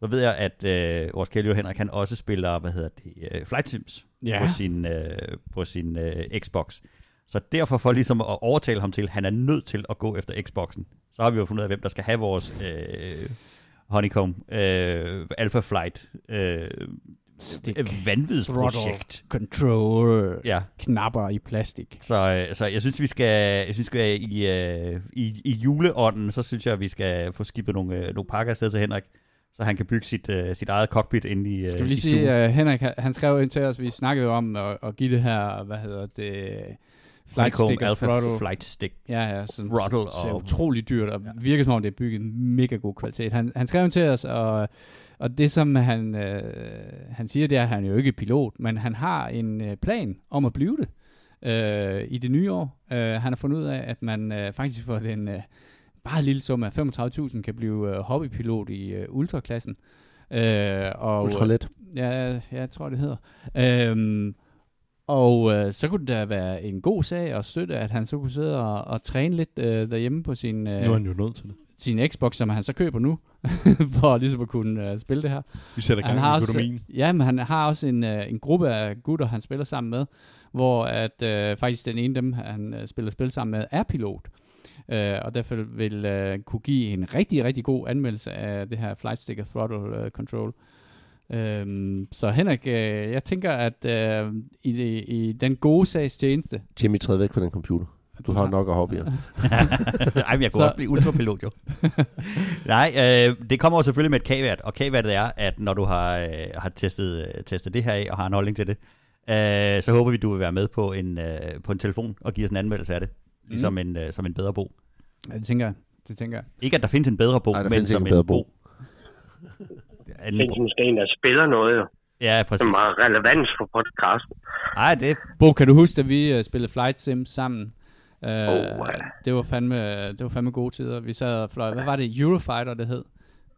så ved jeg, at øh, vores kære Henrik, han også spiller, hvad hedder det, øh, Flight Sims Ja. på sin, øh, på sin øh, Xbox. Så derfor for ligesom at overtale ham til, at han er nødt til at gå efter Xboxen, så har vi jo fundet ud af, hvem der skal have vores øh, Honeycomb øh, Alpha Flight øh, Stick, øh, vanvidsprojekt. control, Ja, knapper i plastik. så, øh, så jeg synes, vi skal, jeg synes, vi skal i, øh, i, i juleånden, så synes jeg, vi skal få skibet nogle, øh, nogle pakker afsted til Henrik, så han kan bygge sit, øh, sit eget cockpit inde i, øh, Skal vi lige sige, at uh, Henrik, han- skrev ind til os, vi snakkede om at, at give det her, hvad hedder det, flight stick Alpha throttle. Flight Stick. Ja, ja, sådan Throttle ser og- utrolig dyrt, og virker som om det er bygget mega god kvalitet. Han, han skrev til os, og, og det som han, øh, han siger, det er, at han er jo ikke pilot, men han har en øh, plan om at blive det øh, i det nye år. Øh, han har fundet ud af, at man øh, faktisk for den øh, bare lille sum af 35.000 kan blive øh, hobbypilot i øh, ultraklassen. Øh, og, Ultralet. Ja, ja, jeg tror, det hedder. Øhm, og øh, så kunne det da være en god sag at støtte, at han så kunne sidde og, og træne lidt øh, derhjemme på sin, Nu er øh, han jo nødt til det. Sin Xbox, som han så køber nu, for ligesom at kunne øh, spille det her. Vi sætter gang har i også, økonomien. ja, men han har også en, øh, en gruppe af gutter, han spiller sammen med, hvor at øh, faktisk den ene af dem, han øh, spiller spil sammen med, er pilot. Øh, og derfor vil øh, kunne give en rigtig, rigtig god anmeldelse af det her Flight Stick og Throttle øh, Control. Øhm, så Henrik, øh, jeg tænker, at øh, i, i den gode sags tjeneste, Jimmy, træd væk fra den computer. Du har nok af hobbyer. Ej, men jeg kunne Så- også blive ultrapilot, jo. Nej, øh, det kommer jo selvfølgelig med et kavat, og kavatet er, at når du har, øh, har testet, øh, testet det her af, og har en holdning til det, øh, så håber vi, du vil være med på en, øh, på en telefon og give os en anmeldelse af det. Ligesom Mm. en, øh, som en bedre bog. ja, det tænker jeg. Det tænker jeg. Ikke, at der findes en bedre bog, Nej, der men findes som en en bedre bog. Det Anden findes bog. måske en, der spiller noget, jo, Ja, præcis. som har relevans for podcasten. Ej, det Bo, kan du huske, da vi uh, spillede Flight Sims sammen? Oh, ja. det, var fandme, det var fandme gode tider. Vi sad og fløj. Hvad var det? Eurofighter, det hed?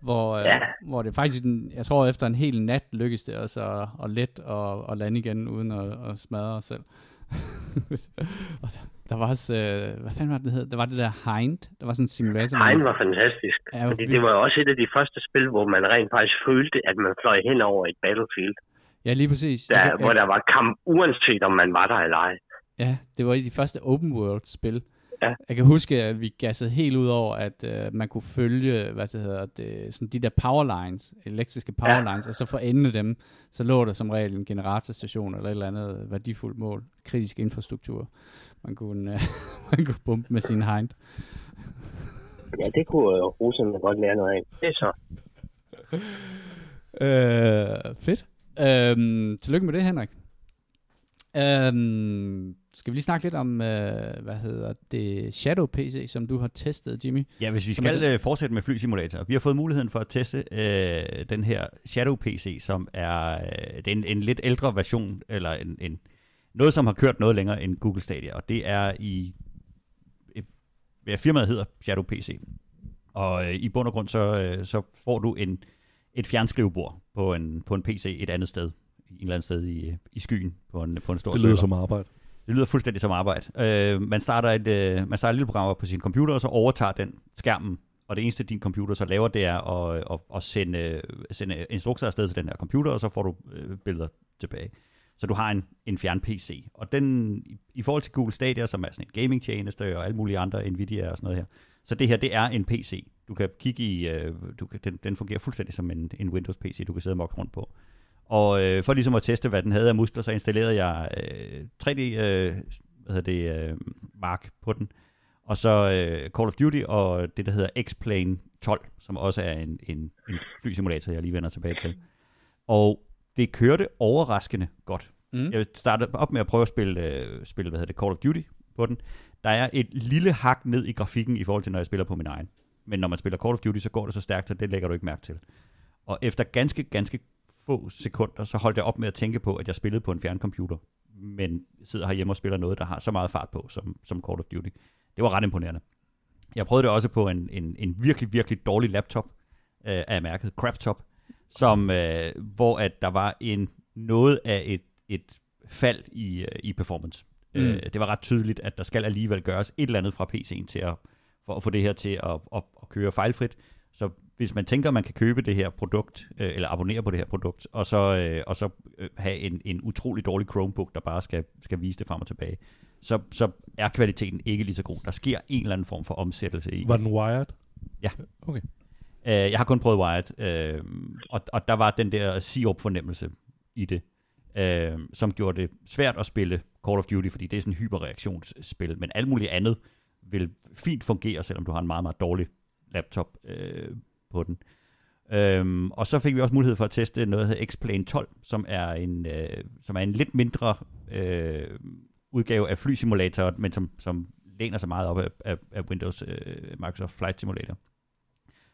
Hvor, uh, Ja. hvor det faktisk, jeg tror efter en hel nat lykkedes det os at, at let og, og lande igen, uden at, at smadre os selv. og der, der var også, uh, hvad fanden var det, det hed? Der var det der Hind. Der var sådan en simulator. Tegn var fantastisk. Ja, Ja, fordi vi- det var også et af de første spil, hvor man rent faktisk følte, at man fløj hen over et battlefield. Ja, lige præcis. Der, Jeg kan- hvor der var kamp, uanset om man var der eller ej. Ja, det var i de første open world spil. Ja. Jeg kan huske, at vi gassede helt ud over, at uh, man kunne følge, hvad det hedder, det, sådan de der powerlines, elektriske powerlines, ja. og så for enden af dem, så lå der som regel en generatorstation eller et eller andet værdifuldt mål, kritisk infrastruktur, man kunne, uh, man kunne bombe med sin hind. Ja, det kunne uh, russerne godt lære noget af. Det er så. Øh, fedt. Øhm, tillykke med det, Henrik. Øhm, skal vi lige snakke lidt om, øh, hvad hedder det, Shadow PC, som du har testet, Jimmy? Ja, hvis vi Som skal øh, fortsætte med flysimulator. Vi har fået muligheden for at teste øh, den her Shadow PC, som er, øh, det er en, en lidt ældre version, eller en, en, noget, som har kørt noget længere end Google Stadia, og det er i, et, ja, firmaet hedder Shadow PC. Og øh, i bund og grund, så, øh, så får du en, et fjernskrivebord på en, på en PC et andet sted, en eller andet sted i, i skyen på en, på en stor Det lyder server. som arbejde. Det lyder fuldstændig som arbejde. Øh, man, starter et, øh, man starter et lille program på sin computer, og så overtager den skærmen, og det eneste, din computer så laver, det er at, at, at sende, sende instrukser afsted til den her computer, og så får du øh, billeder tilbage. Så du har en, en fjern-PC. Og den, i, i forhold til Google Stadia, som er sådan en gaming-tjeneste, og alle mulige andre, Nvidia og sådan noget her, så det her, det er en PC. Du kan kigge i, øh, du kan, den, den fungerer fuldstændig som en, en Windows-PC, du kan sidde og mokke rundt på. Og øh, for ligesom at teste, hvad den havde af muskler, så installerede jeg øh, 3D øh, hvad hedder det, øh, mark på den. Og så øh, Call of Duty og det, der hedder X-Plane 12, som også er en, en, en flysimulator, jeg lige vender tilbage til. Og det kørte overraskende godt. Mm. Jeg startede op med at prøve at spille, øh, spille hvad hedder det, Call of Duty på den. Der er et lille hak ned i grafikken i forhold til, når jeg spiller på min egen. Men når man spiller Call of Duty, så går det så stærkt, så det lægger du ikke mærke til. Og efter ganske, ganske få sekunder, så holdt jeg op med at tænke på, at jeg spillede på en fjerncomputer, men sidder herhjemme og spiller noget, der har så meget fart på, som, som Call of Duty. Det var ret imponerende. Jeg prøvede det også på en, en, en virkelig, virkelig dårlig laptop øh, af mærket Craptop, som, øh, hvor at der var en noget af et, et fald i, øh, i performance. Mm. Mm. Øh, det var ret tydeligt, at der skal alligevel gøres et eller andet fra PC'en til at, for at få det her til at, at, at køre fejlfrit. Så hvis man tænker, at man kan købe det her produkt, øh, eller abonnere på det her produkt, og så, øh, og så øh, have en, en utrolig dårlig Chromebook, der bare skal, skal vise det frem og tilbage, så, så er kvaliteten ikke lige så god. Der sker en eller anden form for omsættelse i. Var den wired? Ja. Okay. Øh, jeg har kun prøvet Wired, øh, og, og der var den der Sirup-fornemmelse i det, øh, som gjorde det svært at spille Call of Duty, fordi det er sådan en hyperreaktionsspil, men alt muligt andet vil fint fungere, selvom du har en meget, meget dårlig laptop øh, på den. Øhm, og så fik vi også mulighed for at teste noget, der hedder X-Plane 12, som er en, øh, som er en lidt mindre øh, udgave af flysimulatoren, men som, som læner sig meget op af, af, af Windows øh, Microsoft Flight Simulator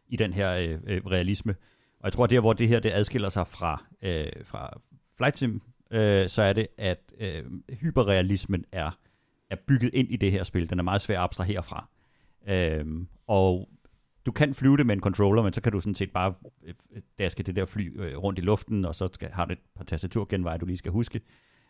i den her øh, øh, realisme. Og jeg tror, der hvor det her det adskiller sig fra, øh, fra Flight Sim, øh, så er det, at øh, hyperrealismen er, er bygget ind i det her spil. Den er meget svær at abstrahere fra. Øh, og du kan flyve det med en controller, men så kan du sådan set bare øh, daske det der fly øh, rundt i luften, og så skal, har du et par tastaturgenveje, du lige skal huske.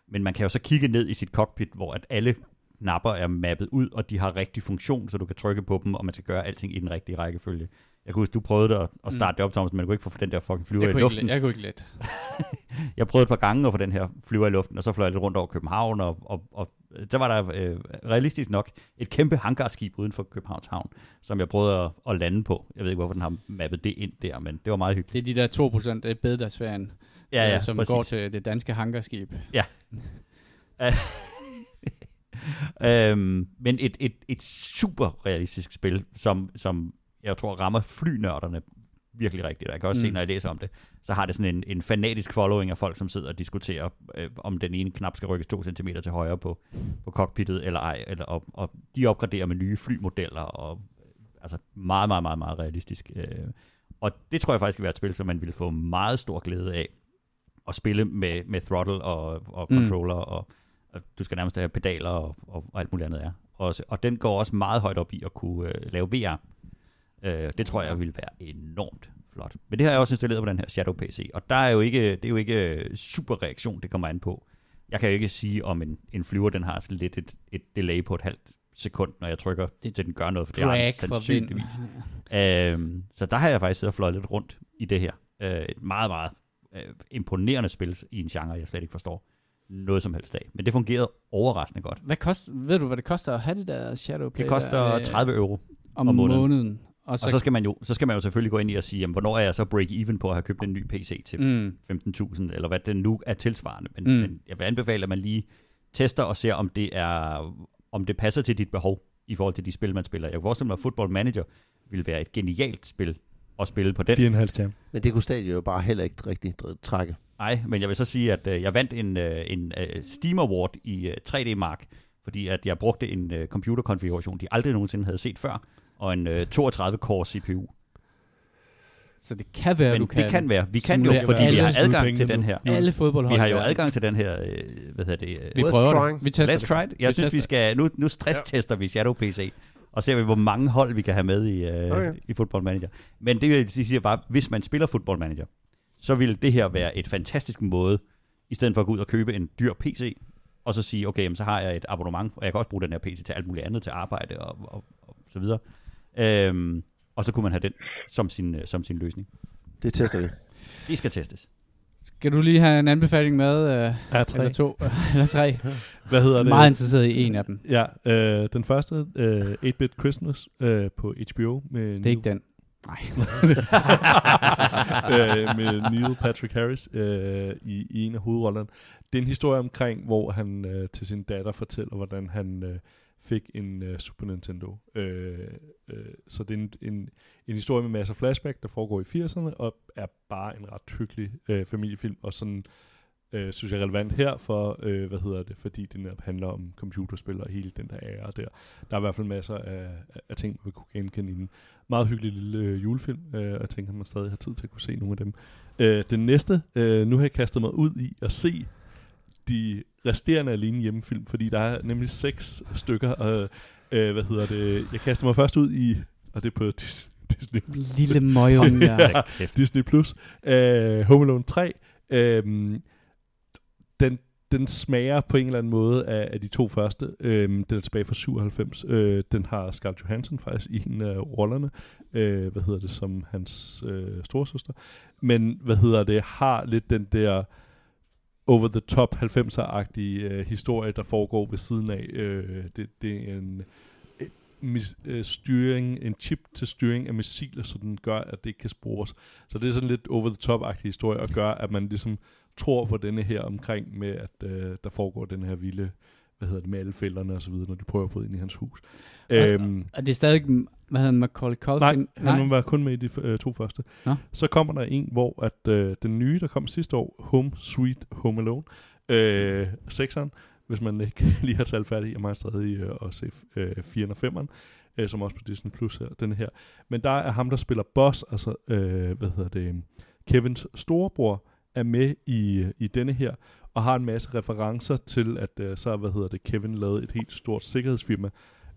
Men man kan jo så kigge ned i sit cockpit, hvor at alle knapper er mappet ud, og de har rigtig funktion, så du kan trykke på dem, og man skal gøre alting i den rigtige rækkefølge. Jeg kunne huske, du prøvede at, at starte mm. det op, Thomas, men du kunne ikke få den der fucking flyver Jeg i luften. ikke, jeg kunne ikke let. Jeg prøvede et par gange at få den her flyver i luften, og så fløj jeg lidt rundt over København, og, og, og der var der øh, realistisk nok et kæmpe hangarskib uden for Københavns Havn, som jeg prøvede at, at lande på. Jeg ved ikke, hvorfor den har mappet det ind der, men det var meget hyggeligt. Det er de der 2% af bededagsferien, Ja, ja, øh, som præcis. går til det danske hangarskib. øhm, men et, et, et super realistisk spil, som, som jeg tror rammer flynørderne virkelig rigtigt. Og jeg kan også mm. se, Mm. når jeg læser om det, så har det sådan en, en fanatisk following af folk, som sidder og diskuterer, øh, om den ene knap skal rykkes to centimeter til højre på, på cockpittet eller ej. Eller, og, og de opgraderer med nye flymodeller, og øh, altså meget, meget, meget, meget realistisk. Øh, og det tror jeg faktisk vil være et spil, som man vil få meget stor glæde af at spille med, med throttle og, og Mm. controller, og, og du skal nærmest have pedaler og, og, og alt muligt andet er. Også, og den går også meget højt op i at kunne øh, lave VR. Øh, det tror jeg vil være enormt flot. Men det har jeg også installeret på den her Shadow PC, og der er jo ikke, det er jo ikke øh, super reaktion, det kommer an på. Jeg kan jo ikke sige, om en, en flyver, den har sådan lidt et, et delay på et halvt sekund, når jeg trykker, det, til den gør noget, for det har den sandsynligvis. Øhm, så der har jeg faktisk siddet og fløjet lidt rundt i det her. Øh, et meget, meget øh, imponerende spil i en genre, jeg slet ikke forstår noget som helst af. Men det fungerede overraskende godt. Hvad kost, ved du, hvad det koster at have det der Shadowplay? Det koster der, øh, 30 euro. om, om måneden. måneden. Og så, Og så skal, man jo, så skal man jo selvfølgelig gå ind i og sige, jamen, hvornår er jeg så break-even på at have købt en ny PC til mm, 15.000, eller hvad det nu er tilsvarende. Men, Mm. men jeg vil anbefale, at man lige tester og ser, om det, er, om det passer til dit behov i forhold til de spil, man spiller. Jeg kan forestille mig, at Football Manager vil være et genialt spil at spille på den. 4,5 stjerne. Men det kunne stadion jo bare heller ikke rigtig trække. Nej, men jeg vil så sige, at øh, jeg vandt en, øh, en øh, Steam Award i øh, 3D Mark, fordi at jeg brugte en øh, computerkonfiguration, de aldrig nogensinde havde set før, og en øh, 32-core CPU. Så det kan være, Men du kan. det kan være. Vi kan jo, fordi vi har adgang til den her. Alle fodboldhold. Vi har jo adgang til den her, øh, hvad hedder det? Vi Øh, Worth prøver trying. det. Vi tester Let's try it. Jeg Vi synes, vi tester. skal, nu, nu stresstester vi Shadow PC, og ser vi, hvor mange hold vi kan have med i, øh, Okay. i Football Manager. Men det vil sige bare, hvis man spiller Football Manager, så vil det her være et fantastisk måde, i stedet for at gå ud og købe en dyr PC, og så sige, okay, jamen, så har jeg et abonnement, og jeg kan også bruge den her PC til alt muligt andet, til arbejde og, og, og så videre. Øhm, og så kunne man have den som sin, øh, som sin løsning. Det tester vi. Det skal testes. Skal du lige have en anbefaling med? Øh, Ja, tre. eller to? eller tre? Hvad hedder det? Meget interesseret i en af dem. Ja, øh, den første, øh, 8-Bit Christmas øh, på HBO. Med Det er ikke den. Nej. øh, med Neil Patrick Harris øh, i, i en af hovedrollerne. Det er en historie omkring, hvor han øh, til sin datter fortæller, hvordan han øh, fik en uh, Super Nintendo. Øh, øh, så det er en, en, en historie med masser af flashback, der foregår i 80'erne, og er bare en ret hyggelig øh, familiefilm, og sådan øh, synes jeg er relevant her, for, øh, hvad hedder det, fordi det netop handler om computerspil og hele den der ære der. Der er i hvert fald masser af, af, ting, man kunne genkende i den. Meget hyggelig lille øh, julefilm, øh, og jeg tænker, at man stadig har tid til at kunne se nogle af dem. Øh, den næste, øh, nu har jeg kastet mig ud i at se de resterende alene hjemmefilm, fordi der er nemlig seks stykker, og øh, hvad hedder det, jeg kaster mig først ud i, og det er på Dis- Disney Lille møgung der. Ja. Disney Plus. Uh, Home Alone 3. Um, den, den smager på en eller anden måde af, af de to første. Um, den er tilbage fra 97. Uh, den har Scarlett Johansson faktisk i en af rollerne. Uh, hvad hedder det, som hans uh, storesøster. Men, hvad hedder det, har lidt den der over the top 90'er-agtige uh, historie, der foregår ved siden af. Uh, det, det er en mis, øh, styring, en chip til styring af missiler, så den gør, at det ikke kan spores. Så det er sådan lidt over-the-top-agtig historie, og gør, at man ligesom tror på denne her omkring med, at øh, der foregår den her vilde, hvad hedder det, med alle fælderne og så videre, når de prøver at bryde ind i hans hus. øhm, Og det er stadig, hvad hedder han, Macaulay nej, Culkin? han var kun med i de øh, to første. Nå. Så kommer der en, hvor at øh, den nye, der kom sidste år, Home Sweet Home Alone, øh, sekseren, hvis man ikke lige har talt færdig, jeg må stadig øh, at se øh, 4'eren og 5'eren, øh, som også på Disney Plus her, den her. Men der er ham, der spiller boss, altså, øh, hvad hedder det, Kevins storebror, er med i, i denne her, og har en masse referencer til, at øh, så, hvad hedder det, Kevin lavede et helt stort sikkerhedsfirma,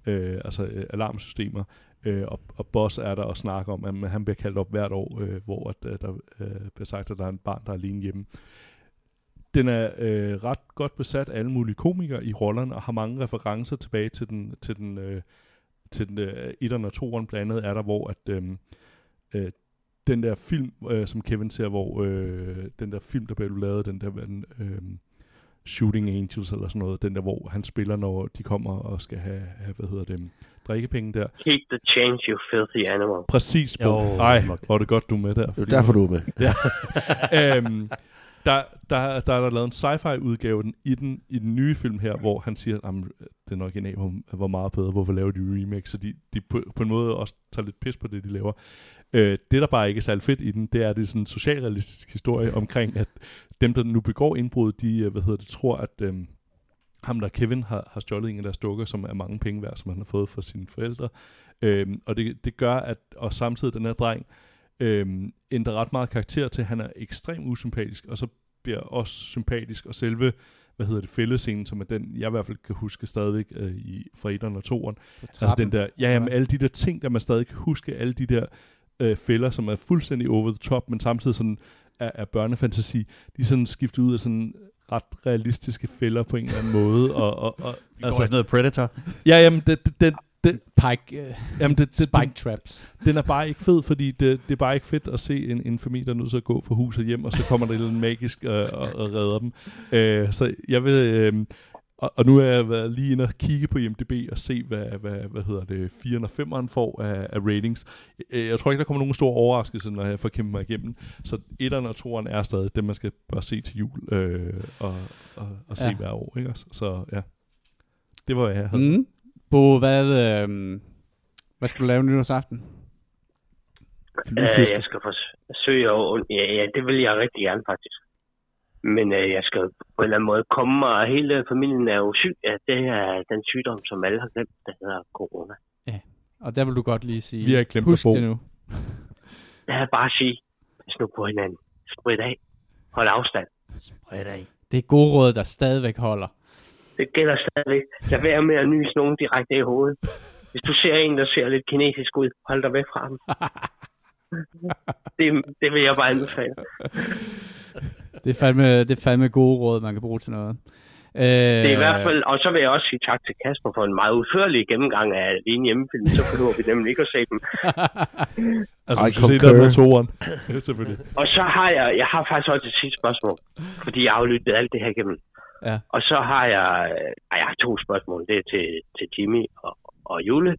øh, altså øh, alarmsystemer, øh, og, og Boss er der og snakker om, at han bliver kaldt op hvert år, øh, hvor at, øh, der øh, bliver sagt, at der er en barn, der er alene hjemme. Den er øh, ret godt besat af alle mulige komikere i rollerne, og har mange referencer tilbage til den, til den, øh, til den øh, etteren og toeren blandt andet er der, hvor at øh, øh, den der film, øh, som Kevin ser, hvor øh, den der film, der blev lavet, den der øh, Shooting Angels eller sådan noget, den der, hvor han spiller, når de kommer og skal have, have hvad hedder det, drikkepenge der. Keep the change, you filthy animal. Præcis, Bo. Ej, smukt. hvor er det godt, du er med der. Det er derfor, du er med. øhm, der, der, der er der lavet en sci-fi udgave den, i, den, i den nye film her, hvor han siger, at den original var, var meget bedre, hvorfor laver de remake? Så de, de på, på en måde også tager lidt pis på det, de laver. Øh, det, der bare ikke er særlig fedt i den, det er, at det er sådan en socialrealistisk historie omkring, at dem, der nu begår indbrud, de øh, hvad hedder det, tror, at øhm, ham der Kevin har, har stjålet en af deres dukker, som er mange penge værd, som han har fået fra sine forældre. Øhm, og det, det gør, at og samtidig den her dreng øhm, ændrer ret meget karakter til, at han er ekstremt usympatisk, og så bliver også sympatisk, og selve hvad hedder det, fællescenen, som er den, jeg i hvert fald kan huske stadigvæk øh, i, fra 1'eren og 2'eren. Altså den der, ja, jamen, alle de der ting, der man stadig kan huske, alle de der øh, fælder, som er fuldstændig over the top, men samtidig sådan er, er børnefantasi, de er sådan skiftet ud af sådan ret realistiske fælder på en eller anden måde. Og, og, og, Vi altså, sådan noget Predator. ja, jamen, det, det, det, det, Pike, uh, jamen det, det, spike traps. den er bare ikke fed, fordi det, det er bare ikke fedt at se en, en familie, der er nødt til at gå fra huset hjem, og så kommer der andet magisk øh, og, og redder dem. Øh, så jeg vil... Øh, og, og nu er jeg været lige inde og kigge på IMDb og se, hvad, hvad, hvad hedder det, 4'eren og 5'eren får af, af ratings. Øh, Jeg tror ikke, der kommer nogen stor overraskelse, når jeg får kæmpet mig igennem. Så 1'eren og 2'eren er stadig det, man skal bare se til jul øh, og, og, og se Ja. hver år. Ikke? Så ja, det var, hvad jeg havde. Mm. Bo, hvad, øh, hvad skal du lave nytårsaften? Øh, jeg skal forsøge at... Ja, ja, det vil jeg rigtig gerne, faktisk. Men øh, jeg skal på en eller anden måde komme mig, og hele familien er jo syg. Ja, det er den sygdom, som alle har glemt, der hedder corona. Og der vil du godt lige sige, Vi har glemt husk det nu. Jeg vil bare sige, pas nu på hinanden. Sprit af. Hold afstand. Spred af. Det er gode råd, der stadigvæk holder. Det gælder stadigvæk. Lad være med at nyse nogen direkte i hovedet. Hvis du ser en, der ser lidt kinesisk ud, hold dig væk fra ham. Det, det vil jeg bare anbefale. Det er fandme, det er fandme gode råd, man kan bruge til noget. Øh, Det er i hvert fald, og så vil jeg også sige tak til Kasper for en meget udførlig gennemgang af din hjemmefilm, så behøver vi nemlig ikke at se dem. Altså, I du skal se den med toeren. Selvfølgelig. Og så har jeg, jeg har faktisk også et sidste spørgsmål, fordi jeg har jo lyttet alt det her igennem. Ja. Og så har jeg, øh, ej, jeg har to spørgsmål, det er til, til Jimmy og, og Jule.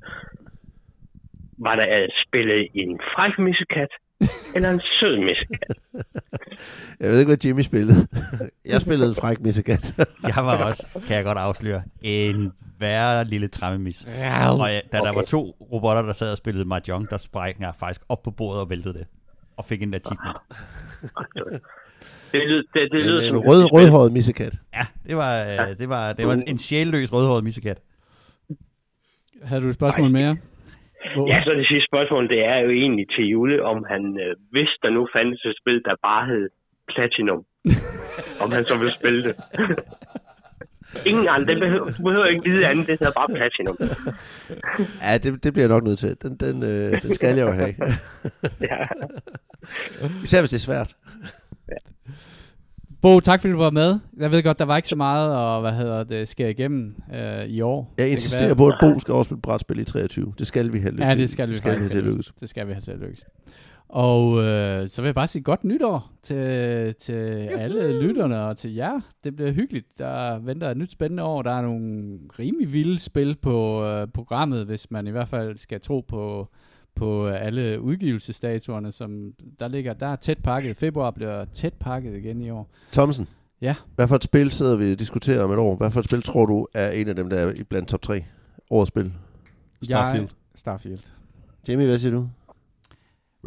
Var der at spille en fræk missekat, eller en sød missekat? Jeg ved ikke, hvad Jimmy spillede. jeg spillede en fræk missekat. Jeg var også, kan jeg godt afsløre, en værre lille trammemis. Ja, Og ja, da der var to robotter, der sad og spillede Mahjong, der sprang jeg faktisk op på bordet og væltede det. Og fik en achievement. Det, lyder, det, det lyder en, som en rød, rødhåret missekat. Ja, det var, øh, det var, det var en sjælløs rødhåret missekat. Havde du et spørgsmål mere? Hvor? Ja, så det sidste spørgsmål, det er jo egentlig til Jule, om han, øh, hvis der nu fandtes et spil, der bare hed Platinum, om han så vil spille det. Ingen andre, det behøver, du behøver ikke vide andet, det hedder bare Platinum. Ja, det, det bliver jeg nok nødt til. Den, den, øh, den skal jeg jo have. Ja. Især hvis det er svært. Bo, tak fordi du var med. Jeg ved godt, der var ikke så meget, og hvad hedder det, sker igennem øh, i år. Jeg Det insisterer på, at Bo skal også spille brætspil i 23. Det skal vi have lykkes. Ja, det skal vi skal vi faktisk have til at lykkes. Det skal vi have til at lykkes. Og øh, så vil jeg bare sige godt nytår til, til alle lytterne og til jer. Det bliver hyggeligt. Der venter et nyt spændende år. Der er nogle rimelig vilde spil på øh, programmet, hvis man i hvert fald skal tro på, på øh, alle udgivelsesdatoerne, som der ligger. Der er tæt pakket. Februar bliver tæt pakket igen i år. Thomsen. Ja. Hvad for et spil sidder vi og diskuterer om et år? Hvad for et spil tror du er en af dem, der er i blandt top 3 årets spil? Starfield. Jeg, Starfield. Jamie, hvad siger du?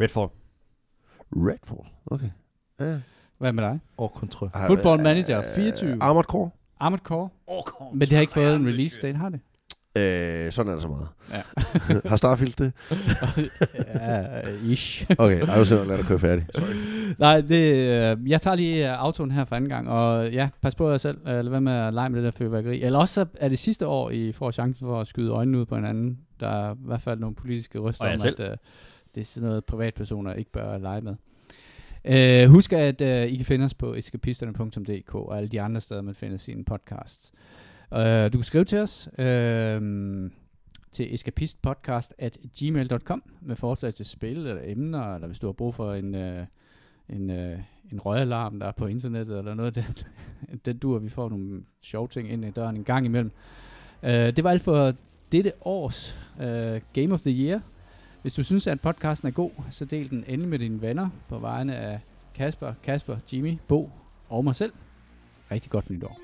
Redfall. Redfall. Okay. Ja. Hvad med dig? Og kontrol. Football Manager 24. Armored Core. Armored Core. Men det har ikke fået en release date, har det? Øh, sådan er der så meget. Ja. Har Starfield det? ja, ish. Okay, jeg vil simpelthen lade dig køre færdig. Nej, det, øh, jeg tager lige øh, autoen her for anden gang, og ja, pas på jer selv. Øh, lad være med at lege med det der fyrværkeri. Eller også så er det sidste år, I får chancen for at skyde øjnene ud på hinanden. Der er i hvert fald nogle politiske jer om, selv. at øh, det er sådan noget, privatpersoner ikke bør lege med. Øh, husk, at øh, I kan finde os på eskapisterne.dk og alle de andre steder, man finder sine podcasts. Øh, du kan skrive til os uh, til escapistpodcast at gmail.com med forslag til spil eller emner, eller hvis du har brug for en, uh, en, uh, en røgalarm, der er på internettet, eller noget af det. Den dur, vi får nogle sjove ting ind i døren en gang imellem. Uh, det var alt for dette års uh, Game of the Year. Hvis du synes, at podcasten er god, så del den endelig med dine venner på vegne af Kasper, Kasper, Jimmy, Bo og mig selv. Rigtig godt nytår.